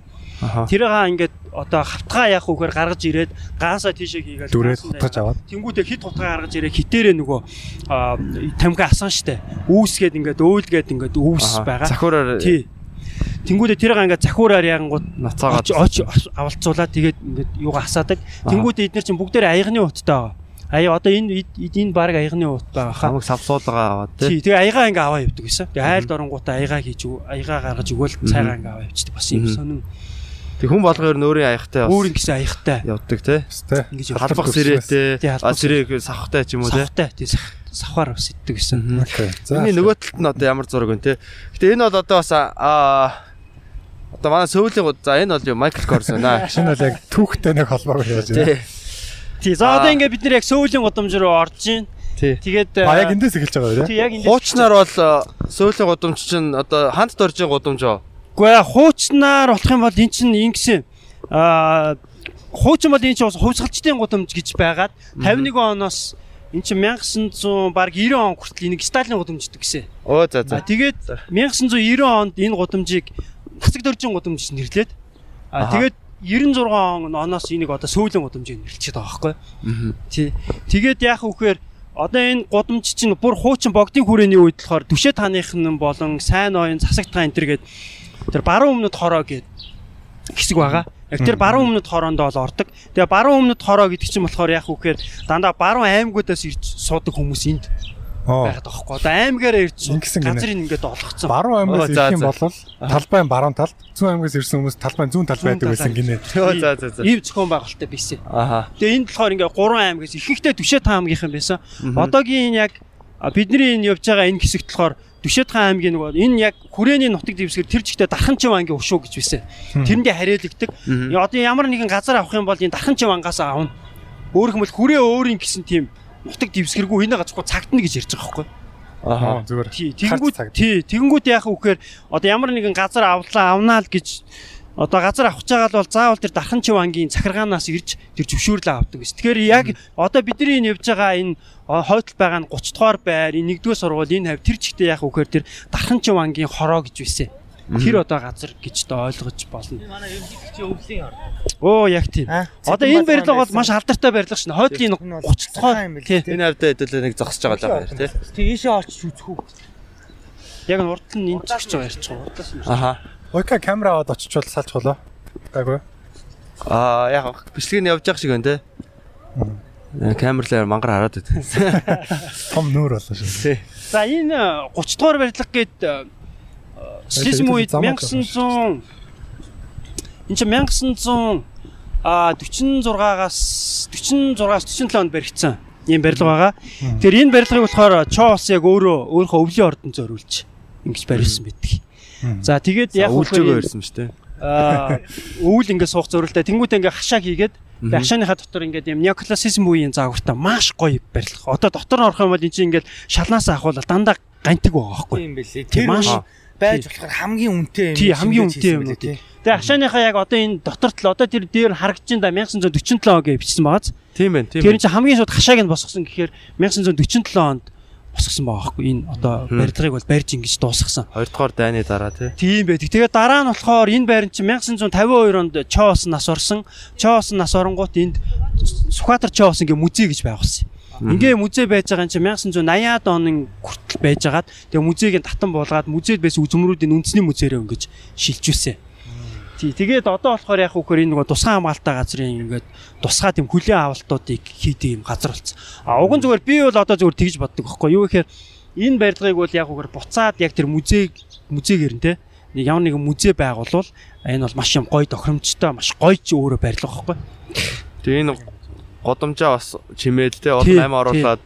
Тэрийг ингээд одоо хавтгаа яах вөхөр гаргаж ирээд гаасаа тийшээ хийгээл Дүрээд хутгаж аваад. Тэнгүүдээ хит хутгаа гаргаж ирээ хитээрээ нөгөө тамхи асан штэ. Үүсгээд ингээд өөлгээд ингээд үүс байгаа. Захиураар Тий. Тэнгүүдээ тэрийг ингээд захиураар янгууд нацаагаад оч авалцуулаад тэгээд ингээд юугаа асаадаг. Тэнгүүдээ эдгээр чинь бүгдээр аягны уттай байгаа. Аяа одоо энэ энэ баг аягны ут байгаа хамаг савсуулгаа аваад тий. Тэгээ аягаа ингээ аваа явдаг гэсэн. Тэгээ айлд оронгуудаа аягаа хийж аягаа гаргаж өгөөл цайгаа ингээ аваа явчихдаг бас юм сонин. Тэг хүн болгоо ер нь өөрийн аягтай бас Өөр ингэсэн аягтай. явдаг тий. Тэ. Ингэж. Халбах сэрээтэй, Тий, сэрээ савхтай ч юм уу тий. Савтай тий сав- савхаар бас иддэг гэсэн. Миний нөгөө талд нь одоо ямар зураг вэ те. Гэтэ энэ бол одоо бас аа одоо манай сөүлийн за энэ бол юу Майкл Корс байна. шинэ бол яг түүхтэй нэг холбоог яаж Тий. байна. Тий, за одоо Аа. ингээ бид нэр яг сөүлийн годомж руу орж гин. Тий. Тэгээд А яг эндээс эхэлж байгаа тий үү? яг энэ Хуучнаар бол сөүлийн гудамж чинь одоо ханд доржийн гудамж аа. Гэхдээ хуучнаар болох юм бол эн чинь ингэсэн аа хуучин бол эн чинь бас хувьсгалчдын гудамж гэж байгаад 51 оноос эн чинь 1900 баг 90 он хүртэл энийг Сталин гудамждаг гэсэн. Оо за за. тэгээд 1990 онд энэ гудамжийг тасаг дөржин гудамж нэрлээд а Аха. тэгээд 96 оноос энийг одоо сөүлэн гудамжийг нэрлэчихэд байгаа байхгүй. Тий. Тэгээд яах вөхөр одоо энэ гудамж чинь бүр хуучин богдын хүрээний үед болохоор түшээ таных нь болон сайн оюун засаг та энэ төр гээд тэр баруун өмнөд хороо гээд хэсэг байгаа. Яг тэр баруун өмнөд хороонд бол ордог. Тэгээ баруун өмнөд хороо гэдэг чинь болохоор яах вөхөр дандаа баруун аймагуудаас ирж суудаг хүмүүс энд байгаад байгаа хгүй. Одоо аймагаараа ирж газрыг ингээд олгоцсон. Баруун аймагаас ирэх юм бол талбайн баруун талд, зүүн аймагаас ирсэн хүмүүс талбайн зүүн талд байдаг байсан гинэ. За за за. Ийм зөвхөн байгальтай байсан. Аха. Тэгээ энд болохоор ингээ 3 аймагаас ихэнхдээ Түшээ таан аймгийнхан байсан. Одоогийн энэ яг бидний энэ явж байгаа энэ хэсэгт болохоор Түшээд хаан аймгийн нөгөө энэ яг хүрээний нутаг дэвсгэр тэр жигтэй Дарханчин аймгийн ушуу гэж байсан. Тэрэндээ хариалагддаг. Одоо ямар нэгэн газар авах юм бол энэ Дарханчин ангаас аавна. Өөр бол хүрээ өөрийн гэсэн тийм нутаг дэвсгэргүй энэ газаргүй цагтна гэж ярьж байгаа байхгүй. Аа зүгээр. Тэгэнгүүт тий, тэгэнгүүт яах вөхээр одоо ямар нэгэн газар авлаа авнаа л гэж одоо газар авах чагаал бол заавал тэр Дарханчин вангийн захиргаанаас ирж тэр зөвшөөрлөө авдаг гэсэн. Тэгэхээр яг одоо бидний энэ явж байгаа энэ а, хойдол байгаа нь 30 дугаар байр, энэ нэгдүгээр сургууль, энэ хавь тэр чигтээ яах вөхээр тэр Дарханчин вангийн хороо гэж байсан. Тэр одоо газар гэж одоо ойлгож болно. Манай эмгэгч өвлийн ор. Оо яг тийм. Одоо энэ барилга бол маш алдартай барилга шнэ. Хойдлын Энэ бол 30 дугаар юм бэл тий. тий. Энэ хавьдаа хэдүүлээ нэг зогсож байгаа л байна тий. Тэг ийшээ очиж үзэх үү. Яг нь урд нь энэ зогсож байгаа ярьж байгаа. Урдаас нь. Аха. Окей, камера аваад очичвол салж болоо. Гайгүй. Аа яг бичлэг нь явж байгаа шиг байна те. Камерлаар мангар хараад байт. Том нүүр болоо шүү. За энэ 30 дугаар барилга гээд социализм үед замаа 1900 энэ чинь 1900 а 46-аас 46-аас 47 онд баригдсан ийм барилга байгаа. Тэгэхээр энэ барилгыг болохоор Чоос яг өөрөө өөрийнхөө өвлийн ордонд зориулж ингэж барьсан байдаг. За тэгээд яг Үүлжээгөө ирсэн шүү дээ. аа өвөл ингээд суух зөрөлтэй тэнгуүтээ ингээд хашааг хийгээд хашааныхаа дотор ингээд юм неоклассизм үеийн заагвартай маш гоё барилга. Одоо дотор нь орох юм бол энэ чинь ингээд шалнаас ахвал дандаа гантиг байгаа байхгүй. Тийм бэлээ. Тийм, Тэр маш. байж болохоор хамгийн үнэтэй юм. Тий, хамгийн үнэтэй байлээ, тий. Тэгээ хашааныхаа яг одоо энэ доторт л одоо тэр дээр харагдаж байна да 1947 гэж бичсэн байгааз. Тийм байна, тийм Тэр чинь хамгийн шууд хашааг нь босгосон гэхээр 1947 онд босгосон байгаа байхгүй. Энэ одоо барилгыг бол барьж ингэж дуусгасан. Хоёрдугаар дайны дараа тий. Тийм байдаг. Тэгээд дараа нь болохоор энэ байран чинь 1952 онд Чоос нас орсон. Чоос нас оронгууд энд Сүхбаатар Чоос ингээ музей гэж байгуулсан. Ингээ музей байж байгаа юм чи 1980-аад оны хүртэл байж байгаад тэгээ музейг нь татан болгоод музейд байсан үзмрүүдийн үндэсний музейрээ ингэж шилжүүлсэн. Тий, тэгээд одоо болохоор яг үхээр энэ нөгөө тусгай хамгаалалтаа газрын ингээд тусгай тийм хүлэн авалтуудыг хийдэг юм газар болсон. А уг нь зүгээр би бол одоо зүгээр тэгж боддог байхгүй юу гэхээр энэ барилгыг бол яг үгээр буцаад яг тэр музей музейгээр нь те нэг ямар нэгэн музей байгуулвал энэ бол маш юм гоё тохиромжтой маш гоё ч өөрөө барилга байхгүй. Тэгээ энэ годомжоо бас чимээд те ол 8 оруулаад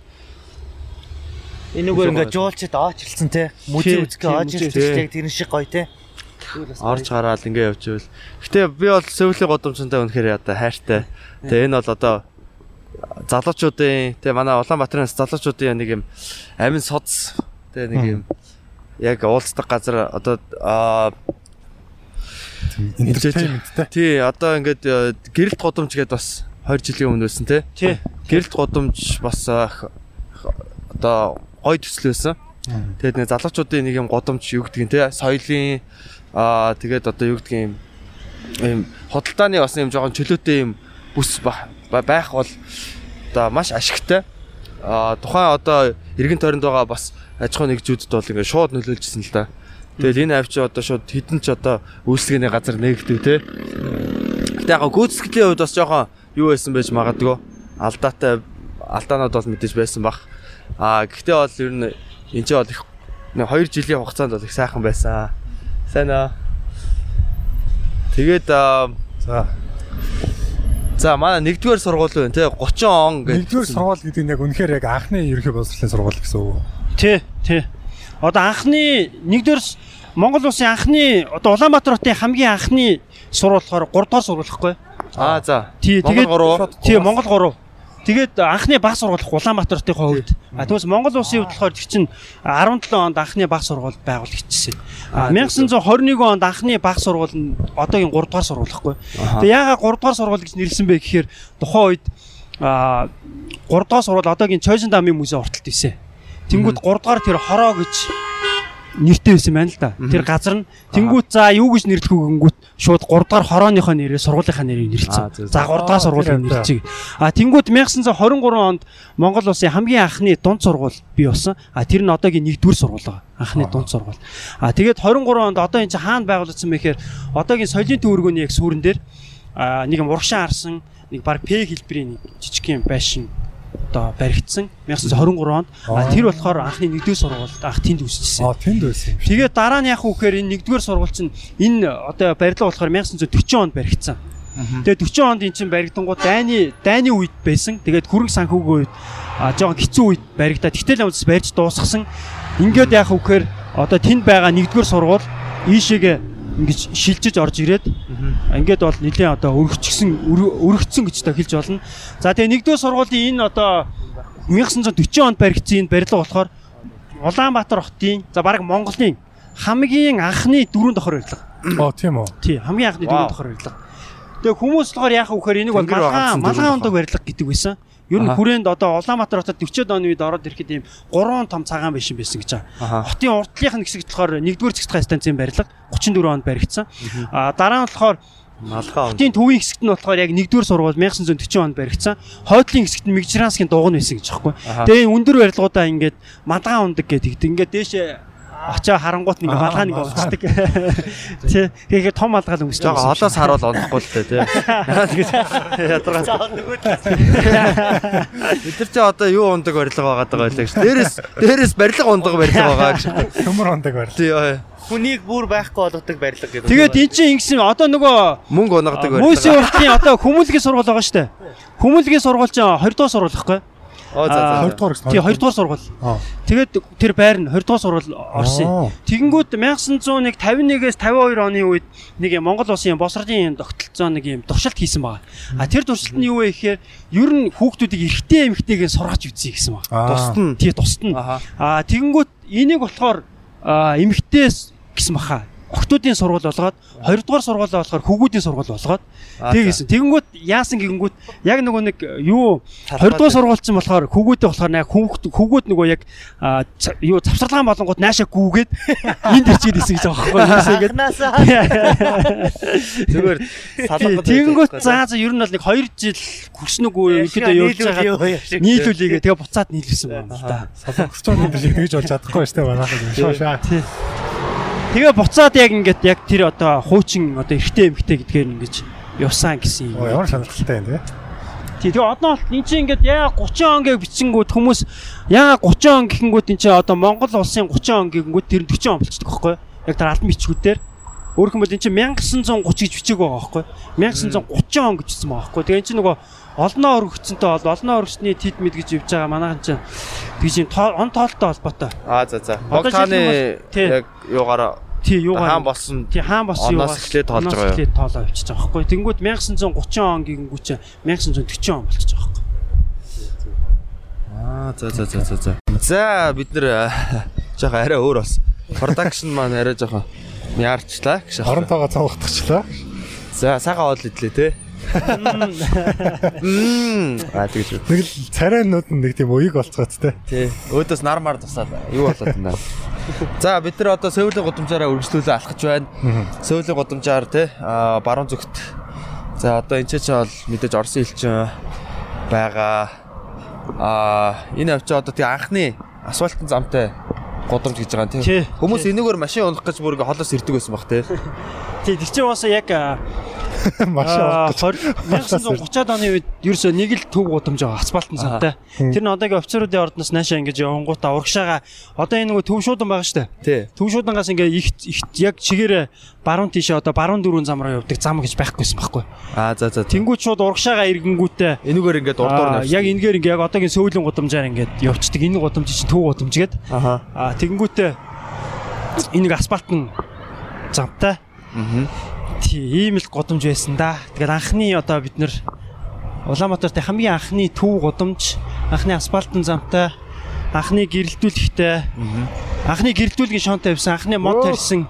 Энэгээр ингээд жуулчд оочилсан те. Музей үзгээ оочилсан яг тэр шиг гоё те. Орж гараад ингээ явж ивэл. Гэтэ би бол Сеулийн годомчонтой үнэхээр одоо хайртай. Тэгээ энэ бол одоо залуучуудын тэгээ манай Улаанбаатарын залуучуудын нэг юм амин соц тэгээ нэг юм яг уулздаг газар одоо Entertainmentтэй. тий одоо ингээд э, гэрэлт годомж гэдээ бас 2 жилийн өмнө байсан те. Тий. Гэрэлт годомж бас х- одоо гой төсөл байсан. Тэгээд нэг залуучуудын нэг юм годомж юу гэдгийг те соёлын аа тэгээд одоо юу гэдгийг юм ийм хөдөлтааны бас юм жоохон чөлөөтэй юм бүс ба- ба- байх бол одоо маш ашигтай. Аа тухайн одоо эргэн тойронд байгаа бас аж ахуйн нэгжүүдэд бол ингээд шууд нөлөөлжсэн л да. Тэгэл энэ авчи одоо шууд хідэн ч одоо үйлчлэгээний газар нэгдэв те. Гэтэ яг гүйцэтгэлийн хувьд бас жоохон юу байсан байж магадгүй. Алдаатай алдаанууд бол мэдээж байсан бах. Аа гэхдээ бол ер нь энэ ч бол их 2 жилийн хугацаанд бол их сайхан байсан. Сайн аа. Тэгээд аа, За. за манай нэгдүгээр сургууль байна те 30 он гэж. Нэгдүгээр сургууль гэдэг нь яг үнэхээр яг анхны ерөнхий боловсролын сургууль гэсэн үг. Тий, тий. Одоо анхны нэгдүгээр Монгол улсын анхны одоо Улаанбаатар хотын хамгийн анхны сургууль болохоор 3 дугаар сургууль гэхгүй. Аа за. Тий, Монгол тэгээд. Тий, Монгол 3. Тэгээд анхны баг сургууль Улаанбаатар хотын хувьд. А тэгмээс Монгол улсын хувьд болохоор тэр чинь 17 онд анхны баг сургууль байгуулагдчихсэн. А 1921 онд анхны баг сургууль нь одоогийн 3 дугаар сургууль гэхгүй. Тэгээд яагаад 3 дугаар сургууль гэж нэрлсэн бэ гэхээр тухайн үед а 3 дугаар сургууль одоогийн Чойжин дамын музей ортолт ийсэн. Тэнгүүд 3 дугаар тэр хороо гэж нэртэй байсан байна л да. Тэр газар нь тэнгүүд за юу гэж нэрлэх үү гингүүт шууд 3 дугаар хорооныхоо нэрээр сургуулийнхаа нэрийг зөв. За 3 дугаар сургуулийн нэрлэжиг. А тэнгүүд 1923 онд Монгол улсын хамгийн анхны дунд сургууль бий болсон. А тэр нь одоогийн 1-р сургууль. Анхны дунд сургууль. А тэгээд 23 онд одоо энэ чинь хаана байгуулагдсан бэ гэхээр одоогийн соёлын төвөргөний яг сүүрэн дээр а нэг юм урагшаан арсан нэг баг П хэлбэрийн жижиг юм байшин одоо баригдсан 1923 онд. Тэр болохоор анхны 1-р сургуульд анх тэнд үүсчихсэн. Аа тэнд байсан юм. шиг. Тэгээд дараа нь яг үхээр энэ нэгдүгээр сургууль чинь энэ одоо барилга болохоор 1940 онд баригдсан. Тэгээд 40 онд эн чинь баригдангууд дайны дайны үед байсан. Тэгээд хөрөнгө санхүүгийн үед жоохон хэцүү үед баригдаад тэгтэл амтс барьж дуусгасан. Ингээд яг үхээр одоо тэнд байгаа нэгдүгээр сургууль ийшээгээ ингэж шилжиж орж ирээд ингээд бол нэлээд одоо өргөчгсөн өр- өргөцсөн гэж та хэлж болно. За тэгээ нэгдүгээр сургуулийн энэ одоо 1940 онд баригдсан энэ барилга болохоор Улаанбаатар хотын за баг Монголын хамгийн анхны дөрөв дохор барилга. Оо тийм үү. Тий, хамгийн анхны дөрөв дохор барилга. Тэгээ хүмүүс болохоор яах вэ гэхээр энийг бол малгай малгай ондог барилга гэдэг байсан. Ер нь хүрээнд одоо Улаанбаатар хотод 40-од оны үед ороод ирэхэд ийм 3 том цагаан байшин байсан гэж байгаа. Хотын уртлынх нь хэсэгт болохоор 1-р цэгцгай станцын барилга 34 онд баригдсан. А дараа нь болохоор Малгай хотын төвийн хэсэгт нь болохоор яг 1-р сургууль 1940 онд баригдсан. Хойдлын хэсэгт нь Мигжранскийн дугуй байсан гэж байгаа байхгүй. Тэгээ өндөр барилгуудаа ингээд мадгаан ундаг гэдэг. Ингээд дээшээ очоо харангуут нэг Аа, малгаан нэг малгай. унцдаг. Тий. Тэгэхээр том малгаал өнгөсч Жага холоос харуул онохгүй л тээ тий. Ядаргаа. Бид нар ч одоо юу ундаг барилга байгаа даа байлаа гэж. Дээрээс дээрээс барилга ундаг барилга байгаа гэж. Төмөр ондаг байр. Тий. Хүнийг бүр байхгүй болгодог барилга гэдэг. Тэгээд эн чинь ингэсэн одоо нөгөө Мөнгө унагадаг Мөсийн барилга. уртын одоо хүмүүлгийн сургууль байгаа шүү дээ. Хүмүүлгийн сургууль чинь 20 дугаар сургууль байхгүй. Оо за за. 20 дугаар гэсэн. Тий 2 дугаар сургууль. Тэгээд тэр байр нь 20 дугаар сургууль орсон. Тэгэнгүүт 1951-ээс 52 оны үед нэг юм Монгол улсын босролын тогтолцоо нэг юм туршилт хийсэн байгаа. А тэр туршилт нь юу вэ гэхээр ер нь хүүхдүүдийг эрэгтэй эмэгтэйгээ сургаж үзье гэсэн байна. Аа. Тусна. Тий тусна. Аха. А тэгэнгүүт энийг болохоор эмэгтэйс гэсэн баха. Охтуудын сургууль болгоод хоёрдугаар сургууль болохоор хүүгүүдийн сургууль болгоод тэгсэн. Тэгэнгүүт яасан гэнгүүт яг нөгөө нэг юу хоёрдугаар сургууль чинь болохоор хүүгүүдээ болохоор яг хүүхд хүүгүүд нөгөө яг юу завсарлагаан болонгууд наашаа гүүгээд энд ирчээд исэн гэж байгаа? Ингээд Зүгээр салгад тэгэнгүүт заа за ер нь бол нэг 2 жил хүрсэн үгүй ихэд явж байгаа. нийлүүлээгээ. Тэгээ буцаад нийлүүлсэн байна л да. Салгагч юм биш тэгж болж чадахгүй шүү дээ манайхаа шоо шаа. Тэгээ буцаад яг ингээд яг тэр одоо хуучин одоо эрэгтэй эмэгтэй гэдгээр ингэж явсан гэсэн юм. ямар сонирхолтой юм те. Тий, тэгээ одоо бол эн чинь ингээд яа 30 он гэж бичингүүд хүмүүс яа 30 он гэхэнгүүт эн чинь одоо Монгол улсын 30 он гэхэнгүүт тэр нь 40 он болчихдог байхгүй юу? Яг тэр албан бичгүүдээр өөрөөр хэлбэл эн чинь 1930 гэж бичиг байгаа байхгүй юу? 1930 он гэж бичсэн байгаа байхгүй юу? Тэгээ эн чинь нөгөө олноо өргөцсөнтэй бол олноо өргөсний тид мэд гэж явж байгаа манайхан чинь тэгж юм он тоолтой холбоотой. Аа за за. Тий. яг юугаараа Тий, юугаар хаан болсон Тий хаан бос юу Оноос эхлээд тоолж байгаа юу? Эхлээд тоолоо авчиж байгаа байхгүй. Тэнгүүд 1930 он гэнгүүт чинь 1940 он болчихж байгаа байхгүй. Аа за за за за за. За бид нэр жоохон арай өөр бас. Production маань арай жоохон яарчлаа гэж. Оронтойгоо цавгатчихлаа. За сайхан оол идлээ те. Мм. Аа тэгж. Нэг л царайнууд нь нэг тийм уяг болцгооц те. Тий. Өөдөөс нар мар тусаад юу болоод байна. За бид нар одоо сөүлийн гудамжаараа үргэлжлүүлээ алхаж байна. Сөүлийн гудамжаар те аа баруун зүгт. За одоо энэ ч бол мэдээж Орсын элчин байгаа. Аа энэ авчаа одоо тий анхны асфальтын замтай гудамж гэж байгаа юм Тий. Хүмүүс энэгээр машин унах гэж бүр ингээ холоос ирдэг байсан баг тий. Тий тэр чинь бас яг Маш гэж. 1930-ад оны үед ерөөсөө нэг л төв гудамж байгаа асфальтын замтай. Тэр нь одоогийн офицеруудын ордноос наашаа ингэж явангуудаа урагшаага одоо энэ нөгөө төв шуудан байгаа штэ. Тий. Төв шуудангаас ингээ их их яг чигээрээ баруун тийшээ одоо баруун дөрвөн зам руу явдаг зам гэж байхгүйсэн байхгүй. Аа за за. Тэнгүүд шууд урагшаага иргэнгүүтээ Энэгээр ингээ Аа, урдуур яг энэгээр ингээ яг одоогийн сөүлийн гудамжаар ингээд явцдаг. Энэ гудамж чинь төв гудамж гээд. Аа тэгэнгүүтээ энэ нэг асфальтын замтай. Аа. Тий, ийм л гудамж байсан да. Тэгээд анхны одоо бид нэр Улаанбаатарт хамгийн анхны төв гудамж, анхны асфальтын замтай, анхны гэрэлтүүлэгтэй, анхны гэрэлтүүлгийн шоонтой явсан, анхны мод тарьсан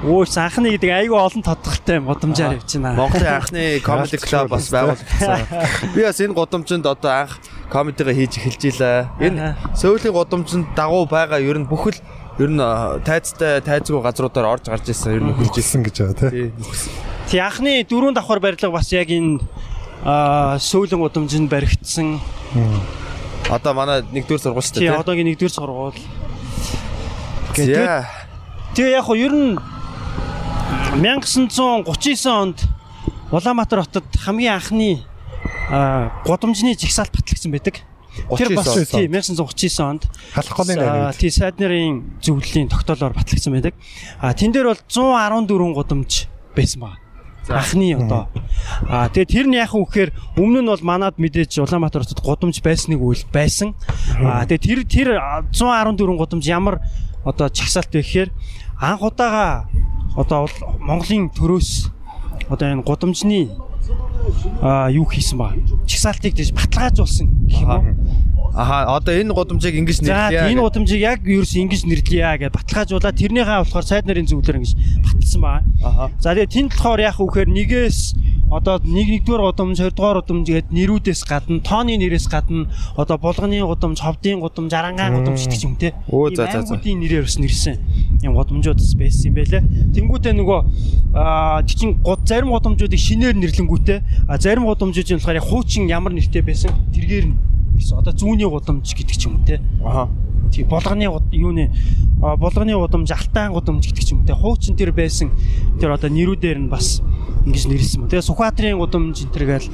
Өөс анхны гэдэг айгүй олон тодорхойтой гудамжаар явчихна. Монголын анхны comedy club бас байгуулагдсан. Би бас энэ гудамжинд одоо анх комедигаа хийж эхэлж илаа. Энэ сөүлийн гудамжинд дагуу байгаа ер нь бүхэл ер нь тайцтай тайцгүй газруудаар орж гарч ирсэн ер нь хөлж ирсэн. гэж байгаа те. Тий. Тий анхны дөрөв давхар барилга бас яг энэ сөүлэн гудамжинд баригдсан. Одоо манай нэгдүгээр сургууль шүү Тий дээ. одоогийн нэгдүгээр сургууль. За. Тэгээ яг хөө ер нь 1939 онд Улаанбаатар хотод хамгийн анхны гудамжны жигсаалт батлагдсан байдаг. Тэр бас 39 тий 1939 онд Халах голын За, найраг. тий сайд нарын зөвлөлийн тогтоолоор батлагдсан байдаг. А тэн дээр бол 114 гудамж байсан байна. Анхны одоо. А тэгээ тэр нь яхан үхээр өмнө нь бол манад мэдээж Улаанбаатар хотод гудамж байсныг үйл байсан. А тэгээ тэр тэр 114 гудамж ямар одоо чагсаалт вэ гэхээр анх удаага одоо бол Монголын төрөөс одоо энэ гудамжны а юу хийсэн ба чагсаалтыг тийж баталгаажуулсан гэх юм уу. Аха одоо энэ гудамжийг ингэж За нэрлэе. энэ гудамжийг яг ерөөс ингэж нэрлэе гэж баталгаажуулаад тэрнийхээ болохоор сайд нарын зөвлөөр ингэж баталсан байгаа. Аха. За тэгээ тэнд болохоор яах гэхээр нэгээс одоо нэг нэгдүгээр гудамж, хоёрдугаар гудамж гээд нэрүүдээс гадна, тооны нэрээс гадна одоо булганы гудамж, ховдын гудамж, арангаан гудамж гэдэг юм те. Өө, за, за, за. Аймагуудын нэрээр бас нэрсэн юм гудамжууд бас байсан юм байлээ. Тэнгүүтээ нөгөө аа тий чин гуд зарим гудамжуудыг шинээр нэрлэнгүүтээ а зарим гудамжууд нь болохоор хуучин ямар нэртэй байсан тэргээр нь гэсэн одоо зүүнний гудамж гэдэг ч юм уу те. Аха. Тий болгоны гуд- юуны а, болгоны гудамж, алтайн гудамж гэдэг ч юм уу те. Хуучин тэр байсан тэр одоо нэрүүдээр нь бас ингэж нэрлсэн юм. Тэгээ Сүхбаатарын гудамж энэ төр гээл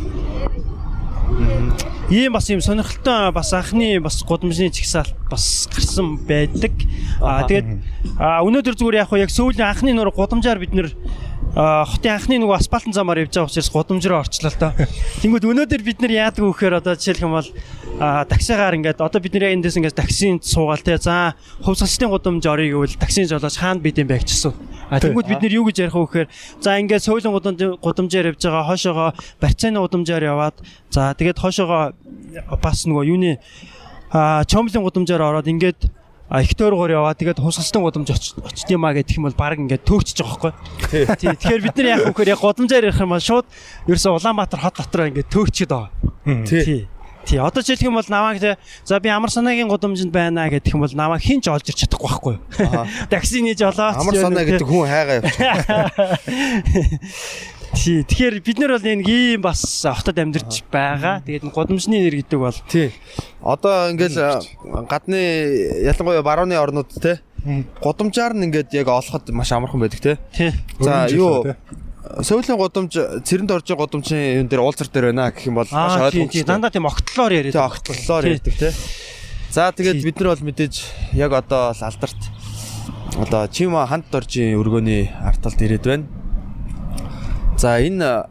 ийм бас юм сонирхолтой бас анхны бас гудамжны чагсаалт бас гарсан байдаг. Аа тэгээд өнөөдөр зүгээр яг хуу яг сүүлийн анхны нөр гудамжаар бид нэр хотын анхны нөгөө асфальтын замаар явж байгаа учраас гудамж руу орчлоо л доо. Тэнгүүд өнөөдөр бид нар яадаг вэ гэхээр одоо жишээлх юм бол таксигаар ингээд одоо бид нэр эндээс ингээд таксинд суугаал те за хувьсгалчдын гудамж орё гэвэл таксийн жолооч хаана бид юм бэ асуу. А тэнгүүд бид нэр юу гэж ярих вэ гэхээр за ингээд гудамж гудамжаар явж байгаа хойшоогоо барьцааны гудамжаар яваад за тэгээд хойшоогоо бас нөгөө юуны а чомлын гудамжаар ороод ингээд а их тойргоор яваа тэгээд хусгалсан гудамж очиж юм а гэх юм бол баг ингээд төөрчж байгаа байхгүй. Тий. Тэгэхээр бид нар яг хөөхөр яг гудамжаар ярих юм бол шууд ерөөсө Улаанбаатар хот дотор ингээд төөрчөд байгаа. Тий. Тий. Одоо ч хэлэх юм бол намайг те за би амар санаагийн гудамжинд байна гэдэг юм бол намайг хин ч олж ирч чадахгүй байхгүй. Такси нээж олоо. Амар санаа гэдэг хүн хайгаа явчих. Тий. Тэгэхээр бид нар бол нэг ийм бас хотод амьдарч байгаа. Тэгээд гудамжны нэр гэдэг бол Тий. Одоо ингээл гадны ялангуяа барууны орнууд те гудамжаар нь ингээд яг олоход маш амархан байдаг те. тий. За юу Сөүлийн гудамж цэрэнд орж байгаа гудамжийн юм дээр уулзар дээр байна гэх юм бол маш ойлгомжтой. Дандаа тийм огтлоор яриад. Байгаа огтлоор Тий. ярьдаг те. За тэгээд бид нар бол мэдээж яг одоо л алдарт одоо Чима ханд доржийн өргөний арт талд ирээд байна. За энэ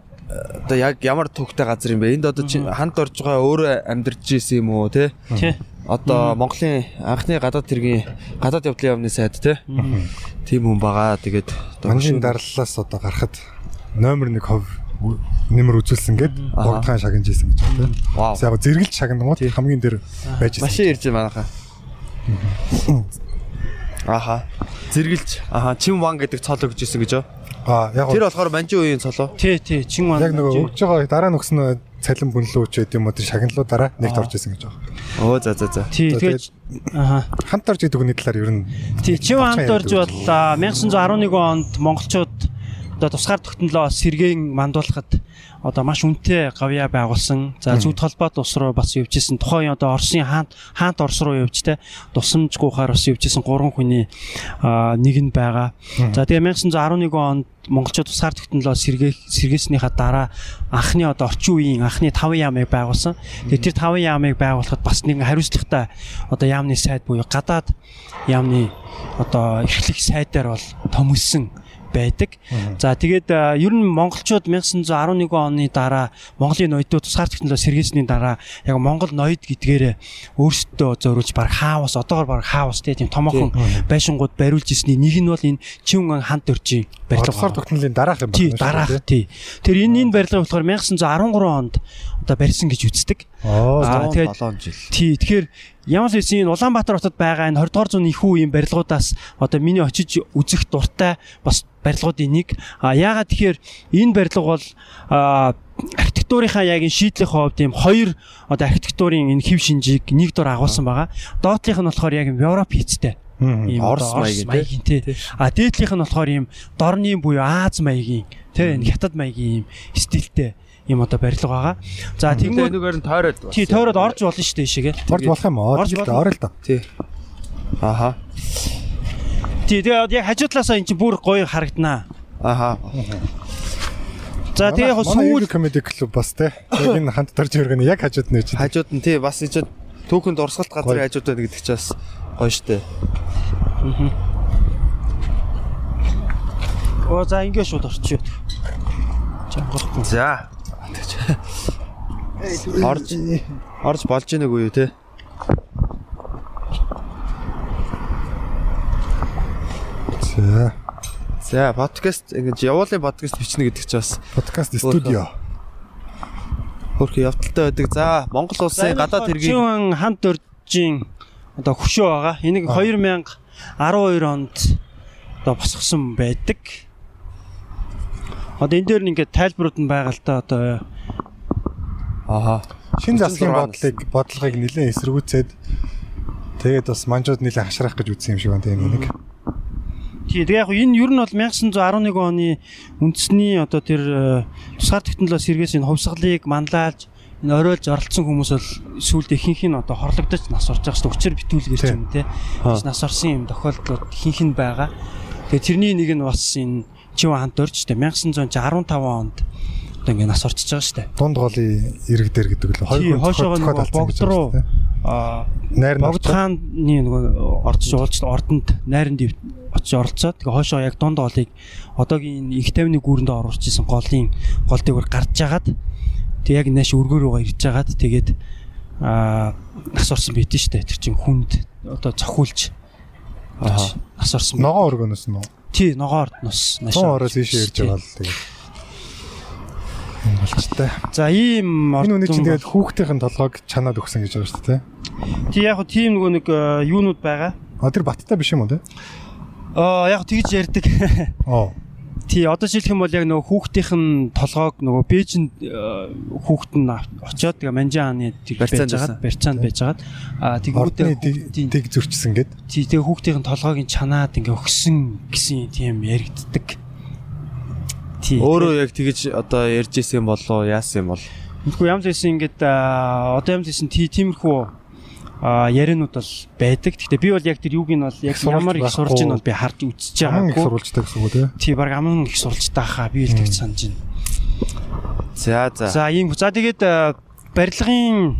одоо яг ямар төвхтэй газар юм бэ? Энд одоо чи- ханд дорж байгаа өөрөө амьдарч ирсэн юм уу те? Тий. Одоо Монголын анхны гадаад хэргийн гадаад явдлын яамны сайд те? Тийм хүн байгаа. Тэгээд одоо Манжийн дарлалаас одоо гарахад номер 1 хов нэмэр үзүүлсэн гээд Аха. богдхан шагнаж исэн гэж байна. За яг зэрэгэлж шагнангууд хамгийн дээр байж исэн. Машин ирж байна манайхаа. Аха. Зэргэлж. Аха. Чим ван гэдэг цол өгч ирсэн гэж юу? Аа яг Тэр болохоор манжин үеийн цолоо. Тий. Тий. Чин маань. яг нөгөө өгж байгаа дараа нь өгсөн цалин бүнлүү ч гэдэм үү тэр шагналуу дараа нэгт орж исэн гэж байна. Оо за за за. Тий. Тэгээд ааа. Хамт орж идэг хүний талаар ер нь Тий, хамт Болцоо орж ярьдаг бол а, 1911 онд монголчууд одоо тусгаар тогтнолоо сэргээн мандуулахад одоо маш үнэтэй гавья байгуулсан. За зүуд холбоод ус руу бас явжсэн. Тухайн одоо Оросын хаант хаант Орос руу явж тэ тусамжгүйхээр бас явжсэн гурван хүний нэг нь байгаа. За тэгээ 1911 онд монголчууд тусгаар тогтнолоо сэргээх сэргээснийхаа дараа анхны одоо орчин үеийн анхны 5 яамыг байгуулсан. Тэгээ тэр 5 яамыг байгуулахад бас нэгэн хариуцлагатай одоо яамны сайд буюу гадаад яамны одоо эрхлэх сайдаар бол томилсон байдаг. За тэгээд ер нь монголчууд 1911 оны дараа Монголын ноёдууд тусгаар технологи сэргээсний дараа яг Монгол ноёд гэдгээрээ өөрсдөө зориулж баг хаавас одоогор баг хаавас тийм томоохон байшингууд бариулж ирсний нэг нь бол энэ Чинган ханд дөржийн барилга. бодлохоор тогтнолын дараах юм Тий, байна дээ, дараах тий. Тэр энэ энэ барилга болохоор 1913 онд одоо барьсан гэж үздэг. Аа, тэгээд 7 жил. Тий, тэгэхээр ямар ч үсэн энэ Улаанбаатар хотод байгаа энэ 20 дугаар зууны их үеийн барилгуудаас одоо миний очиж үзэх дуртай бас барилгуудын нэг. А яагаад тэгэхээр энэ барилга бол а архитектурынхаа яг энэ шийдлийн хувьд ийм хоёр одоо архитектурын энэ хэв шинжийг нэг дор агуулсан байгаа. Доотлих нь болохоор яг Европ хийцтэй. Ийм Орос маягийн, тий. тий. А дээдлийнх нь болохоор ийм дорны буюу Аз маягийн тий энэ хятад маягийн ийм стилтэй ийм одоо барилга байгаа. За тэгэнгүүт нэгээр нь тойроод. бас. тий тойроод орж болно шүү дээ ишээгээ. орж болох юм уу? Орж орё л да. Тий. Аха. Тий тэгээд яг хажуу талаасаа эн чинь бүр гоё харагданаа. Аха. За тэгээ яг сүүл комеди клуб бас те. Яг энэ хамт дорж өргөний яг хажууд нь үуч. Хажууд нь тий бас энэ түүхэнд урсгалт газрын хажууд байна гэдэг чинь бас гоё штэ. Оо за ингэ шууд орчихё. Жангахгүй. За. Орж орж болж ийнэг үү те. За. За подкаст ингэж явуулын подкаст бичнэ гэдэг чинь бас Подкаст студио. хөрх явдалтай байдаг. За Монгол улсын гадаад хэргийг Чин ханд дөржийн одоо хөшөө байгаа. Энийг 2012 онд одоо босгосон байдаг. Одоо энэ дээр нь ингээд тайлбарууд нь байгаа л да одоо Аха. Шин засгийн 36 бодлыг бодлогыг нэлээд эсэргүүцээд тэгээд бас манжууд нэлээд хашрах гэж үзсэн юм шиг байна тийм нэг. Тий, тэгээ яг энэ ер нь бол 1911 оны үндэсний одоо тэр э, тусгаар технологи сэргээс энэ хувьсгалыг манлайлж энэ оройлж оролцсон хүмүүс бол сүүлд ихэнх нь одоо хорлогдож нас орж байгаа шүү. Өчр битүүлгэр ч юм. Бас нас орсон юм тохиолдлууд ихэнх нь байгаа. Тэгээ тэрний нэг нь бас энэ Чив хант орж штэ. 1915 онд одоо ингээ нас орчиж байгаа штэ. Дунд голын ирэг дээр гэдэг л хоошоогоо зохиод нөгөө богд руу аа Найр Богд хааны нөгөө ордч уулж ордонд найранд ив- очиж оролцоод тэгээ хоошоо яг дунд голыг одоогийн их тавны гүүрэнд оруулж исэн голын гол дээгүүр гарч жагаад тэг яг нааш өргөө рүүгээ ирж жагаад тэгээд аа нас орсон байдэн штэ. Тэр чин хүнд одоо цохиулж нас орсон ногоон өргөнөөс нь тий ногоор нус тун ороос ийшээ ирж байгаа л тэгээд болчтой. за ийм Энэ үний чинь тэгээд хүүхдийн толгойг чанаад өгсөн гэж байгаа шүү дээ. тий яг хөө тийм нөгөө нэг э, юунууд байгаа А тэр баттай биш юм уу те? Аа яг тэгж ярьдаг. Оо. Тий, одоо жишээлх юм бол яг нөгөө хүүхдийнх нь толгоог нөгөө Бээжинд хүүхд нь очиод тэгээ Манжааны тэг Барьцаанд байж байсан. байгаа. Барьцаанд байж байгаа. Аа тэгвэл дэг зөрчсөн гэд. тий тэгээ хүүхдийн толгойг нь чанаад ингээ өгсөн гэсэн тийм яригддаг. Тий. Өөрөө яг тэгэж одоо ярьж исэн болоо яасан юм бол Тэгэхгүй ямар ч байсан ингээд одоо ямар ч тий тиймэрхүү а яриануд бол байдаг. Гэхдээ би бол яг тэр юуг нь бол яг ямар их сурж ийн бол би харж үзэж Аман их байгаагүй. сурвалжтай гэсэн үг үү? Тий баг аман их суралцтай хаа би л тэгж санаж байна. за за За ийм за тэгээд барилгын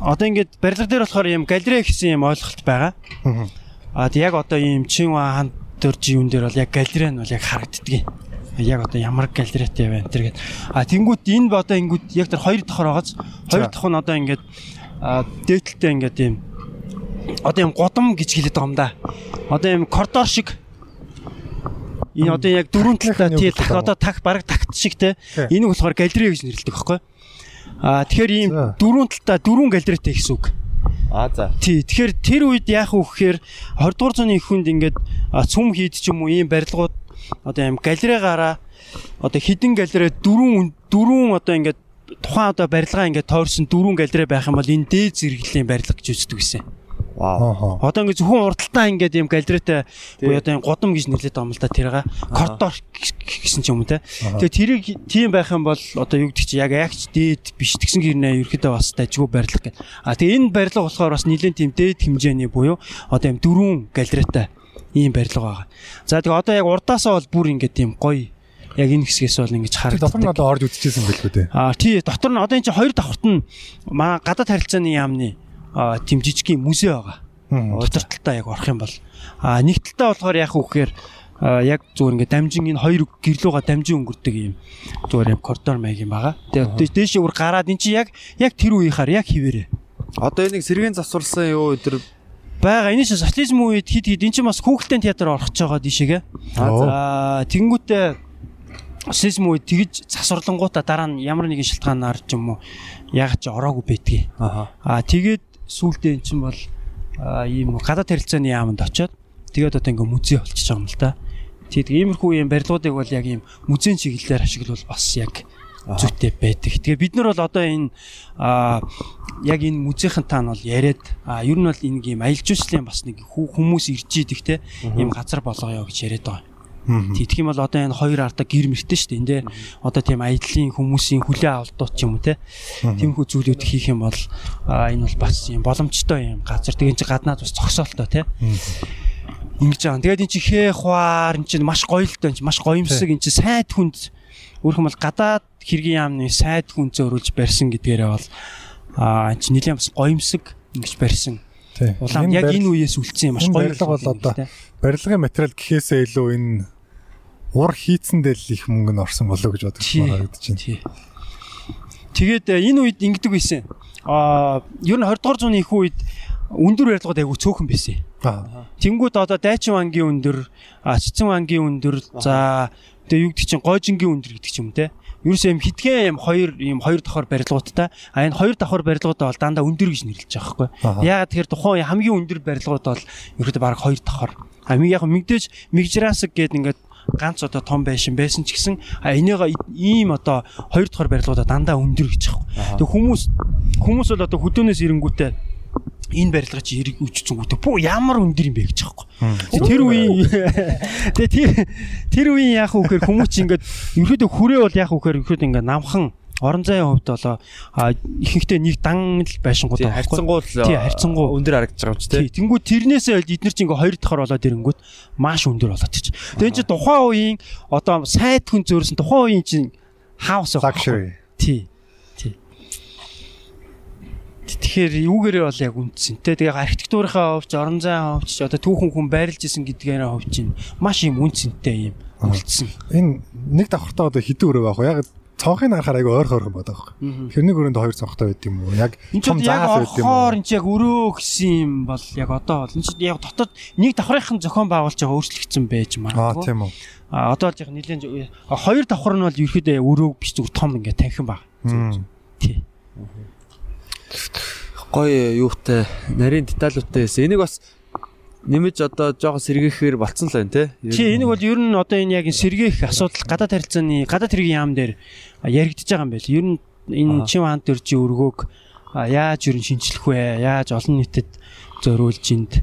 одоо ингээд барилга дээр болохоор ийм галерей гэсэн ийм ойлголт байгаа. Мгм. А тэг яг одоо ийм Чинва хаан дөржи юун дээр бол яг галерей нь бол яг харагддаг. Яг одоо ямар галерейтэй байна тэр гээд. А тэнгууд энэ бо одоо ингээд яг тэр хоёр давхар байгааз хоёр давх нь одоо ингээд дээдлэлтэй ингээд ийм одоо ийм годом гэж хэлээд байгаа юм да. Одоо ийм коридор шиг Энэ одоо яг дөрөв талтай Техник тий юу тах гэдэг одоо тах бараг такт шиг те. Энийг болохоор галерей гэж нэрлэдэг байхгүй. А тэгэхээр ийм дөрөв талтай дөрөв галерейтэй гэсэн үг. а за Тий. Тэгэхээр тэр үед яах вэ гэхээр 20 дугаар зууны их хүнд ингээд цүм хийд ч юм уу ийм барилгууд одоо ийм галерей гараа одоо хідэн галерей дөрөв дөрөв одоо ингээд тухайн одоо барилгаа ингээд тойрсон дөрөв галерей байх юм бол энэ дээд зэрэглэлийн барилга гэж үздэг гэсэн. вау. Одоо ингээд зөвхөн урталтаа ингээд ийм галерейтэй буюу одоо энэ годом гэж нэрлэдэг юм л да тэрга коридор гэсэн ч юм уу те. Тэгээ тэрийг тийм байх юм бол одоо юу гэдэг чи яг ягч дээд биш тэгсэн гэрнээ ерөөдөө бас дажгүй барилга гэдэг. А тэгээ энэ барилга болохоор бас нэлээд тийм дээд хэмжээний буюу одоо ийм дөрвөн галерейтай ийм барилга байгаа. За тэгээ одоо яг урдаасаа бол бүр ингээд тийм гоё яг энэ хэсгээс бол ингэж Тэр дотор нь харагддаг. одоо орж үзчихсэн байлгүй те. А тий дотор нь одоо энэ чинь хоёр давхарт нь маа гадаад харилцааны яамны тийм жижигхэн музей байгаа Мгм. дотор талдаа яг орох юм бол а нэг талдаа болохоор яах вэ гэхээр яг зүгээр ингээд дамжин энэ хоёр гэрлүүга дамжин өнгөрдөг юм зүгээр юм коридор маяг юм байгаа. Тэгээд дээшээ бүр гараад эн чи яг яг тэр үеийнхаар яг хിവэрэ. одоо энийг сэргийн засварсан юу өдр Бага энэ чинь социализм үед хид хид эн чинь бас хүүхэлдэйн театр орох гэж байгаа дишээгээ. Аа тэгэнгүүтээ социализм үед тэгж засварлангуудаа дараа нь ямар нэгэн шалтгаанаар ч юм уу яг ч ороогүй байдгийг. аха Аа тэгээд сүүлдээ эн чинь бол ийм гадаад харилцааны яамд очиод тэгээд одоо ингээ музей болчихж байгаа юм л да. Тэгээд иймэрхүү юм барилгуудыг бол яг ийм музейн чиглэлээр ашиглавал бас яг зүйтэй байдаг. Тэгээ бид нар бол одоо энэ яг энэ музейхэн таа нь бол яриад ер нь бол энэ ийм аялал жуулчлалын бас нэг хүмүүс ирж идэх те ийм газар болгоё гэж яриад байгаа. Тэгэх юм бол одоо энэ хоёр ардаа гэр мэртэй шүү дээ. Энд одоо тийм аяллаа хүмүүсийн хүлээ авалтууд ч юм уу те. Тиймэрхүү зүйлүүд хийх юм бол аа энэ бол бас юм боломжтой юм газар. Тэгээ чи гаднаад бас зогсоолтой те. Ингэж байгаа. Тэгээд эн чи хээ хваар эн чи маш гоё л доо маш гоёмсог эн чи сайд хүнд өөрхөн бол гадаад хэргийн яамны сайд хүн зөөрүүлж барьсан гэдгээрээ бол аа эн чи нэлээд бас гоёмсог ингэж барьсан. Улаан Энэ яг энэ үеэс үлдсэн юм маш энэ гоё. барилга бол одоо барилгын материал гэхээсээ илүү энэ ур хийцэндээ л их мөнгө нь орсон болоо гэж бодож Тий. харагдаж байна. Тэгээд э, энэ үед ингэдэг байсан. Аа ер нь 20 дугаар зууны их үед өндөр барилгууд айгүй цөөхөн байсан. Тэнгүүд одоо дайчин вангийн өндөр, цэцэн вангийн өндөр, за тэгээ юу гэдэг чинь гойжингийн өндөр гэдэг ч юм те. Ерөөсөө юм хитгэн юм хоёр юм хоёр давхар барилгуудтай. А энэ хоёр давхар барилгуудаа бол дандаа өндөр гэж нэрлэж байгаа. Аха. Яагаад тэгэхээр тухайн хамгийн өндөр барилгууд бол ерөөдөө баг хоёр давхар. А яг мэдээж мигжраск гэдэг ингээд ганц одоо том байшин байсан ч гэсэн а энийг ийм одоо хоёр давхар барилгуудаа дандаа өндөр гэж байгаа. Тэг хүмүүс хүмүүс бол одоо хөдөөнөөс ирэнгүүтээ энэ барилга чи эрг үчцэнгүүтээ бүү ямар өндөр юм бэ гэж юм. Тэр үеийн тэгээ тэр тэр үеийн яах вэ гэхээр хүмүүс чи ингээд ерөөдөө хүрээ бол яах вэ гэхээр ерөөдөө ингээд намхан орон зайын хувьд болоо ихэнхдээ нэг дан л байшингууд байгаа харьцангуул Тий, харьцангуй. өндөр харагдаж байгаа юм чи тий тэнгууд тэрнээсээ л эдгээр чинь ингээ хоёр дахаар болоод ирэнгүүт маш өндөр болоод чи. Тэгээ чи тухайн үеийн одоо сайд хүн зөөрсөн тухайн үеийн чинь хаус байгаа. Тий. Тэгэхээр юугээрээ бол яг үндсэнтэй. Тэгээ архитектурынхаа хувьч, орон зайн хувьч, одоо түүхэн хүн байрлаж исэн гэдгээрээ хувьч чинь маш юм үндсэнтэй юм үлдсэн. Энэ нэг давхартаа одоо хэдэн өрөө байх? Яг цонхыг харахаар айгүй ойр хойрхон байдаг байхгүй. Тэр нэг өрөөнд хоёр цонхтой байд юм уу? Яг Энд чинь яг орхоор энэ яг өрөө гэсэн юм бол яг одоо бол энэ чинь яг дотоод нэг давхрынхан зохион байгуулж байгаа өөрчлөгдсөн байж Аа магадгүй. тийм үү. А одоо л яг нэлээд хоёр давхар нь бол ерөөдөө өрөө биш зүгээр том ингээ танхим баг. Тий. гоё юутай нарийн деталюутай байсан энийг бас нэмэж одоо жоохон сэргээхээр болцсон л байна те. Тий энийг бол ер нь одоо энэ яг сэргээх асуудал гадаад харилцааны гадаад хэргийн яам дээр яригдж байгаа юм байл. Ер нь энэ чим хаант дөржи өргөөг яаж ер нь шинчлэх вэ? Яаж олон нийтэд зориулж энд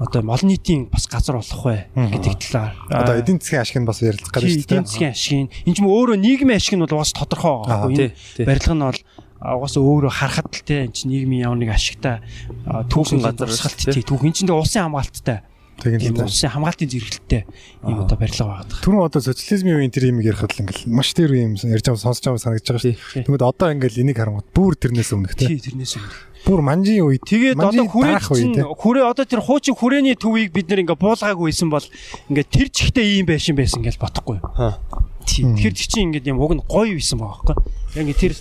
одоо олон нийтийн бас газар болох вэ гэдэг талаар. Одоо эдийн засгийн ашиг нь бас ярилцах Тий, гэдэг эдийн засгийн ашиг нь. Энэ ч юм өөрөө нийгмийн ашиг нь бол бас тодорхой байгаа байхгүй. юу? барилга нь бол а, угаасаа өөрөө харахад л те энэ чинь нийгмийн нэг ашигтай түүхэн газар газар урсгалт тий түүх энэ чинь тэгээ улсын хамгаалттай Тийм тийм улсын хамгаалтын зэрэгэлттэй ийм одоо барилга байгаа. Түрүүн одоо социализмын үеийн тэр юм ярихад л ингээл маш тэр юм ярьж байгаа сонсож байгаа санагдаж байгаа шүү. Тэгмэд одоо ингээл энийг харангуут бүр тэрнээс өмнөх те. Тий тэрнээс өмнө. Бүр манжийн үед Тэгээд одоо хүрээ үе, хүрээ одоо тэр хуучин хүрээний төвийг бид нэр ингээ буулгаагүй байсан бол ингээ тэр чигтээ ийм байшин байсан гэж бодохгүй. Аа. Тий. Тэгэхээр тэр чинь ингээ юм уг нь гоё байсан байгаа байхгүй. Яг ингээ тэр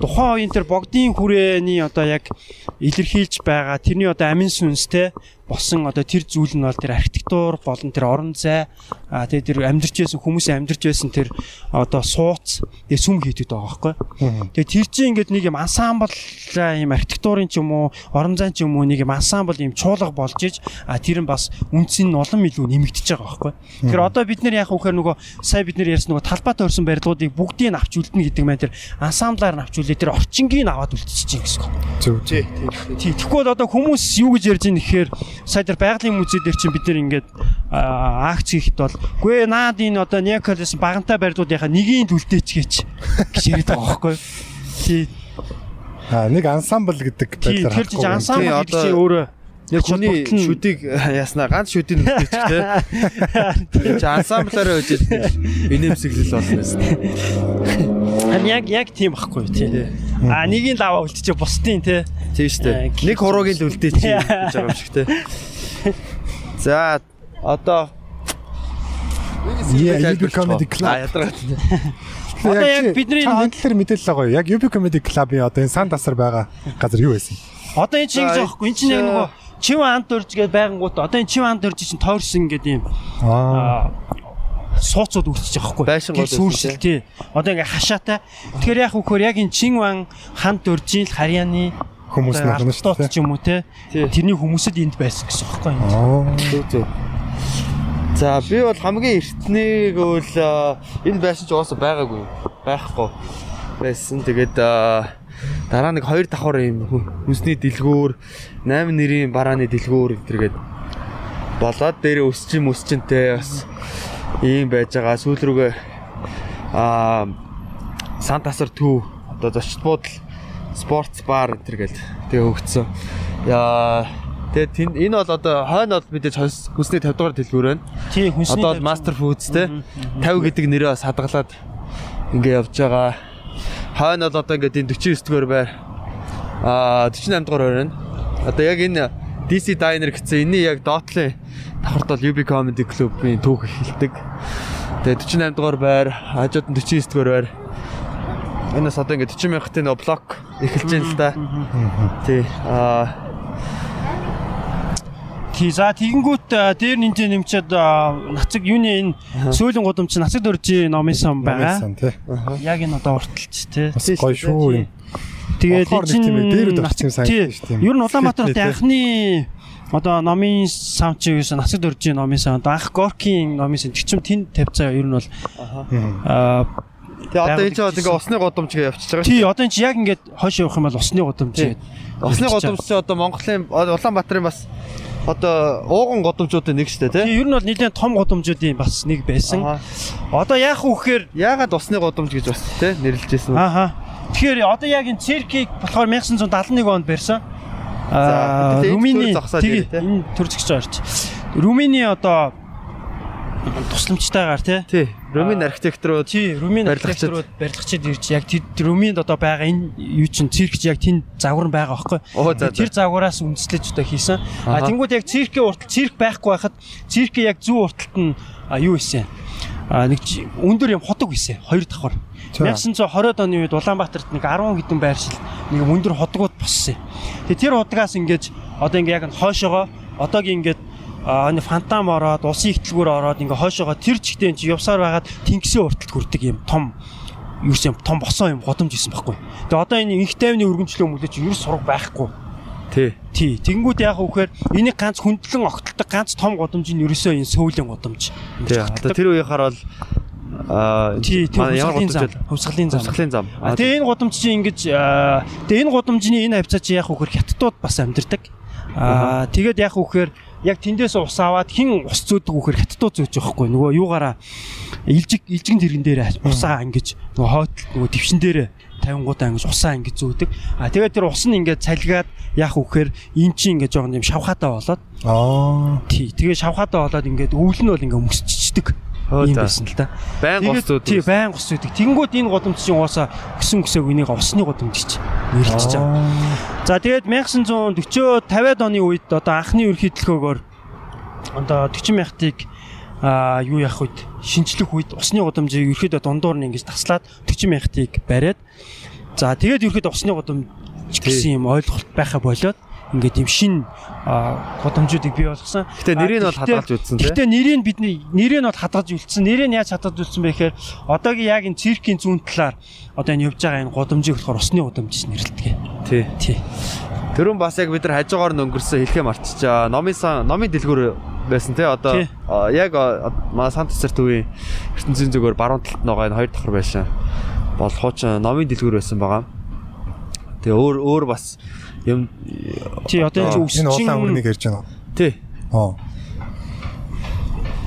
тухайн үеийн тэр богдын хүрээний одоо яг илэрхийлж байгаа тэрний одоо амин сүнс те босон одоо тэр зүйл нь бол тэр архитектур болон тэр орон зай тэгээ тэр амьдарч байсан хүмүүсийн амьдарч байсан тэр одоо сууц тэгээ сүм хийдэг байгаа байхгүй. Тэгээ тэр чинь ингээд нэг юм ансамбл юм архитектурын ч юм уу орон зайн ч юм уу нэг юм ансамбл юм чуулга болж иж а тэр нь бас үнцэн нь улам илүү нэмэгдэж байгаа байхгүй. Тэгэхээр одоо бид нэр яах вөхөр нөгөө сая бид нэр ярьсан нөгөө талбайтай өрсөн барилгуудыг бүгдийг нь авч үлдэнэ гэдэг маань тэр ансамблаар нь авч үлээ тэр орчингийн аваад үлдчихэж байгаа гэсэн юм. зөв Тий. Тий. Тэгэхгүй бол одоо хүмүүс юу гэж ярьж байгаа нэхээр сая тэр байгалийн музей дээр чинь бид нэр ингээд аа, акц хийхэд бол гүй наад энэ одоо неоколос багантай барилгуудынхаа нэгийг үлдээч гэж гэж яриад байгаа байхгүй. Тий. А нэг ансамбл гэдэг Тий. байдлаар Тэр чинь Тий, ансамбл гэдэг чинь өөрөө Яг хүний шүдийг яснаа ганц шүдийг үлдээч те. Чи ансамблаараа үжиж инээмсэглэл болно гэсэн. харин яг яг тийм байхгүй тий. А нэгийг л аваа үлдчихэ бусдын тий. Тийм шүү дээ. Нэг хуруугийн л үлдээч гэж байгаа юм шиг те. За одоо Yeah, UB Comedy А Club. ядаргаа. Одоо яг бидний талаар мэдээлэл байгаа юу? Яг UB Comedy Club-ийн одоо энэ сан тасар байгаа газар юу байсан? одоо энэ чинь гэж байхгүй. Энэ чинь яг нөгөө чив ант дөрж гээд байнгут одоо энэ чив ант дөрж чинь тойрсон гэдэг юм Аа. сууцуд үрчиж байгаа хгүй. Байшин гол сүрсэл тий. Одоо ингээ хашаатай. Тэгэхээр яг хөхөр яг энэ чин ван хан дөржийн л харьяаны Хүмүүс нөх нь шүү ч юм уу те. Тий. Тэрний хүмүүсэд энд байсан гэсэн юм байна. Аа. Зөв зөв. За би бол хамгийн эртнийг бол а, энэ байшин ч угаасаа байгаагүй. Байхгүй байсан. Тэгээд а, дараа нэг хоёр давхар юм хү- хүнсний дэлгүүр, 8 нэрийн барааны дэлгүүр гэтэргээд болоод дээр өсчин мөсчинтэй бас ийм байж байгаа. Сүүл рүүгээ а Сантасар төв одоо зочд буудал спортс бар гэтэргээл тэгээ хөгцсөн. Яа тэгээ тэн- энэ бол одоо хойно бол мэдээж хүнсний 50 дугаар дэлгүүр байна. Тий хүнсний Одоо Master Foods те 50 гэдэг нэрээ бас хадгалаад ингээ явж байгаа. Хойно бол одоо ингээд энэ 49 дугаар байр. Аа 48 дугаар байр байна. Одоо яг энэ DC Diner гэсэн энэний яг доотлын давхарт бол UB Comedy Club-ийн түүх эхэлдэг. Тэгээ 48 дугаар байр, хажууд нь 49 дугаар байр. Энэс одоо ингээд 40 мянгатын блок эхэлж байна л да. Тий. Аа Тий за тэгэнгүүт а, дээр нинтэ нэмчээд а, нацаг юуны энэ сөүлэн гудамж нацаг дөржи номын сан байгаа. Яг энэ одоо урталч тий. Бас гоё шүү юм. Тэгээд тийм ээ, дээр юм санагдсан шүү дээ. Ер нь Улаанбаатарт анхны одоо номын сан чи юусэн нацаг дөржи номын сан одоо анх Горкийн номын сан тэр чим тэнд тавьцаа ер нь бол аа Тэгээ одоо энэ ч бол ингээ усны годомжгээ явчихж байгаа. тий одоо энэ чи яг ингээд хойш явах юм бол усны гудамж Тий. Усны годомж чи одоо Монголын Улаанбаатарын бас одоо ууган годомжуудын нэг шүү дээ тий. тий ер нь бол нэлээд том гудамжуудын бас нэг байсан. Одоо яах вэ гэхээр Яагаад усны годомж гэж бас тий нэрлэжсэн ааха тэгэхээр одоо яг энэ циркийг болохоор 1971 онд барьсан. Аа тэгээд энэ Румыны төр зогсоод тий ирээ, тий. энэ төр зогсож байгаа ч. Румыны одоо тусламжтайгаар тий Тий. Румын архитекторууд Чи Румын архитектурууд барилгачид ирж яг тэд Румынд одоо байгаа энэ юу чин циркч яг тэнд загвар байгаа байхгүй. Тэр загвараас үндэслэж одоо хийсэн. А тэнгууд яг циркийн уртал цирк байхгүй байхад циркийн яг зүүн урталт нь юу исэн. А нэг өндөр юм ходог исэн. Хоёр давхар. За. 1920-од оны үед Улаанбаатарт нэг 10 хэдэн байршил нэг өндөр ходгууд боссон. Тэгээ тэр удаагаас ингэж одоо ингээ яг нь хойшоогоо одоогийн ингээд энэ фантам ороод усын ихтлгүүр ороод ингээ хойшоогоо тэр чигтээ чи явсаар байгаад тэнгисийн урталт хүрдэг юм том юус юм том босоо юм годомж исэн байхгүй. Тэгээ одоо энэ их тайвны өргөнчлөө мөлөө чи юу сураг байхгүй. Тий. Тий. Тэгэнгүүт яг үхээр энийг ганц хөндлөн огтлдог ганц том годомж нь ерөөсөө энэ сөүлийн годомж. Тий. Одоо тэр үеийнхаар бол аа Тий, хувьсгалын зам. вэ? Хувьсгалын зам. Хувьсгалын зам. А тэгээ энэ годомж чинь ингэж тэгээ энэ годомжны энэ хавцаа чи яг үхээр хятадууд бас амьдэрдэг. Аа тэгээд яг үхээр яг тэндээс ус аваад хин ус зөөдөг үхээр хятадууд зөөж байгаа хгүй нөгөө юугаараа илжиг илжигэн тэрэгэн дээр усаа ингэж нөгөө хойтол нөгөө твшин дээр 50 гуудаа ингэж усаа ингэж зөөдөг. А тэгээд тэр ус нь ингээд цалгаад яг үхээр эн чинь ингээд жоохон юм шавхаатай болоод Аа. тий тэгээ шавхаатай болоод ингээд өвөл нь бол ингээд мөсччихдэг. За. байсан л да. Байн гос зүүд. Тий, байн гос зүйдэг. Тэнгүүд энэ годомж чинь уусаа гисэн гисэг энийг усны годомж гэж нэрлэж байгаа. За тэгээд 1940 50-аад оны үед одоо анхны ерөнхийлөгөөр одоо 40 мяхтыг а юу яах үед шинжлэх үед усны годомжийг ерөөдөө дундуур нь ингэж таслаад 40 мяхтыг бариад за тэгээд ерөөдөө усны годомж гэсэн юм ойлголт байха болоод ингээд юм шин а, годомжуудыг бий болгосон. Гэтэ нэрийг нь бол хадгалж үзсэн тий. Гэхдээ нэрийг бидний нэрийг нь бол хадгалж үлдсэн. Нэрийг нь яаж хадгалж үлдсэн бэ гэхээр одоогийн яг энэ циркийн зүүн талаар одоо энэ явж байгаа энэ годомжийг болохоор усны годомж гэж нэрлэдэг. Тий. Тий. Тэрүүн бас яг бид нар хажуугаар нь өнгөрсөн хэлхээ мартчихаа. Номын сан номын дэлгүүр байсан тий. Одоо яг маа Сант Цэцэр төвийн ертөнцийн зүгээр баруун талд байгаа энэ хоёр давхар байсан. Бол хуучин номын дэлгүүр байсан байгаа. Тэгээ өөр өөр бас юм Тий одоо энэ Энэ улаан өсчин өрнийг ярьж байна. тий. Аа.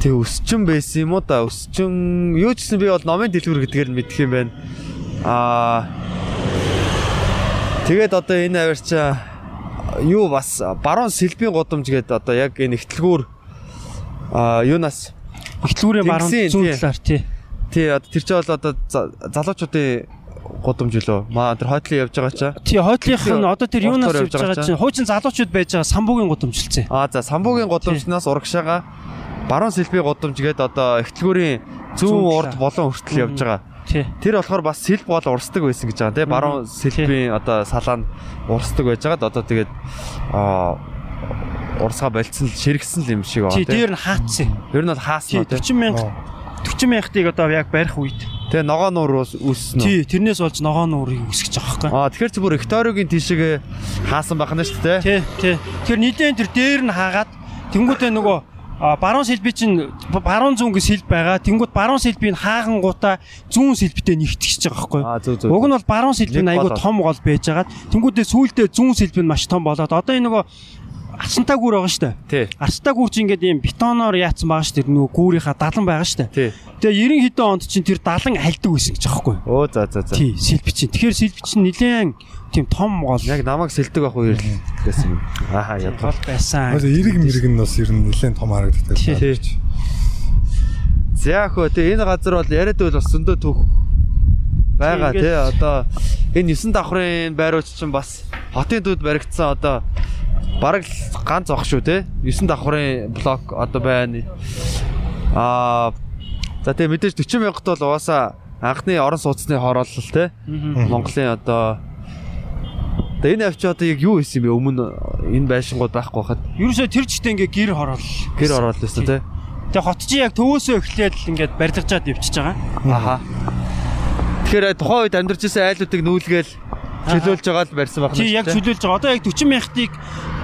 Тэг өсчин байсан юм уу да? Өсчин юу гэсэн би бол номын дэлгүүр гэдгээр нь мэдх юм байна. Аа Тэгээд одоо энэ авирчаа юу бас баруун сэлбийн годомж гэдэг одоо яг энэ ихтлгүүр аа юунаас ихтлгүүрийн баруун зүүн талаар тий. тий одоо тэр чинь бол одоо за- залуучуудын годомж лөө. Маа тэр хойтлын явж байгаа чаа. Тий хойтлынх нь одоо тэр юунаас явж байгаа чинь хуучин залуучууд байж байгаа самбуугийн годомжилцээ. Аа за самбуугийн годомжнаас урагшаага баруун сэлбийн годомж гэдэг одоо ихтлгүүрийн зүүн урд болон хүртэл явж байгаа. Тий. Тэр болохоор бас сэлб бол урсдаг байсан гэж байгаа тийм баруун сэлбийн одоо салаа нь урсдаг байж байгаад одоо тэгээд аа урсгаа болцсон л ширгсэн л юм шиг байгаа Тий тийм. дээр нь хаацсан. Ер нь бол Тий хаасан тийм. 40 мянга 40 мянгатыг одоо яг барих үед. Тэгээ ногоо нуур үүснэ. Тий тэрнээс болж ногоо нуурыг үсгэж байгаа байхгүй. Аа тэгэхээр чи бүр Викториогийн тийшээгээ хаасан байх нь шүү дээ. Тий, тий. Тэгэхээр нийлэн тэр дээр нь хаагаад тэнгуүтээ нөгөө баруун сэлби чинь баруун зүүн гэж сэлб байгаа. Тэнгууд баруун сэлбийг хааган гутаа зүүн сэлбитээ нэгтгэж байгаа байхгүй. Зүг. Уг нь бол баруун сэлб нь Нэг айгүй том гол байж байгаад тэнгуудээ сүүлдээ зүүн сэлб нь маш том болоод одоо энэ нөгөө ачантай гүр байгаа шүү дээ. Тий. Арцтай гүр чинь ингээд ийм бетоноор яатсан байгаа шүү дээ. Нөгөө гүүрийнхаа далан байгаа шүү дээ. Тий. Тэгээ 90 хэдэн онд чинь тэр далан альдаг байсан гэж аахгүй. Оо за за за. Тий, сэлб чинь. Тэгэхээр сэлб чинь нилээн тийм том гол Яг намайг сэлдэг байх уу ирлээсэн юм. Ааха ядгаа. гол байсан. Одоо эрэг мэрэг нь бас ер нь нэлээд том харагддаг. Тий. За хөө тэгээ энэ газар бол яриад байвал бас зөндөө түүх байгаа Тий, одоо энэ 9 давхрын байрууч чинь бас хотын дүүд баригдсан одоо бараг ганц ах шүү тий 9 давхрын блок одоо байна. Аа за тэгээ мэдээж 40 мянгат бол угаасаа анхны орон сууцны хороолол тий Монголын одоо Тэгээ энэ авчи одоо яг юу хийсэн бэ? Өмнө энэ байшингууд байхгүй хахад Ерөөсөө тэр жигтэй ингээ гэр хороол. гэр ороод байсан тий. Тэгээ хот чи яг төвөөсөө эхлээд ингээд барилгажаад явчихж байгаа. Аха. Тэгэхээр тухайн үед амьдарч ирсэн айлуудыг нүүлгээл чөлөөлж байгаа л барьсан байна. Тий яг чөлөөлж байгаа. Одоо яг 40 мянгатыг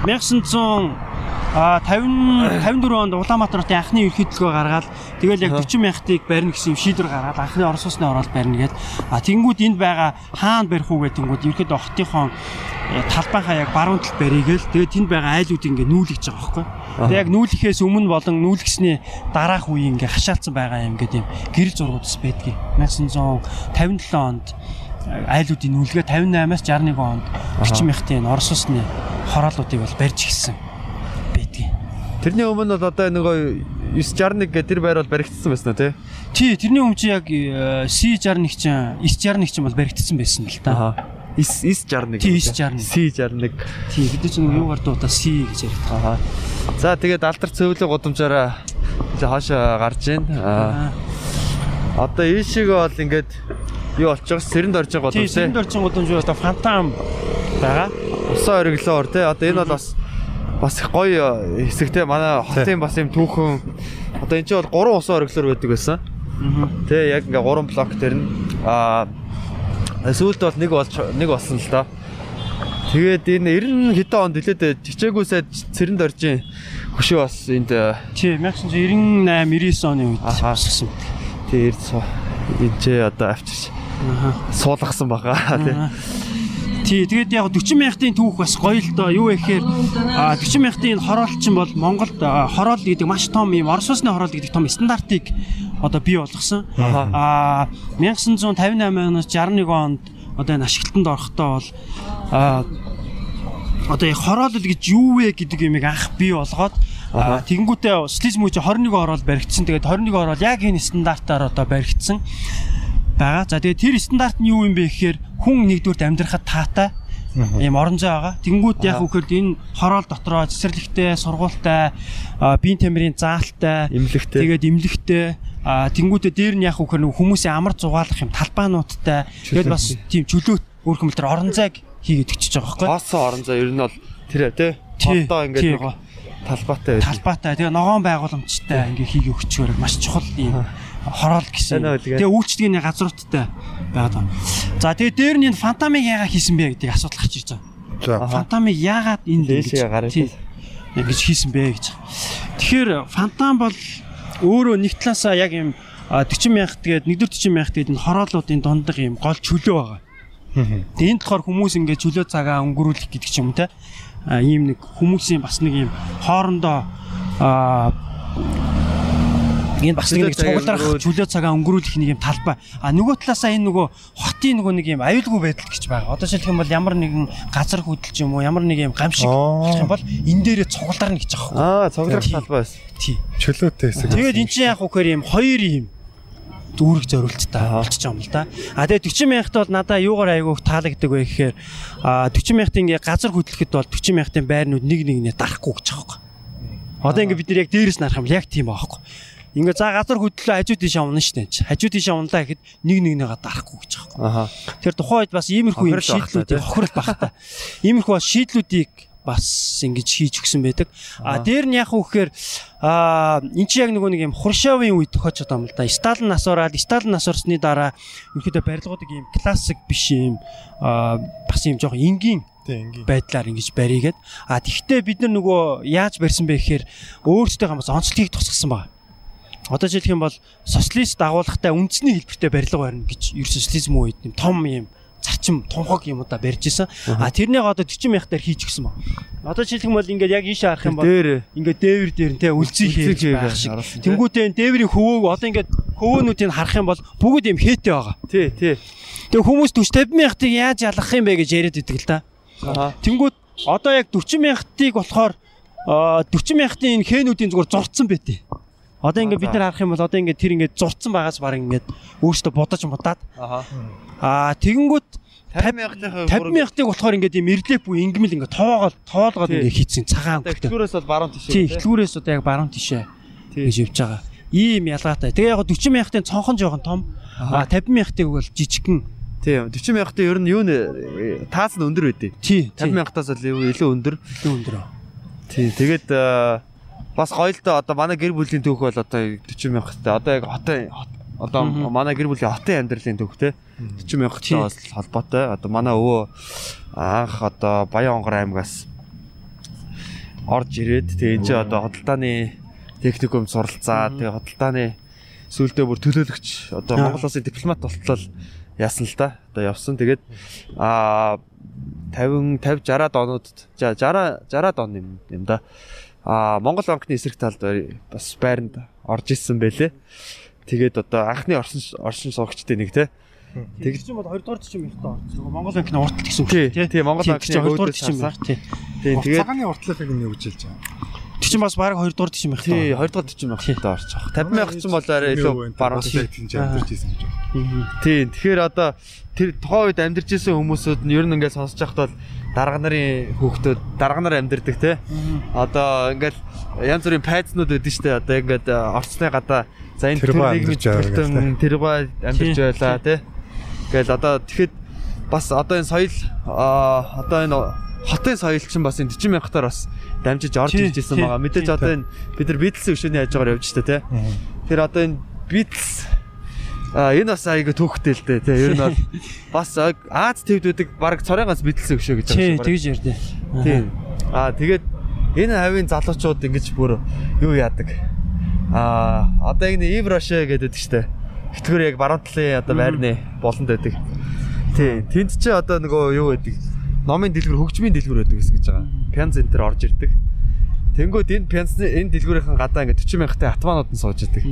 1900 а 50 54 онд Улаанбаатарын анхны ерхидлгөө гаргаад тэгэл яг 40 мянгатыг барина гэсэн шийдвэр гаргаад анхны орон сууцны ороод барина гэд. А тэнгууд энд байгаа хаана барих уу гэдэг тэнгууд ерхэд хотынхон э, талбайхаа яг баруун талд баригээл тэгээд тэнд байгаа айлууд ингээ нүүлгэж байгаа байхгүй. Тэгээд яг нүүлгэхээс өмнө болон нүүлгэсний дараах үеийн ингээ хашаалцсан байгаа юм гэдэг юм гэрэл зургуудас байдгийг 1957 онд айлуудын нүүлгээ 58-аас 61 онд 40 мянгатын орос усны хороолуудыг бол барьж гисэн байдгийг. Тэрний өмнө бол одоо нөгөө 961 гэдэг тэр байр бол баригдсан байсан тий. Тий, тэрний өмнө чи яг э, C61 чинь 961 чинь бол баригдсан байсан л та. Аха. 961. Тий, 961. C61. Тий, бид чинь юугаар дуудаа C гэж ярьдаг. Аха. За тэгээд алдар цэвлэг гудамжаараа хаашаа гарж ийн. Аа. Одоо ийшээгээ бол ингээд юу болчих вэ? Сэрэнд орж байгаа Тий, гудамж тий. сэрэнд орчин гудамж одоо фантам байгаа. Усан ориглоор тий. Одоо энэ бол бас бас их гоё хэсэгтэй манай хотын бас юм түүхэн одоо энэ чинь бол гурван усан ориглоор байдаг байсан. Тэ яг ингээ гурван блок дээр нь аа сүүлд бол нэг болж нэг болсон л доо. Тэгээд энэ 90 хэдэн онд хэлээд чичээгүүсээ цэрэнд оржин хөшөө бас энд э, Тий 1998 99 оны үед босгосон. тэр энэ ч одоо авчирч. Суулгасан байгаа тий. Тий, тэгээд яг 40 мянгатын түүх бас гоё л доо. Юу гэхээр а 40 мянгатын энэ хороолчин бол Монголд хороол гэдэг маш том юм Орос улсны хороол гэдэг том стандартыг одоо бий болгосон. А 1958-аас 61 онд одоо энэ ашиглалтанд орохдоо бол одоо яг хороолол гэж юу вэ гэдэг юмыг анх бий болгоод тэгэнгүүтээ социализм үеч 21 орол баригдсан. Тэгээд 21 орол яг энэ стандартаар одоо баригдсан байгаа. За тэгээд тэр стандарт нь юу юм бэ гэхээр хүн нэгдүгürt амьдрахад таатай ийм орон зай байгаа. Тэнгүүд яг үхэхэд энэ хороол дотроо цэцэрлэгтэй, сургуультай, биеийн тамирын заалттай, Имлэгтэй. тэгээд имлэгтэй а тэнгүүтээ дээр нь яг үхээр хүмүүсийн амар зугаалах юм талбаануудтай тэгээд бас тийм чөлөөт өөр хүмүүстэр орон зайг хийгээд өчөж байгаа байхгүй. Хоосон орон зай ер нь бол тэр тий. Тий, ингээд нэг талбайтай байдаг. талбайтай тэгээ ногоон байгууламжтай ингээ хийгээ өгчөөр маш чухал юм хороол гэсэн. Байна тэгээ. Үйлчлэгийн газруудтай байгаа. За тэгээ дээр нь энэ фантамиг яагаад хийсэн бэ гэдэг асуудал гарч ирж байгаа. За. Фантамиг яагаад энэ Дээшээ гараад ингэж хийсэн бэ гэж. Тэгэхээр фантам бол өөрөө нэг талаасаа яг юм а, 40 мянга тэгээд 140 мянга тэгээд энэ хороолуудын дундах юм гол чөлөө байгаа. Тэгээд энэ болохоор хүмүүс ингээд чөлөө цагаа өнгөрүүлэх гэдэг ч юм те. Ийм нэг хүмүүсийн бас нэг ийм хоорондоо энэ бас нэг нэг Чөлөө цагаа цугларах чөлөө цагаа өнгөрүүлэх нэг юм талбай. А нөгөө талаасаа энэ нөгөө хотын нөгөө нэг юм аюулгүй байдал гэж байгаа. Одоо жишээлх юм бол ямар нэгэн газар хөдөлж юм уу ямар нэг юм гамшиг гэх юм бол энэ дээрээ цугларна гэж байгаа юм. Аа, цогцлох Тий. талбай байсан. Тий. Чөлөөтэй хэсэг. Тэгээд эн чинь яг үхээр юм хоёр юм дүүрэг зориулттай байгаа юм л да. А тэгээд 40 мянгат бол надаа юугаар айгуух таалагддаг вэ гэхээр а 40 мянгатын ингээ газар хөдлөхөд бол 40 мянгатын байрнууд нэг нэгнээ дарахгүй гэж байгаа юм. Одоо ингээ бид нар яг дээрээс нарах юм яг тийм юм. Ингээ за газар хөдлөө хажуу тийшээ унана штэ. энэ. Хажуу тийшээ унлаа гэхэд нэг нэгнийгээ дарахгүй гэж байгаа. Тэр тухайн үед бас иймэрхүү юм шийдлүүдийг хохирол байх та. Иймэрхүү бас шийдлүүдийг бас ингэж хийж өгсөн байдаг. А дээр нь яг үхээр а эн чи яг нөгөө нэг юм Хуршавын үед тохиолж байгаа юм л да. Сталин нас ороод Сталин нас орсны дараа ерөөдөө барилгуудыг юм классик биш юм а бас юм жоохон энгийн байдлаар ингэж баригээд а тэгвэл бид нар нөгөө яаж барьсан бэ гэхээр өөрсдөө бас онцлогийг тусгасан байна. Одоо жишээлх юм бол социалист дагуулгатай үндэсний хэлбэртэй барилга барина гэж ер социализм үед юм том юм зарчим томхог юм удаа барьж исэн. А тэрнийг одоо 40 мянга дээр хийж гисэн ба. Одоо жишээлх юм бол ингээд яг ийшээ харах юм бол ингээд дээвэр дээр нь те үлцгийг хийж байх шиг. Тэнгүүтээ дээврийн хөвөөг одоо ингээд хөвөөнүүдийг харах юм бол бүгд юм хээтэй байгаа. тий, тий. Тэгээ хүмүүс 40 50 мянгатыг яаж ялгах юм бэ гэж яриад идэг л. Аха. Тэнгүүд одоо яг 40 мянгатыг болохоор аа, 40 мянгатын энэ хээнүүдийн зүгээр зурцсан байтий. Одоо ингээд бид нар харах юм бол одоо ингээд тэр ингээд зурцсан байгаас баг ингээд өөртөө бодож мудаад аа тэгэнгүүт 50 мянгатынхаа 50 мянгатыг болохоор ингээд юм эрлеп буй ингмэл ингээд тоогоол тоолгоод ингээд хийцэн цагаан өнгөтэй. Тэгтгүүрээс бол баруун тишээ. Тий, ихлгүүрээс одоо яг баруун тишээ гэж явж байгаа. Ийм ялгаатай. Тэгээ яг 40 мянгатын цонхон жоохон том, аа 50 мянгатыг бол жижигхэн. Тий, 40 мянгатын ер нь юу нэ таас нь өндөр байдیں۔ Тий, 50 мянгатаас л илүү өндөр. илүү өндөр. Тий, тэгээд бас доо одоо манай гэр бүлийн түүх бол одоо 40 мянгаттай. Одоо яг хотын хот- одоо манай гэр бүлийн хотын амьдралын те 40 Тий. мянгаттай бас холбоотой. Одоо манай өвөө анх одоо Баянгор аймгаас орж ирээд тэгээ энэ чи одоо хөдөлтааны техникум суралцаа тэгээ хөдөлтааны сүүлдээ бүр төлөөлөгч одоо. Монгол улсын дипломат болтлол яасан л да. Одоо явсан. Тэгээд аа 50 50 60-аад онууд 60 60-аад он юм да. Аа Монгол банкны эсрэг талд бас байранд орж исэн байлээ. Тэгээд одоо анхны оршин оршин суугчдын нэг те. Тэг чинь бол 2 дугаар чинь мэрхтээ орж байгаа. Монгол банкны уртл гэсэн үг Тий, тий, Монгол Тий, банкны чинь 2 дугаар чинь тий. Тийм тэгээд Цагааны уртлахыг нь гэж хэлж байгаа. Тэг чинь бас баг 2 дугаар чинь мэрхтээ. тий 2 дахь 40 мянгаттай орж байгаа. 50 мянга ч юм бол арай илүү баруун яг тийм амьдарч ирсэн гэж байна. Тийм. Тэгэхээр одоо тэр тухайн үед амьдарч исэн хүмүүсүүд нь ер нь ингээд сонсож байхад бол дарга нарын хүүхдүүд дарга нар амьдардаг те. Одоо ингээд янз бүрийн пайцнууд өгдөн штэ. Одоо ингээд э, орцны гадаа за энэ нийгмийн төлтөн тэргүй амьдарч байлаа те. Ингээд одоо тэгэхэд бас одоо энэ соёл одоо энэ хотын соёл чинь бас энэ 40 мянгатаар бас дамжиж орж ирж тий, байгаа. Мэдээж одоо энэ бид нар Beatles өшөөний хажуугаар явж штэ те. Тэр одоо энэ Beatles А энэ бас айгүй түүхтэй л дээ тий. Ер нь бол бас Аз твдүүдэг баг цорынгаас мэдлсэн өшөө гэж Тий, байгаа тэгж ярьдээ. Тийм. Аа тэгээд энэ хавийн залуучууд ингэж бүр юу яадаг. Аа одоо энэ Ив Роше гэдэг штэ. Хөтгөр яг баруун талын одоо байрны болонд байдаг. Тийм. Тэнд чи одоо нөгөө юу гэдэг. Номын дэлгүр хөгжмийн дэлгүр байдаг гэсэн гэж байгаа. Пянз энэ төр орж ирдэг. Тэнгүүд энэ пянзны энэ дэлгүүрийн гадаа ингээд 40 мянгаттай атманууд нь сууж идэг.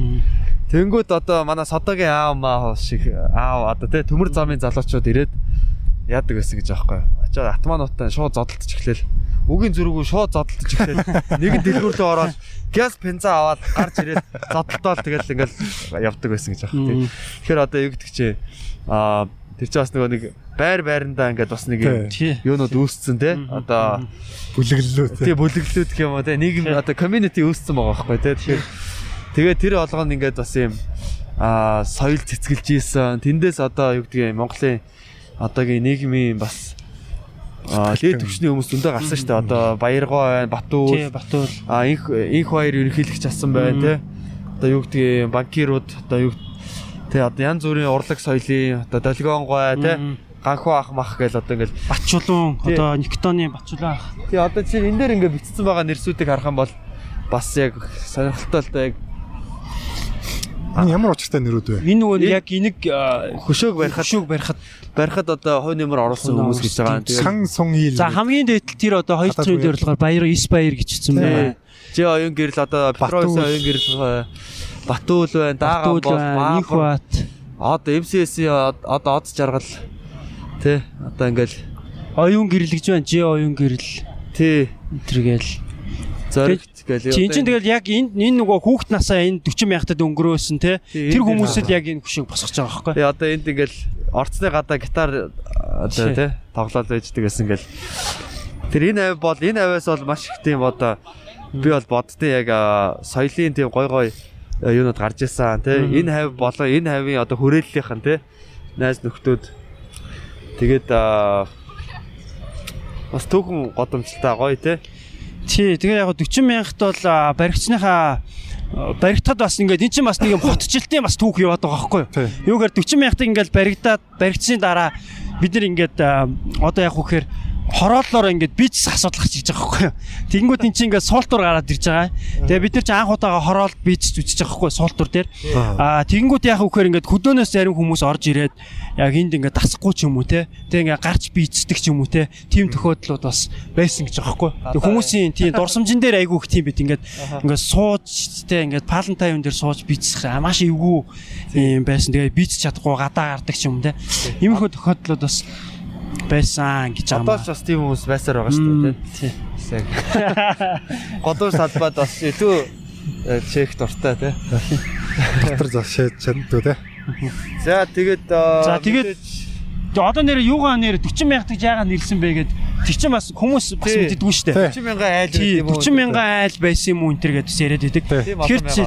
Тэнгүүд одоо манай содогийн аав маа шиг аав одоо тий төмөр замын залуучууд ирээд яадаг байсан гэж аахгүй. Очоод атмануудтай шууд зодтолдож эхлээл. Үгийн зүргүү шууд зодтолдож эхлээл. Нэгэн дэлгүүр рүү ороод газ пенза аваад гарч ирээд зодтолтоол тэгэл ингээл явдаг байсан гэж аахгүй. Тэгэхээр одоо юу гэдэг чи аа тэр чинь бас нөгөө нэг байр байрандаа ингээд бас нэг юунууд үүсцэн тий. Одоо бүлэглэлөө тий. бүлэглүүд гэх юм уу тий нийгэм одоо community үүсцэн байгаа байхгүй тий тэгэхээр тэгээ тэр болгонд ингээд бас юм аа соёл цэцгэлж ийсэн. Тэндээс одоо юу юм Монголын одоогийн нийгмийн бас аа дээд төвчний хүмүүс зөндөө гарсан шүү дээ. Одоо Баяргоо байна Батүл Тий, Батуул. а инх инх баяр ерөнхийлөгч асан байна тий. Одоо юу юм банкирууд одоо юу тий одоо янз бүрийн урлаг соёлын одоо долгион гой тий. Ганхуу ах мах гэл одоо ингээл Батчулуун одоо Никтоны Батчулуун ах. тий одоо чинь энэ дээр ингээ бичсэн байгаа нэрсүүдийг харах юм бол бас яг сонирхолтой л да яг Энэ ямар учиртай нэрүүд вэ? Энэ нөгөө яг энийг хөшөөг барихад хөшөөг барихад барихад одоо хой нэмэр оруулсан хүмүүс гэж байгаа. Тэгээд Сан сун ийл. за хамгийн дээдл тэр одоо 2 цагийн Гадаад дөрлөгөөр баяр Ис баяр гэж хэлсэн байна. Жи оюун гэрэл одоо Батуул. оюун гэрэл Батуул байна, Дааган бол байна, Них Баабар бат. одоо МСС-ийн одоо од жаргал тий одоо ингээл Оюун гэрэл гэж байна. Ж оюун гэрэл тий тэргээл. зоригт гээл. Чи эн чинь тэгэл яг энэ энэ нөгөө хүүхд насаа энэ 40 мянгатад өнгөрөөсөн те. Тэр энэ хүмүүсэл яг энэ хөшөөг босгож байгаа байхгүй. тий одоо энд ингээл орцны гадаа гитар одоо Тий. тий тоглоод байждаг гэсэн ингээл Тэр энэ авь бол энэ авиас бол маш их тийм одоо би бол боддтой яг соёлын тийм гой гой а, юунууд гарч ирсэн тий энэ хавь болоо энэ хавийн одоо хүрээллийнх нь тий найз нөхдөөд тэгээд бас түүхэн годомжтой гоё тий Тий, тэгээ яг 40 мянгат бол баригчныхаа а, баригдахад бас ингээд эн чинь бас нэг юм хотчлтын бас түүх яваад байгаа байхгүй юу? Юугаар 40 мянгатыг ингээд баригдаад баригдсны дараа бид нар ингээд одоо яг үхээр хорооллоор ингээд бич асуудал гарч иж байгаа байхгүй юу? Тэгэнгүүт эн чинь ингээд суултур гараад ирж байгаа. Тэгээ бид нар ч анх удаага хороолт бич үжиж байгаа байхгүй суултур дээр. Аа тэгэнгүүт яг үхээр ингээд хөдөөнөөс зарим хүмүүс орж ирээд яг энд ингээд дасахгүй ч юм уу те. Тэгээ ингээд гарч бийцдэг ч юм уу те. Тим тохиолдлууд бас байсан гэж байгаа байхгүй хүмүүсийн тийм дурсамжин дээр айгүй их тийм бит ингээд ингээд сууж те ингээд палантайн дээр сууж бийцэх аа, маш эвгүй юм байсан. Тэгээ бийцэж чадахгүй гадаа гардаг ч юм те. Иймэрхүү тохиолдлууд бас байсан гэж байгаа. одоо ч бас тийм хүмүүс байсаар байгаа шүү дээ тий. тий годуур салбаад бас илүү э, чек дуртай тий дотор зах шээд чаддгүй те. за тэгээд За, тэгээд- Тэгээ одоо нэр юугаа нэр 40 мянгатыг яагаад нэрлсэн бэ гэд тэр чинь бас хүмүүс бас мэддэггүй шүү дээ. 40 мянган айл байт юм уу 40 мянган айл байсан юм уу энэ төр гэдээс яриад байдаг. Тэгэхээр чи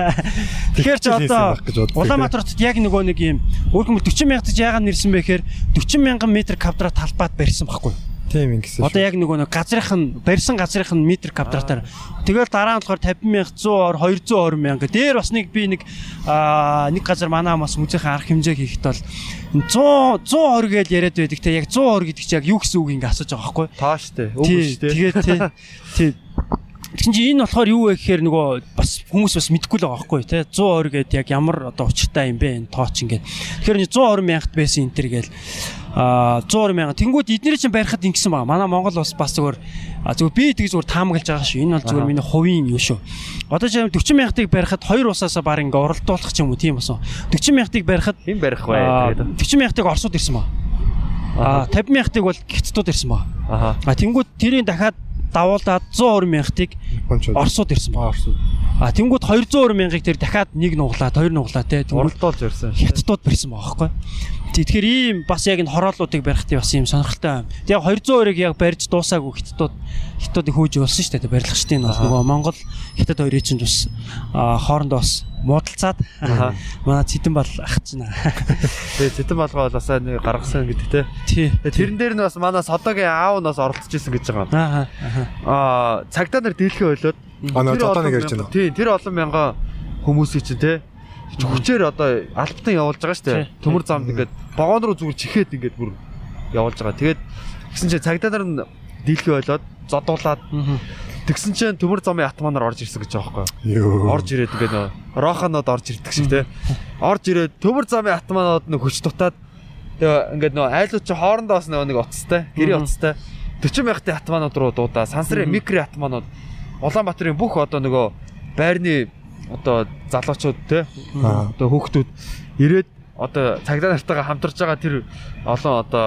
Тэгэхээр чи одоо гэж Улаанбаатарт яг нөгөө нэг юм өөрхөн 40 мянгатыг яагаад нэрсэн бэ гэхээр 40 мянган метр квадрат талбайд барьсан байхгүй. Тийм ингэсэн. Одоо яг нөгөө нэг газрынх нь барьсан газрынх нь метр квадратаар. Тэгэл дараа нь болохоор 50 мянга 100 ор 220 мянга. Дээр бас нэг би нэг аа нэг газар манаа бас музейхэн арга хэмжээ хийхэд бол 100 120 гэж яриад байдаг. Те яг 120 гэдэг чи яг юу гэсэн үг ингээ асууж байгаа байхгүй? Тааш те үг шүү те. тэгээд те тэгсэн чи энэ болохоор юу вэ гэхээр нөгөө бас хүмүүс бас мэдэхгүй л байгаа байхгүй те 120 гэдэг яг ямар одоо учиртай юм бэ? Энэ тооч ингээ тэгэхээр 120 мянгад байсан энэ төр гэл 100 мянган. Тэнгүүд эднэр чинь барихад ингэсэн баа. Манай Монгол улс бас зүгээр зүгээр би тэг зүгээр таамаглаж байгаа шүү. Энэ бол зүгээр миний хувийн юм шүү. Одоо жишээ 40 мянгатыг барихад хоёр усаасаа баг ингээ оролдуулах ч юм уу тийм басан. 40 мянгатыг барихад хэн барих вэ? 40 мянгатыг Оросод ирсэн баа. А 50 мянгатыг бол Хятадууд ирсэн баа. А тэнгүүд тэрийг дахиад давуулаад 120 мянгатыг Оросод ирсэн баа. Оросод. А тэнгууд 220 мянгыг тэр дахиад нэг нуглаад, хоёр нуглаад те. Уралдуулж ирсэн. Хятадууд бэрсэн баа, аахгүй байхгүй. Тэгэхээр ийм бас яг энэ хорооллуудыг барихт бас ийм сонирхолтой юм. Тэг яг 220-ыг яг барьж дуусаагүй хятадууд хятадуудыг хөөж болсон шүү дээ. Нь бол нөгөө Монгол хятад хоёрын чинь бас хоорондоо бас муудалцаад манай цэдэн бол ах чинь. тэгээд цэтэн болгоо бол бас нэг гаргасан гэдэг те Тий. тэрэн дээр нь бас манай содогийн аав нь бас оролцож исэн гэж байгаа юм Аа. цагдаа нар дийлхээ болоод А нөө олон ярьж байна. Тий, тэр олон мянган хүмүүсийг чинь те хүчээр одоо альптан явуулж байгаа шүү дээ. Төмөр замд ингээд богоон руу зүгээр чихээд ингээд бүр явуулж байгаа. Тэгээд гэсэн чинь цагдаа нар нь дийлхий болоод зодуулаад тэгсэн чинь төмөр замын атманаар орж ирсэн гэж байгаа байхгүй. Орж ирээд ингээд нөө рохонод орж ирдэг шиг те. Орж ирээд төмөр замын атманууд нэг хүч дутаад тэгээ ингээд нөө айлууд чи хоорондоо бас нөө нэг уцтай, гэрийн уцтай 40 мянгатын атманууд руу дуудаа. Сансрын микро атманууд Улаанбаатарын бүх одоо нөгөө байрны одоо залуучууд те одоо хүүхдүүд ирээд одоо цагдаа нартайгаа хамтарч байгаа тэр олон одоо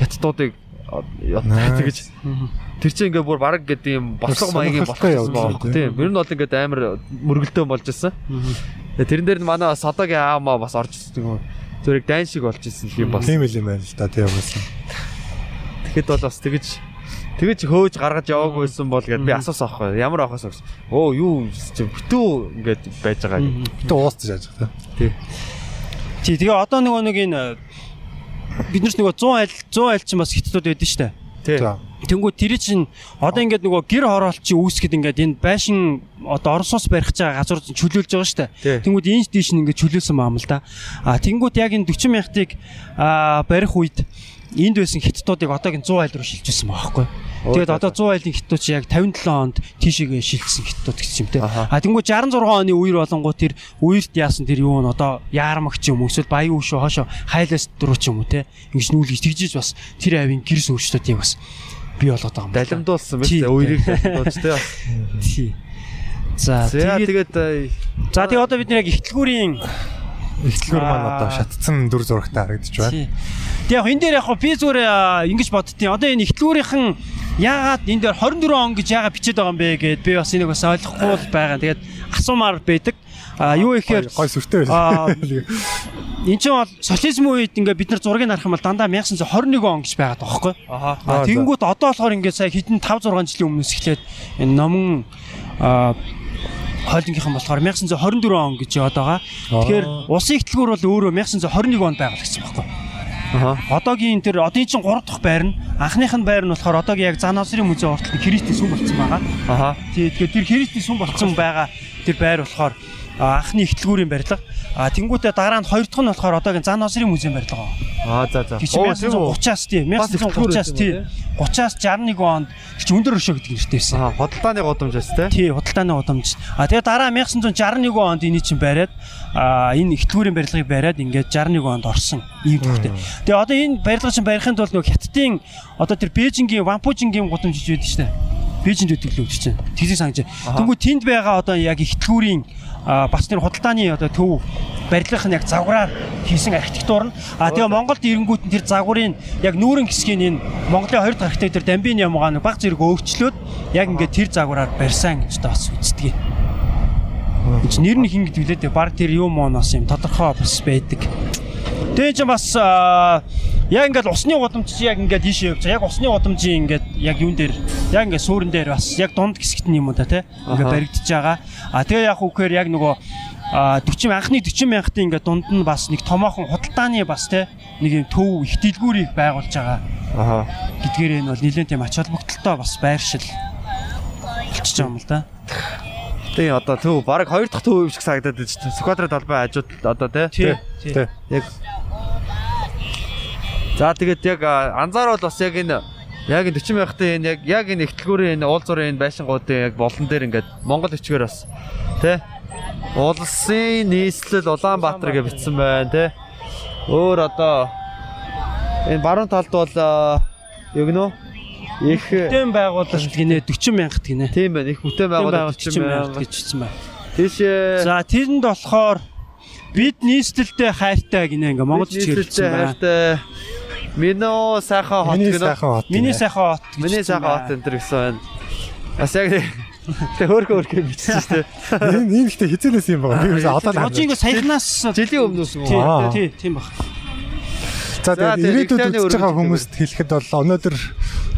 хятадуудыг тэгэж тэр чинь ингээ бүр баг гэдэг юм бослого маягийн Сонирхолтой болох явж юм байна. Тийм. Ер нь бол ингээд амар мөргөлдөөн болж. Тэгээ тэрэн дээр нь манай бас одоогийн аав маа бас орж ирсэн юм. Зүрэг дайн шиг болж ирсэн юм бас. Тийм л юм байна л да тийм байсан. Тэгэхэд бол бас тэгэж тэгэж хөөж гаргаж яваагүйсэн бол гэд би асуусан аахгүй ямар ахаас гэж. Оо юу чи битүү ингээд байж байгаа гэх. Гэтэ уусч яаж та. Тий, тэгээ одоо нөгөө нэг энэ бид нар ч нөгөө 100 айл 100 айл чинь бас хиттүүд байдэн штэ. Тий. Тэнгүү тэр чинь одоо ингээд нөгөө гэр хороолчийн үүсгэд ингээд энэ байшин одоо Оросоос барих гэж байгаа газар чөлөөлж байгаа штэ. Тий. Тэнгүүд энэ тийш нь ингээд чөлөөлсөн баам л да. А тэнгүүд яг энэ 40 мянгатыг барих үед энд байсан хиттуудыг одоогийн 100 айл руу шилжүүлсэн байгаа байхгүй. Тэгээд одоо 100 айлын хиттууд чи яг 57 онд тийшээгээ шилжсэн хиттууд гэж юм те. А тэнгүү 66 оны үер болонгууд тэр үерт яасан тэр юу нь одоо яармагч юм эсвэл баян үшөө хоошо хайлаас дөрөв ч юм уу те. Ингэж нүүлгэж тэгжиж бас тэр авийн гэрс өөрчлөлтүүдийг бас бий болоод байгаа юм. Далимдуулсан Тий. биз үерийг далимдуулж тий. Тий. За тэгээд э, за тэгээд одоо бид нэр яг ихтлгүүрийн Ихтлгүүр маань Аа. одоо шатцсан дүр зурагтай харагдаж байна. Тэг яг энэ дээр яг би зүгээр ингэж боддtiin. Одоо энэ ихтлгүүрийнхэн яагаад энэ дээр 24 он гэж яагаад бичээд байгаа юм бэ гэд би бас энийг бас ойлгохгүй л байгаа. Тэгээд асуумаар байдаг. А юу ихээр Гой сүртэй байсан. эн чинь бол социализм үед ингээ бид нар зургийг харах юм бол дандаа 1921 он гэж байгаад байгаа байхгүй. тэгэнгүүт одоо болохоор ингээ сая хэдэн 5 6 жилийн өмнөөс эхлээд энэ номон а хоолингийнхан болохоор 1924 он гэж яваад байгаа. Тэгэхээр улсын ихтлгүүр бол өөрөө 1921 онд байгуулагдсан байхгүй. Аха. Одоогийн тэр одын чинь 3 дахь байр нь анхных нь байр нь болохоор одоогийн яг Зан Осрын музей урталт Христийн сүм болсон байгаа. Аха. Тий, тэгэхээр тэр Христийн сүм болсон байгаа тэр байр болохоор анхны ихтлгүүрийн барилга. А тэнгуүтээ дараа нь хоёр дахь нь болохоор одоогийн Зан Осрын музейн барилга. Аа за за. Тэг чи 1930-аас тий 1930-аас тий 30-аас 61 онд чи өндөр өршөө гэдэг нэртэй байсан. Аа хөдөлтааны годомжээс те. Тий худалдааны удамж. А тэгээ дараа 1961 онд энийг чинь бариад а энэ ихтлгүүрийн барилгыг бариад ингээд 61 онд орсон ийм төгтэй. Тэгээ одоо энэ барилга чинь барихын тулд нөгөө хятадын одоо тэр Бээжингийн Вампужингийн гудамж гэж байдаг шүү дээ. Бээжинд л үүдэж чинь. Тэгсийг сангаж. Тэнгүү тэнд байгаа одоо яг ихтлгүүрийн бас тэр худалдааны одоо төв барилгын яг загвараар хийсэн архитектур нь а тэгээ Монголд ирэнгүүт нь тэр загварын яг нүүрэн хэсгийн энэ Монголын хоёр дахь архитектор Дамбин ямгаа нэг баг зэрэг өөрчлөөд яг ингээд тэр загвараар барьсан гэж бас үздэг. Энд нэр нь хин гэдэг үлээ баг тэр юм моноос юм тодорхой бас байдаг. Тэгээ чи бас аа, яг ингээд усны гудамж чи яг ингээд ийшээ явж байгаа. Яг усны гудамжийн ингээд яг юун дээр яг ингээд суурин дээр бас яг дунд хэсэгт нь юм уу та тий. Ингээд баригдаж байгаа. А тэгээ яг үхээр яг нөгөө а 40 анхны 40 мянгатын ингээд дунд нь бас нэг томоохон худалдааны бас тий нэг юм төв их дэлгүүрийг байгуулж байгаа Аха. гэдгээр энэ бол нэлээд тийм ач холбогдолтой бас байршил болчихж байгаа юм л да. Тий одоо төв баг хоёр дахь төв шиг сагдаад байж та. Сквадрат албан хажууд одоо. Тий. Тий. Яг За тэгээд яг а, анзаарвал бас яг энэ яг энэ 40 мянгатын энэ яг яг энэ ихтлгүүрийн энэ уулзуурын энэ байшингуудын яг болон дээр ингээд Монгол өчгөр бас тэ улсын нийслэл Улаанбаатар гэж бичсэн байна тэ өөр одоо энэ баруун талд бол юу гэнэ их Бүтээн байгуулалт гинэ 40 мянгат гинэ. тийм байна их бүтээн байгуулалт 40 мянгат мянга гэж хэлсэн байна. тийшээ За тэрэнд болохоор бид нийслэлтэй хайртай гинэ ингээ монгол Бид хэлсэн байна. хайртай Мино сайхан хот хот. Миний сайхан хот. Миний сайхан хот байна. энэ төр гэсэн байна. Бас яг тэг хөөрхөн хөөрхөн бичсэн шүү дээ. Энэ ихтэй хизэнээс юм байгаа. Би ерөөсөө одоо ингээ саяхнаас Жилийн өмнөөс юм тий уу? Аа. тий тийм баг. За тэгээд ирээдүйд үзэж байгаа хүмүүст хэлэхэд бол өнөөдөр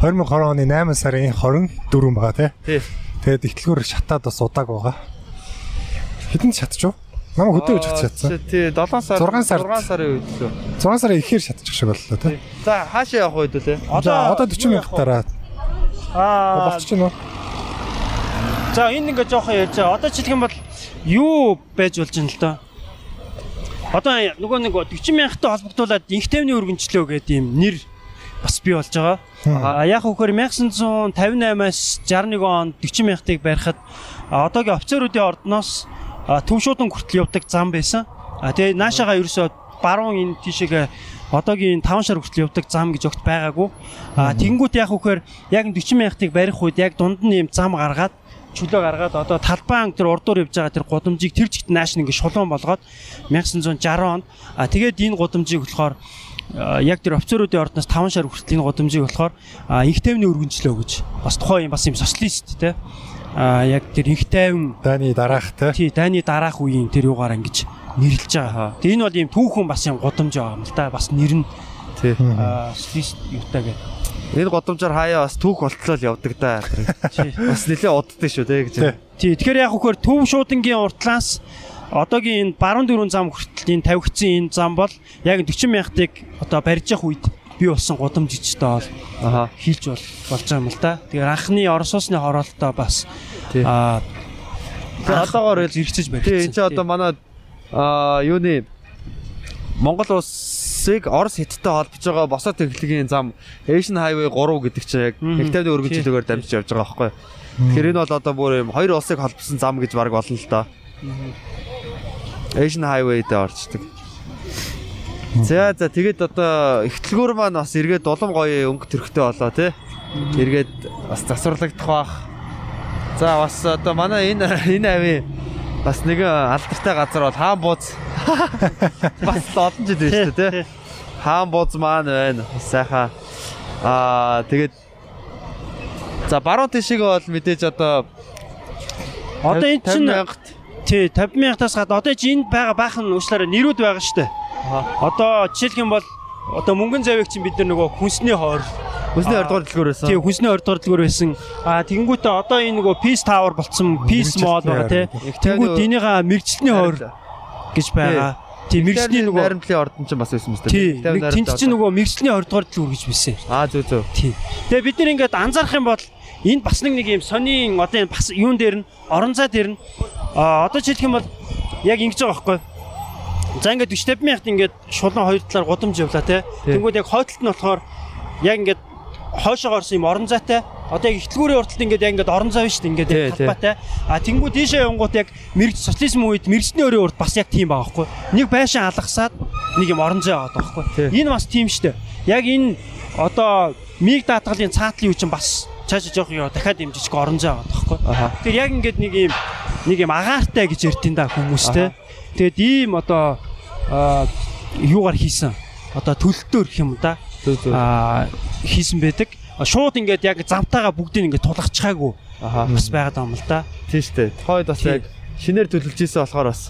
2020 оны 8 сарын 24 байгаа тий. Тэгээд ихтлгүүр шатаад бас удааг байгаа. Хэдэн шатч юу? Намайг хөдөө гэж шатсан. Тий 7 сар 6 сард. 6 сарын үед лөө. 6 сарын ихээр шатчих шиг боллоо тий. За хаашаа явах үед үлээ? Одоо одоо 40 мянга дараа Аа болчих чинь үү? за энэ ингээ жоохон ярьж байгаа. Одоо юм бол юу байж болж байна л доо. Одоо нөгөө нэг 40 мянгаттай холбогдуулаад инх тайвны өргөнчлөө гэдэг юм нэр бас бий болж байгаа. А яг хөөхөр 1958-аас 61 онд 40 мянгатыг барихад одоогийн офицеруудын ордноос а, төв шуудан хүртэл явдаг зам байсан. А тэгээ наашаага ерөөсөө баруун энэ тийшээгээ одоогийн 5 шар хүртэл явдаг зам гэж огт байгаагүй. А тэгэнгүүт яг хөөхөр яг 40 мянгатыг барих үед яг дунд нь юм зам гаргаад чөлөө гаргаад одоо талбайн тэр урдуур явж байгаа тэр гудамжийг тэр чигт нааш нэг шулуун болгоод 1960 онд а тэгээд энэ гудамжийг болохоор яг тэр офицеруудын ордноос 5 шар хүртэл энэ гудамжийг болохоор а, инх тайвны өргөнчлөө гэж бас тухайн юм бас юм социалист те а яг тэр инх тайван Дайны дараах те. тий дайны дараах үеийн тэр юугаар ингэж нэрлэж байгаа. Тэгээ энэ бол ийм түүхэн бас юм гудамж байгаа юм л да. Бас нэр нь Тий. социалист юутай гэх. Энэ годомжоор хаяа бас түүх болтлоо л явдаг да. Бас нэлээ уддаг шүү те гэж. Тий. Тэгэхээр яг хөөхөр төв шуудангийн уртлаас одоогийн энэ баруун дөрвөн зам хүртэл энэ тавигдсан энэ зам бол яг 40 мянгатыг одоо барьж явах үед бий болсон гудамж ичтэй бол Аха. хийлж бол болж байгаа юм л да. Тэгэхээр анхны Орос улсны хороолтоо бас аа одоогоор л зэрэгцэж баригдсан. Тий, энэ ч одоо манай аа юуны Монгол улсыг Орос хятадтай холбож байгаа босоо техникийн зам Asian Highway 3 гэдэг чинь яг Мгм. нэг тавны өргөнчлөгөөр дамжиж явж байгаа байхгүй. Тэгэхээр энэ бол одоо бүр юм хоёр улсыг холбосон зам гэж баг болно л доо. Asian Highway дээр орчдөг. За за тэгээд одоо ихтлгүүр маань бас эргээд улам гоё өнгө төрхтэй болоо тий. Эргээд бас засварлагдах бах. За бас одоо манай энэ энэ ави бас нэгэн алдартай газар бол хаан бууз. Бас олон жил шүү дээ тий. Хаан бууз маань байна. Сайхан. Аа тэгээд За баруун тишиг бол мэдээж одоо Одоо энэ чинь 50 мянгат тий 50 мянгатаас гадна одоо чи энд байгаа баахан уучлаарай нэрүүд байгаа штэ. Одоо жишээлх юм бол одоо мөнгөн завиг чинь бид нар нөгөө хүнсний хойр Хүсний Аа. 20 дугаар дэлгүүр байсан. тий хүнсний хойр дугаар байсан. Аа тэгэнгүүтээ одоо энэ нөгөө Peace Tower болцсон Peace Mall байгаа тий. Тэгэнгүүт энийгээ мэрэгчлэний хойр гэж байгаа. Тий мэрэгчлийн нөгөө Найрамдлын ордон ч бас байсан мэт. тий нэг тэнд чинь нөгөө мэрэгчлийн хойр дугаар дэлгүүр гэж байсан. Аа зөө зөө. Тий. Тэгээ бид нэр ингээд анзаарах юм бол энд бас нэг нэг юм сонин одоо энэ бас юун дээр нь орон зай дээр нь а одоо жишээлх юм бол яг ингэж байгаа байхгүй. За ингээд 40 50 мянгат ингээд шулуун хоёр талаар гудамж явлаа те. Тэнгүүд яг хойдолт нь болохоор яг ингээд хойшоо орсон юм орон зайтай. Одоо яг ихтлгүүрийн урталт ингээд яг ингээд орон зай биш үү ингээд талбайтай. А тэнгүүд ийшээ явангууд яг мэрэгч социализм үед мэрэгчний өрийн урд бас яг тийм байгаа байхгүй. Нэг байшин алгасаад нэг юм орон зай аваад байгаа байхгүй. Энэ бас тийм штэ. Яг энэ одоо миг даатгалын цаатлын үе чинь бас цаашаа жоох ёо дахиад дэмжиж орон зай аваад байхгүй. Тэгэхээр яг ингээд нэг юм нэг юм агаартай гэж ярьдیں۔ да хүмүүс те. Тэгээд ийм одоо аа, юугаар хийсэн. Одоо төлөлтөөр гэх юм да. Аа хийсэн байдаг. Шууд ингээд яг замтайгаа бүгдийг ингээд тулгачхаагүй Аха. бас байгаад байгаа юм л да. Тийм шүү дээ. Хойд бас Тий. яг шинээр төлөвлөж ийсэн болохоор бас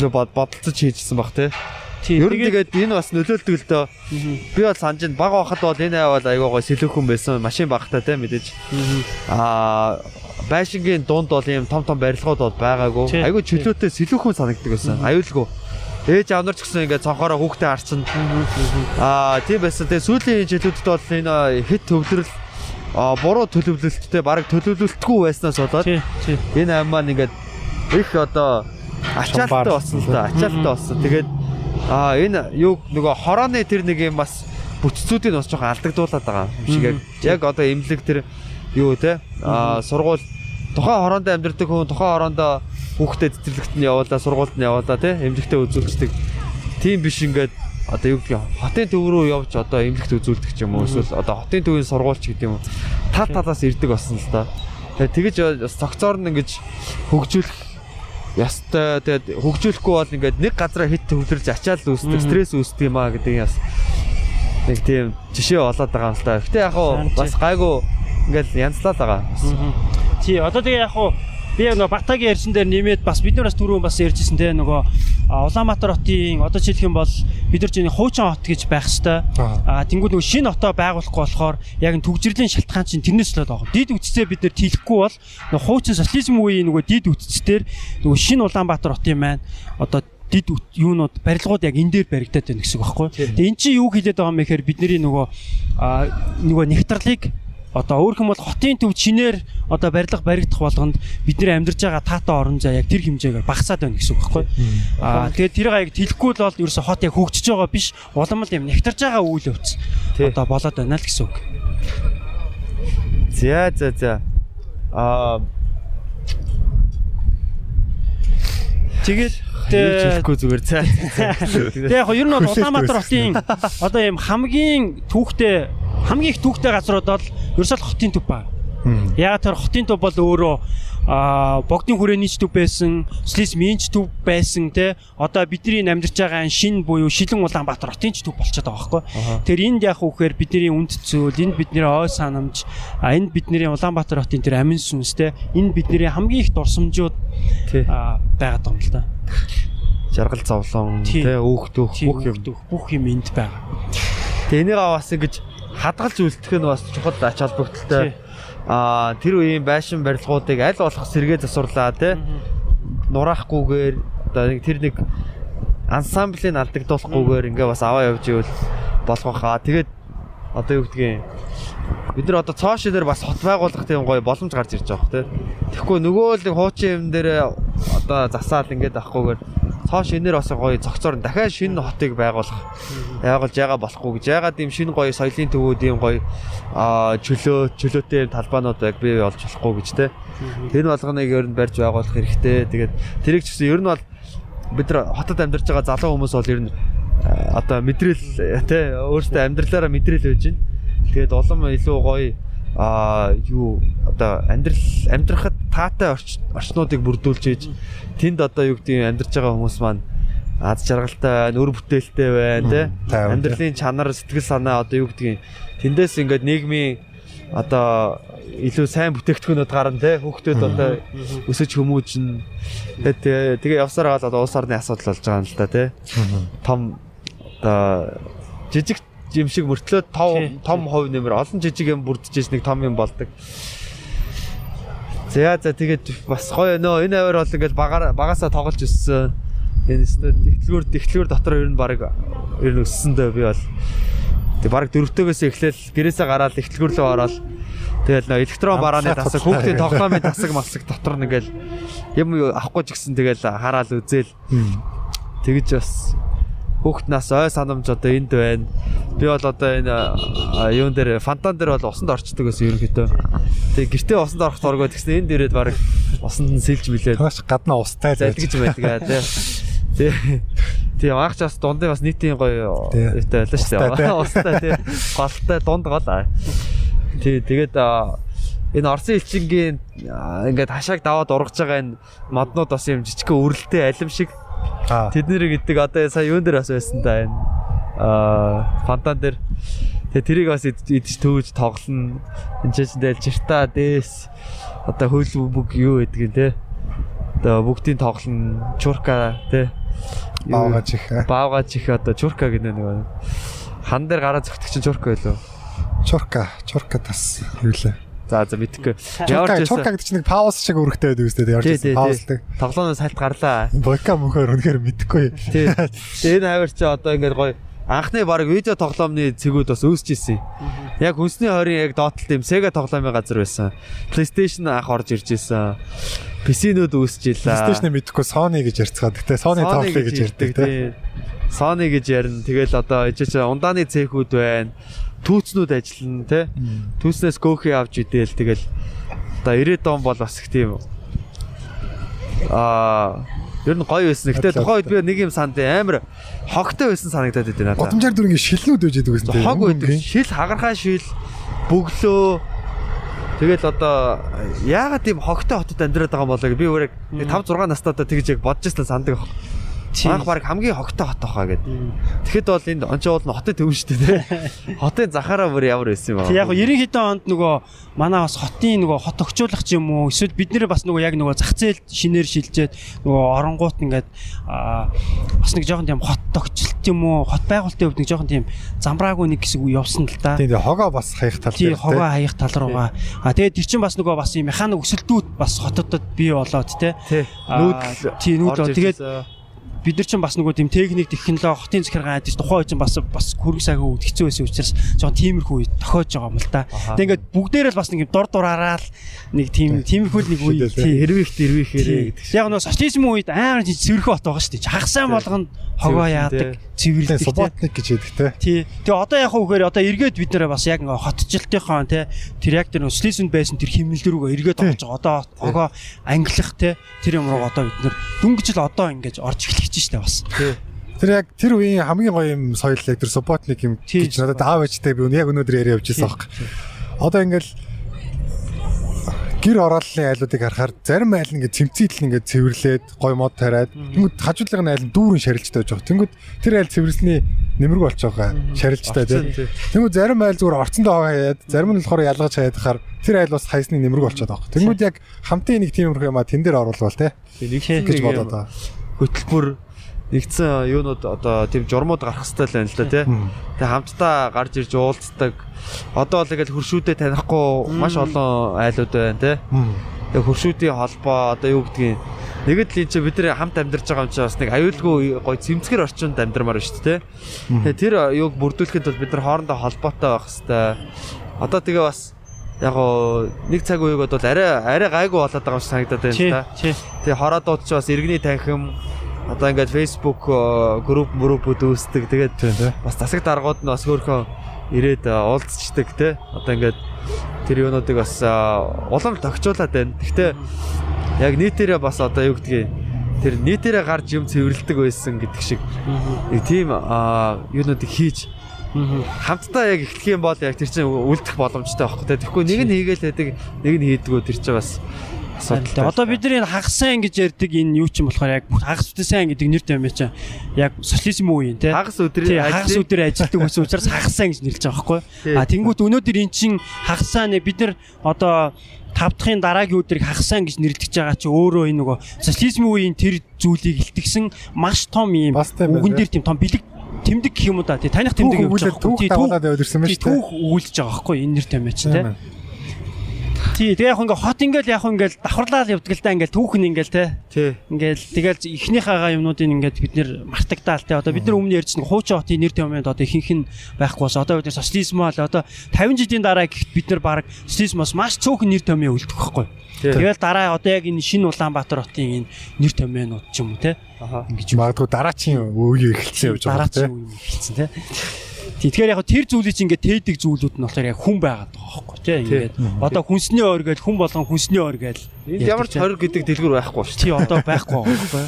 бодолцож хийжсэн баг те. Тийм. Ер нь тэгээд энэ бас нөлөөлдөг л дөө. Би бол санаж байна. Бага байхад бол энэ аваад айгаа гой сэлүүхэн байсан. Машин багтаа те мэдээж. Аа байшингийн дунд бол ийм том том барилгууд бол байгаагүй. Айгүй чөлөөтэй сэлүүхэн санагддаг байсан. Аюулгүй. Ээж аав нар ч гэсэн ингээд цонхороо хүүхдээ харцсан. Аа тийм байсан. Тэгээ сүүлийн жилүүдэд бол энэ хит төвлөрөл аа буруу төлөвлөлттэй баг төлөвлөлтгүй байснаас болоод энэ ам маань ингээд их одоо ачаалттай болсон л да. Ачаалттай болсон. Тэгээд аа энэ юу нөгөө хорооны тэр нэг юм бас бүтцүүдийг бас жоохон алдагдуулаад байгаа юм шиг яг одоо эмнэлэг тэр юу те аа сургууль тухайн хороонд амьдардаг хүн тухайн хороондоо хүүхдэд цэцэрлэгт нь явуулаа сургуульд нь явуулаа те эмнэлэгтээ үзүүлдэг. Тийм биш ингээд одоо юу гэх юм хотын төв рүү явж одоо эмнэлэгт үзүүлдэг ч юм уу эсвэл одоо хотын төвийн сургуульч гэдэг юм уу тал талаас ирдэг болсон л да. Тэгээ тэгэж бас цогцоор нь ингэж хөгжүүлэх ястай тэгээд хөгжүүлэхгүй бол ингээд нэг газараа хит төвлөрж ачаал үүсдэг стресс үүсдэг юм а гэдэг яс нэг тийм жишээ болоод байгаа юм л да. Гэтэ яг хуу бас гайгүй ингээд янзлаад байгаа. Тий, одоо тэгээ яг хуу би яг нөгөө Батагийн ярьсан дээр нэмээд бас бид нар бас түрүүн бас ярьжсэн те нөгөө Улаанбаатар хотын одоо жишээлх юм бол бид нар чинь хуучин хот гэж байх хэвээр а тэнгууд нөгөө шинэ хотоо байгуулахгүй болохоор яг энэ төгжрлийн шалтгаан чинь тэрнээс л байгаа. Дид үтцээ бид нар тийлэхгүй бол нөгөө хуучин социализм үеийн нөгөө дид үтцээр нөгөө шинэ Улаанбаатар хотын маань одоо дид юунууд барилгууд яг энэ дээр баригдаад байна гэсэн үг байхгүй. Тэгээ эн чинь юу хэлээд байгаа юм бэ гэхээр бидний нөгөө нөгөө нэгтралыг одоо өөрөх юм бол хотын төв чинээр одоо барилга баригдах болгонд бидний амьдарч байгаа таатан орон зай яг тэр хэмжээгээр багасаад байна гэсэн үг байхгүй. Аа тэгээд тэрийг яг тэлэхгүй л бол ерөөсө хот яг хөгжиж байгаа биш улам л юм нэгтарж байгаа үйл явц одоо болоод байна л гэсэн үг. За за за. Аа Тэгээд хэлэхгүй зүгээр за. Тэгээ яг ер нь бол Улаанбаатар хотын одоо ийм хамгийн түүхтэй хамгийн их түүхтэй газрууд бол ерөөсөө хотын төв ба. Яг тэр хотын төв бол өөрөө а богдын хүрээний төв байсан, слис минч төв байсан те. Одоо бидний амьдарч байгаа шин буюу Шилэн Улаанбаатар хотын төв болчиход байгаа байхгүй. Тэр энд яг үхээр бидний үнд цөл, энд бидний ой санамж, энд бидний Улаанбаатар хотын тэр амин сүнс те. Энд бидний хамгийн их дурсамжууд байгаад байгаа юм л да. Жаргал зовлон тий өөхтөх бүх юм бүх юм энд байгаа. Тэгээ энийг бас ингэж хадгалж үлдэх нь бас чухал ач холбогдолтой. Аа тэр үеийн байшин барилгуудыг аль болох сэргээ засварлаа тий. Нураахгүйгээр одоо нэг тэр нэг ансамблийг алдагдуулахгүйгээр ингээ бас аваа явж ивэл болгох хаа. Тэгээд одоо юу гэдгийг бид нар одоо цоо шидээр бас хот байгуулах тийм гоё боломж гарч ирж байгаа тий. Тэгэхгүй нөгөө л хуучин юм дээр одоо засаал ингээд авахгүйгээр цоо шинээр бас гоё цогцоор дахиад шинэ хотыг байгуулах яагаад жаага болохгүй гэж яагаад ийм шинэ гоё соёлын төвүүд ийм гоё чөлөө чөлөөтэй талбаанууд яг бий болж болохгүй гэж те. Тэр болгоныг ер нь барьж байгуулах хэрэгтэй. Тэгээд тэрийг ч гэсэн ер нь бол бид нар хотод амьдарч байгаа залуу хүмүүс бол ер нь одоо мэдрэл те өөрсдөө амьдралаараа мэдрэл байж байна. Тэгээд улам илүү гоё а юу одоо амьдрал амьдрахад таатай орчнуудыг бүрдүүлж ийж тэнд одоо юу гэдэг амьдарч байгаа хүмүүс маань аз жаргалтай байна, өр бүтээлтэй байна, тий. Амьдралын чанар, сэтгэл санаа одоо юу гэдгийг тэндээс ингээд нийгмийн одоо илүү сайн бүтээгдэхүүнүүд гарна тий. Хүүхдүүд одоо өсөж хүмүүжнэ. Тэгээд тэгээ явсаар гал одоо улс орны асуудал болж байгаа юм л да тий. Том одоо жижиг юм шиг мөртлөө том том хувь нэмэр олон жижиг юм бүрдэж нэг том юм болдог. За за тэгээд бас гоё нөө энэ аваар бол ингээд багасаа тоглож өссөн. Энэ өстө тэгтлгүүр тэгтлгүүр дотор ер нь баг ер нь өссөндөө би бол. Тэг баг дөрөвтөөгөөс эхлээл гэрээсээ гараад ихтлгүүр рүү ороод. Тэгэл нөө электрон барааны тасаг хүүхдийн тоглоомын тасаг масаг дотор нэгэл юм авахгүй ч гэсэн тэгэл хараал үзэл тэгэж бас хүүхд нас ой санамж одоо энд байна. Би бол одоо энэ юун дээр фантан дээр бол усанд орчдөг гэсэн ерөнхийдөө. Тэгээ гэртээ усанд орох торгоо тэгсэн энд ирээд баг усанд нь сэлж билээд. Маш гадна устай л байдаг аа тий. Тэгээ аагч бас дундын бас нийтийн гоё юутай байлаа шүү дээ. Устай тий. Голтой дунд гол аа. Тий тэгээд энэ Орсын элчингийн ингээд хашааг даваад ургаж байгаа энэ моднууд бас юм жижигхэн үрэлтэй алим шиг Тэд нэр гэдэг одоо сая юун дээр бас байсан да энэ аа фантан дээр тэгээ тэрийг бас идэж төвж тоглоно. Энд ч дээл жирта дээс одоо хөл бүг юу гэдэг юм те. Одоо бүгдийн тоглоно. Чурка те. Баавгач их. Баавгач их одоо чурка гэдэг нэг хан дээр гараа зөгтөг чинь чурка байлоо. Чурка, чурка тас юу лээ. За за мэдхгүй. Ямар ч чурка гэдэг чинь нэг пауз шиг өргөтэй байдаг үстэй ямар ч паузлдаг. Тоглооноос хальт гарлаа. Бока мөхөр үнэхээр мэдхгүй. Тий. Энэ хавар чи одоо ингээд гоё анхны баг видео тоглоомны цэгүүд бас үүсэж ирсэн. Яг хүнсний хорийн яг доотлолт юм Sega тоглоомын газар байсан. PlayStation анх орж ирж ирсэн. PC-нүүд үүсэж илаа. PlayStation мэдхгүй Sony гэж ярьцгаад. Гэтэ Sony тоглоё гэж ярьдаг тий. Sony гэж ярина. Тэгэл одоо ичээч ундааны цехүүд байна түүцнүүд ажиллана те түүснээс көөхий авч идэл тэгэл одоо 90 он бол бас их тийм аа ер нь гоё байсан. Гэтэ тухайн үед би нэг юм санд амар хогтой байсан санагдаад байд надад. Гудамжаар дүр ингэ шилнүүд байж байдаг гэсэн. Хог байдаг. Шил хагархаа шил бөглөө Тэгэл одоо яагаад тийм хогтой хотод амьдраад байгаа юм болоо би өөрөө 5 6 настайдаа тэгж яг бодож ирсэн сандаг Анх баг хамгийн хогтой хот байхаа гэд. Тэгэхэд бол энд онцоо бол хотын төв шүү дээ. Хотын захаараа бүр ямар байсан юм бэ? Яг 90 хэдэн онд нөгөө манай бас хотын нөгөө хот өгчүүлэх ч юм уу эсвэл бид нэр бас нөгөө яг нөгөө зах зээл шинээр шилжээд нөгөө оронгуут ингээд бас нэг жоохон тийм хот тогчлт юм уу хот байгуулалтын хувьд нэг жоохон тийм замбраагүй нэг хэсэг явсан л да. Тийм хогоо бас хаях тал дээр. Тийм хогоо хаях тал руугаа. А тэгээд тэр чинь бас нөгөө бас юм механик өсөлтүүд бас хотодод бий болоод те. Нүүдэл. Тийм нүүдэл. Тэгээд бид нар чинь бас нөгөө тийм техник технологи хотын захиргаан адиж тухайн үед чинь бас бас хөрөнгө сайхан үүд хэцүү байсан учраас жоохон тиймэрхүү үе тохиож байгаа юм л да. Тэгээ ингээд бүгдээрээ л бас нэг юм дур дураараа л нэг тийм тиймэрхүү нэг үе тий Хэрвийх тэрвийхээрээ гэдэг. Яг нөгөө социализм үед амар чинь цэвэрхэн бот байгаа шүү дээ. Хагасаа болгоно хогоо яадаг цэвэрлдэг тий. Субботник гэж яддаг. Тий. Тэгээ одоо яг хөөхөр одоо эргээд бид нэрээ бас яг ингээ хотчлтынхон тий тэр яг тэр слизэнд байсан тэр химнэл рүүгээ эргээд орж байгаа. Одоо огоо англих тий тэр юм руу одоо бид нэр дөнгөж л одоо ингэж орж эхлэж штэ бас. Тэр яг тэр үеийн хамгийн гоё юм соёл яг тэр субботник юм гэж надад аав ээжтэй би яг өнөөдөр яриа явж байсан аах. Одоо ингээл гэр орооллын айлуудыг харахаар зарим айл нь ингээд цэмцээл ингээд цэвэрлээд гой мод тариад тэнгүүд хажуудлын айл нь дүүрэн шарилжтай байж байгаа. Тэнгүүд тэр айл цэвэрлсний нэмэрэг болж байгаа. Шарилжтай тийм. Тэнгүүд зарим айл зүгээр орцондоо хаяад зарим нь болохоор ялгаж хаяад хахаар тэр айл бас хайсны нэмэрэг болчиход байгаа. Тэнгүүд яг хамтын нэг тийм юм тэн дээр оруулвал те Нэг гэж бодоод байгаа. Хөтөлбөр нэгдсэн юунууд одоо тийм журмууд гарах л байна л да тий. Тэгээ хамтдаа гарч ирж уулздаг. Одоо л ингээл хөршүүдэд танихгүй маш олон айлууд байна тий. Тэгээ хөршүүдийн холбоо одоо юу гэдгийг Нэгэд л энэ чинь бид нар хамт амьдарч байгаа юм чинь бас нэг аюулгүй гоё цэмцгэр орчинд амьдармаар байна шүү дээ. Тэгээ тэр юуг бүрдүүлэхэд бол бид нар хоорондоо холбоотой байх хэвээр. Одоо тэгээ бас яг гоо нэг цаг үеиг бол арай арай гайгүй болоод байгаа юм шиг санагдаад байна л да. Тэгээ хороодууд ч бас иргэний танхим одоо ингээд Facebook э, групп мөрөпүүд үүсдэг. Тэгээд бас засаг даргууд нь бас хөөхөө ирээд э, уулзчдаг те. Одоо ингээд тэр юунуудыг бас э, улам тогтчуулаад байна. Гэхдээ яг нийтээрээ бас одоо юу гэдгийг тэр нийтээрээ гарч юм цэвэрлдэг байсан гэдэг шиг нэг тийм а, юунуудыг хийж хамтдаа яг эхлэх юм бол яг тэр чинь үлдэх боломжтой байхгүй те. Тэгэхгүй нэг нь хийгээл байдаг, нэг нь хийдгүү тэр чинь бас Харин одоо бидний энэ хагас сайн гэж ярьдаг энэ юу ч юм болохоор яг хагас үтэ сайн гэдэг нэр томьёо чинь яг социализм үеийн тий хагас өдрийн хагас өдөр ажилтдаг байсан учраас хагас сайн гэж нэрлэж байгаа байхгүй. А тэнгуут өнөөдөр эн чин хагас сайн бид нар одоо тав дахын дараагийн өдрийг хагас сайн гэж нэрлэж байгаа чи өөрөө энэ нөгөө социализм үеийн тэр зүйлийг илтгэсэн маш том юм үгэн дээр тийм том бэлэг тэмдэг гэх юм уу да тий таних тэмдэг явуулж өгүүлээд түүх яваад ирсэн байна шүү дээ. түүх өгүүлж байгаа байхгүй энэ нэр томьёо чи тий. Тий, тэгээ яг ингээ хот ингээл яг ингээл давхарлаад явдаг л да ингээл түүхэн ингээл те. тий Ингээл тэгэл ихнийхээгаа юмнуудыг ингээд бид нэр мартагдаал те. Одоо бид нар өмнө ярьж нэг хуучин хотын нэр томьёонд одоо ихэнх нь байхгүй бас одоо бид нар социализмаа л одоо 50 жилийн дараа гэхэд бид нар баг социализмоос маш цөөхөн нэр томьёо үлдэх байхгүй. Тий. Тэгэл дараа одоо яг энэ шинэ Улаанбаатар хотын энэ нэр томьёонууд ч юм уу те. Ингэж Магадгүй дараачийн үе эхэлсэн явж байгаа дараач тийм. юм хэлсэн те. Тэгэхээр яг тэр зүйлийг чи ингээд тээдэг зүйлүүд нь болохоор яг хүн байгаад байгаа байхгүй тий ингээд одоо хүнсний ор гээл хүн болгон хүнсний гээл энд ямар ч хориг гэдэг дэлгүр байхгүй шүү Тий одоо байхгүй байхгүй.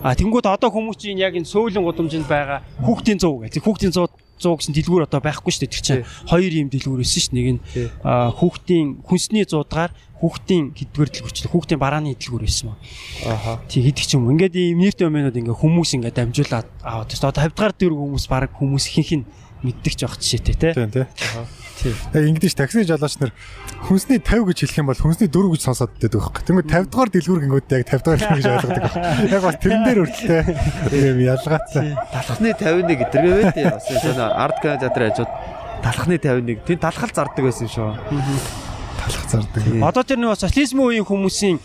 А тэнгууд одоо хүмүүс чинь яг энэ сөүлэн гудамжинд байгаа хүүхдийн 100 гэх. Хүүхдийн 100 100 гэсэн дэлгүүр одоо байхгүй шүү дээ. Тэр чинь хоёр юм дэлгүүр өссөн шүү. Нэг нь хүүхдийн хүнсний 100-гаар хүүхдийн хэдгээр дэлгүүрчлээ. Хүүхдийн барааны дэлгүүр өссөн маа. аха Тий хийдэг ч юм. Ингээд ийм нэртэй өмнөд ингээ хүмүүс ингээ дамжуулаад аваад. Тэгээ одоо 50 дахь дөрөв хүмүүс баг хүмүүс ихэнх нь мэддэг жоох жишээтэй те. Тийм тийм. Тий. Яг ингэдэж такси жолооч нар хүнсний 50 гэж хэлэх юм бол хүнсний 4 гэж сонсоод байдаг байхгүй. Тэгмээ 50 дугаар дэлгүүр гингүүд яг 50 дугаар гэж ойлгодог. Яг бас тэрэн дээр өртөлтэй юм ялгаатай. талхны 51 гэдэргээ байт яа. Бас энэ арт кинотеатрын хажууд талхны 51 тэнд талхал зардаг байсан юм шүү. Талах зардаг. Одоо тэр нөгөө социализм үеийн хүмүүсийн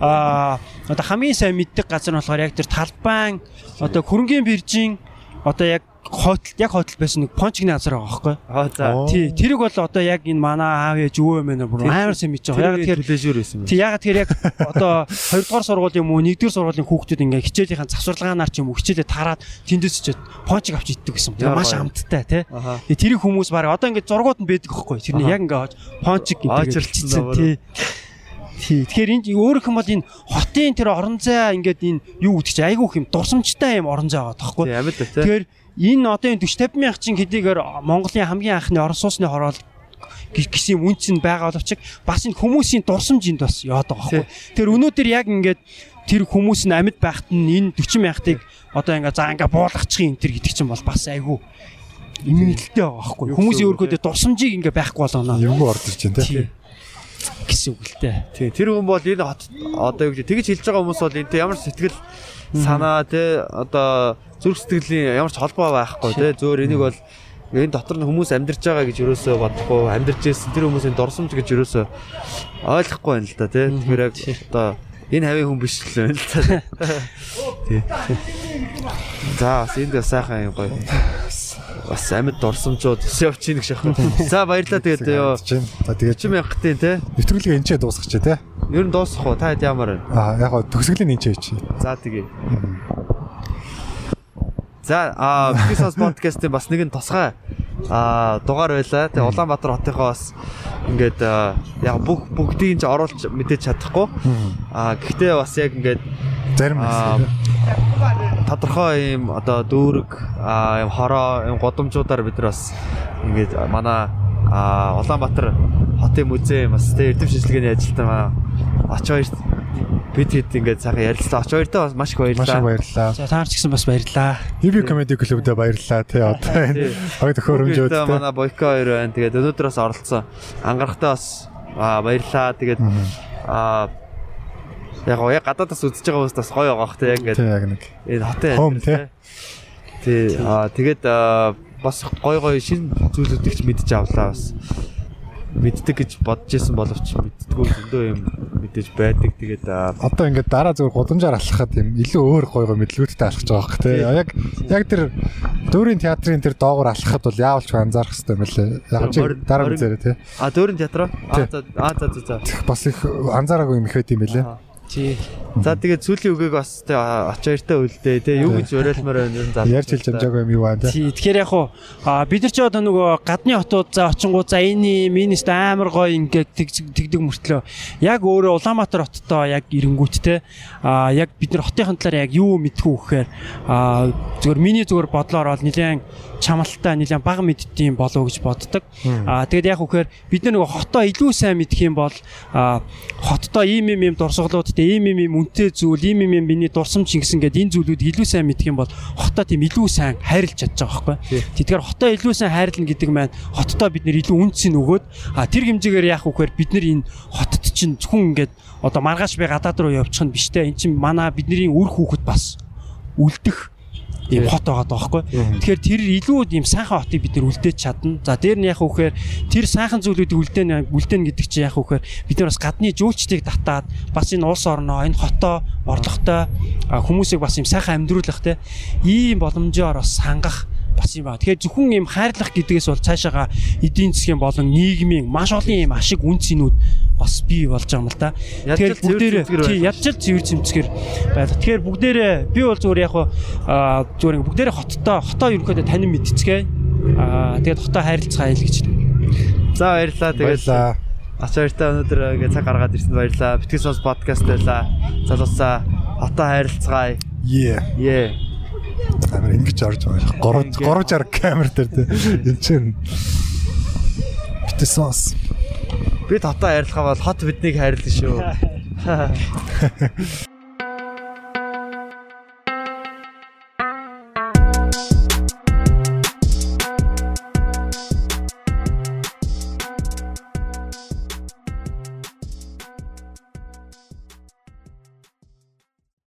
а одоо хамгийн сайн мэддэг газар нь болохоор яг тэр талбайн одоо хөрөнгөний биржийн одоо яг хотл яг хотл байсан нэг пончгийн газар байгаа байхгүй. Аа за. Тий, тэрийг бол одоо яг энэ манай аав ээж өвөө мэнэ бүр амар сайн мэдж байгаа. Яг Тэр тэгэхээр төлөөшөр байсан юм. Тий ягаад тэгэхээр яг одоо 2 дугаар сургууль юм уу 1 дугаар сургуулийн хүүхдүүд ингээ хичээлийнхэн завсарлагаанаар ч юм уу хичээлээ тараад тэндээс ч пончиг авч иддэг гэсэн. Тэгээ маш амттай тий. Тэгээ тэрийг хүмүүс баг одоо ингээ зургууд нь байдаг байхгүй. Тэрний яг ингээ пончиг Аачирчсан гэдэг даваа. тий. Тий. Тэгэхээр энд өөрөх юм бол энэ хотын тэр орон зай ингээд энэ юу гэдэг чи айгүй их юм дурсамжтай юм орон зай байгаа тоххой. Тий амьд тий. Тэгэхээр энэ одоо энэ 40 50 мянга чин хэдийгээр Монголын хамгийн анхны орон сууцны хороол гэсэн үнц нь байгаа боловч бас энэ хүмүүсийн дурсамж энд бас яад байгаа байхгүй. Тэр өнөөдөр яг ингээд тэр хүмүүс нь амьд байхад нь энэ 40 мянгатыг одоо ингээ за ингээ буулгачих юм тэр гэдэг чинь бол бас айгүй имэнэлтэй байгаа байхгүй. Юу Хүмүүсийн өөргөөдөө дурсамжийг ингээ байхгүй болгоно. Юмгүй орж ирж байна Тий. Гэсэн үг л дээ. Тий тэр хүн бол энэ хот одоо юу гэдэг тэгж хэлж байгаа хүмүүс бол энэтэй ямар сэтгэл санаа тий одоо зүрх сэтгэлийн ямар ч холбоо байхгүй тий зөөр энийг бол энэ дотор нь хүмүүс амьдарч байгаа гэж юусоо бодохгүй амьдарч ирсэн тэр хүмүүсийн дурсамж гэж юусоо ойлгохгүй байна л да тий тэгэхээр яг одоо энэ хавийн хүн биш л байна л да тий. За бас энд сайхан юм гоё. Бас амьд дурсамжууд явж ийн гэж яах вэ? За баярлалаа тэгээд ёо чинь. За тэгээд 30 мянгатын те. нэвтрүүлгээ энэ ч дуусгах чи те. Ер нь дуусах уу? Та хэд ямар вэ? Аа яг гоо төгсгөлийн энэ ч чи. За тэгээ. За а Business podcast-ийн бас нэгэн тусгай а дугаар байла. Тэгээ Улаанбаатар хотынхоо бас ингээд яг бүх бүгдийг ч оруулж мэдээж чадахгүй. А гэхдээ бас яг ингээд Зарим тодорхой юм одоо дүүрэг юм хороо юм годомжуудаар бид нар бас ингээд манай а Улаанбаатар хотын музей бас тэ эрдэм шинжилгээний ажилтан оч хоёр бид хэд ингээд сайхан ярилцлаа. Оч хоёртоо бас маш их Маш их баярлалаа. баярлалаа. За таар ч гэсэн бас баярлаа. Иви комеди клубд баярлалаа те одоо энэ хоёр төхөөрөмжөөд те. манай Бойко хоёр байна. Тэгээд өнөөдөр бас оролцсон. Ангарахтаа бас аа баярлаа. Тэгээд аа яг гоо яг гадаадас үзэж байгаа хүмүүс бас гоё байгаа хэ яг ингээд Тэг яг нэг. энэ хотын амьдрал, тий. Тий аа тэгээд аа, бас гоё гоё шин зүйлүүдийг ч мэдж авлаа бас мэддэг гэж бодож исэн боловч мэддэггүй зөндөө юм мэдээж байдаг. Тэгээд Одоо ингээд дараа зүгээр гудамжаар алхахад юм илүү өөр гоё мэдлгүүдтэй алхаж байгаа хэрэг те. Яг яг тэр дүүрийн театрын тэр доогоор алхахад бол яавалч анзаарах хэрэгтэй юм лээ. Яг чи дараа үзээрэй те. а дөөрн театр аа за за за. Бас их анзаараагүй юм ихэд юм лээ. Аа. Тий. За тэгээд сүүлийн үгийг бас тэ оч хоёртой үлдээ тэ юу гэж уриалмаар байна юм залуу. Ярьж хэлж амжаагүй юм юу аа те. Тий. Тэгэхээр яг уу а, бид нар ч одоо нөгөө гадны хотууд за очингуу за энэ минист амар гоё ингээд тэг- тэгдэг мөртлөө яг өөрөө Улаанбаатар хоттой яг эренгүүттэй а яг бид нар хотын талаар яг юу мэдхүү гэхээр а зүгээр миний зүгээр бодлоор бол нэлээд чамлалтай нэлээд бага мэддэм болов гэж боддог. А тэгээд яг үхээр бид нар нөгөө хотоо илүү сайн мэдэх юм бол а хоттой ийм ийм ийм дурсгалуудтай ийм ийм ийм үнэтэй зүйл ийм ийм ийм миний дурсамж ингэсэн гэдэг энэ зүйлүүдийг илүү сайн мэдэх юм бол хотоо тийм илүү сайн хайрлаж чадж байгаа байхгүй. Тэгэхээр хотоо илүү сайн хайрлна гэдэг маань хоттой бид нэр илүү үнцийг өгөөд а тэр хэмжээгээр яах вэхээр бид нар энэ хотод чинь зөвхөн ингээд одоо маргааш би гадаад руу явчих нь биш те эн чинь манай бидний үр хүүхэд бас үлдэх ийм хот байгаа даахгүй. Тэгэхээр тэр илүү ийм сайхан хотыг бид нар үлдээж чадна. За дээр нь яг үхээр тэр сайхан зүйлүүдийг үлдээн үлдээн гэдэг чинь яг үхээр бид нар бас гадны жуулчдыг татаад бас энэ улс орноо энэ хотоо орлоготой хүмүүсийг бас ийм сайхан амьдруулах те ийм боломжоор бас хангах бас юм ба. Тэгэхээр зөвхөн ийм хайрлах гэдгээс бол цаашаага эдийн засгийн болон нийгмийн маш олон ийм ашиг үнцнүүд бас бий болж байгаа юм л да. Тэгэхээр бүгдээрээ байна. ядчил цэвэр цэмцгэр байла. Тэгэхээр бүгдээрээ би бол зүгээр яг аа зүгээр ингэ бүгдээрээ хоттой хотоо ерөнхийдөө танин мэдцгээ. Аа тэгээд хотоо хайрлцгаа ил гэж. За баярлалаа. Тэгээд Баярлаа. Ач хоёртаа өнөөдөр ингээ цаг гаргаад ирсэнд баярлалаа. Битгэс сонс подкаст байлаа. Залуусаа хотоо хайрлцгаая. Е. Е. Амар ингэж орж байгаа. 3 360 камер дээр те. Энд чинь Битээсээс Бид хотоо хайрлахаа бол хот биднийг хайрлаа шүү.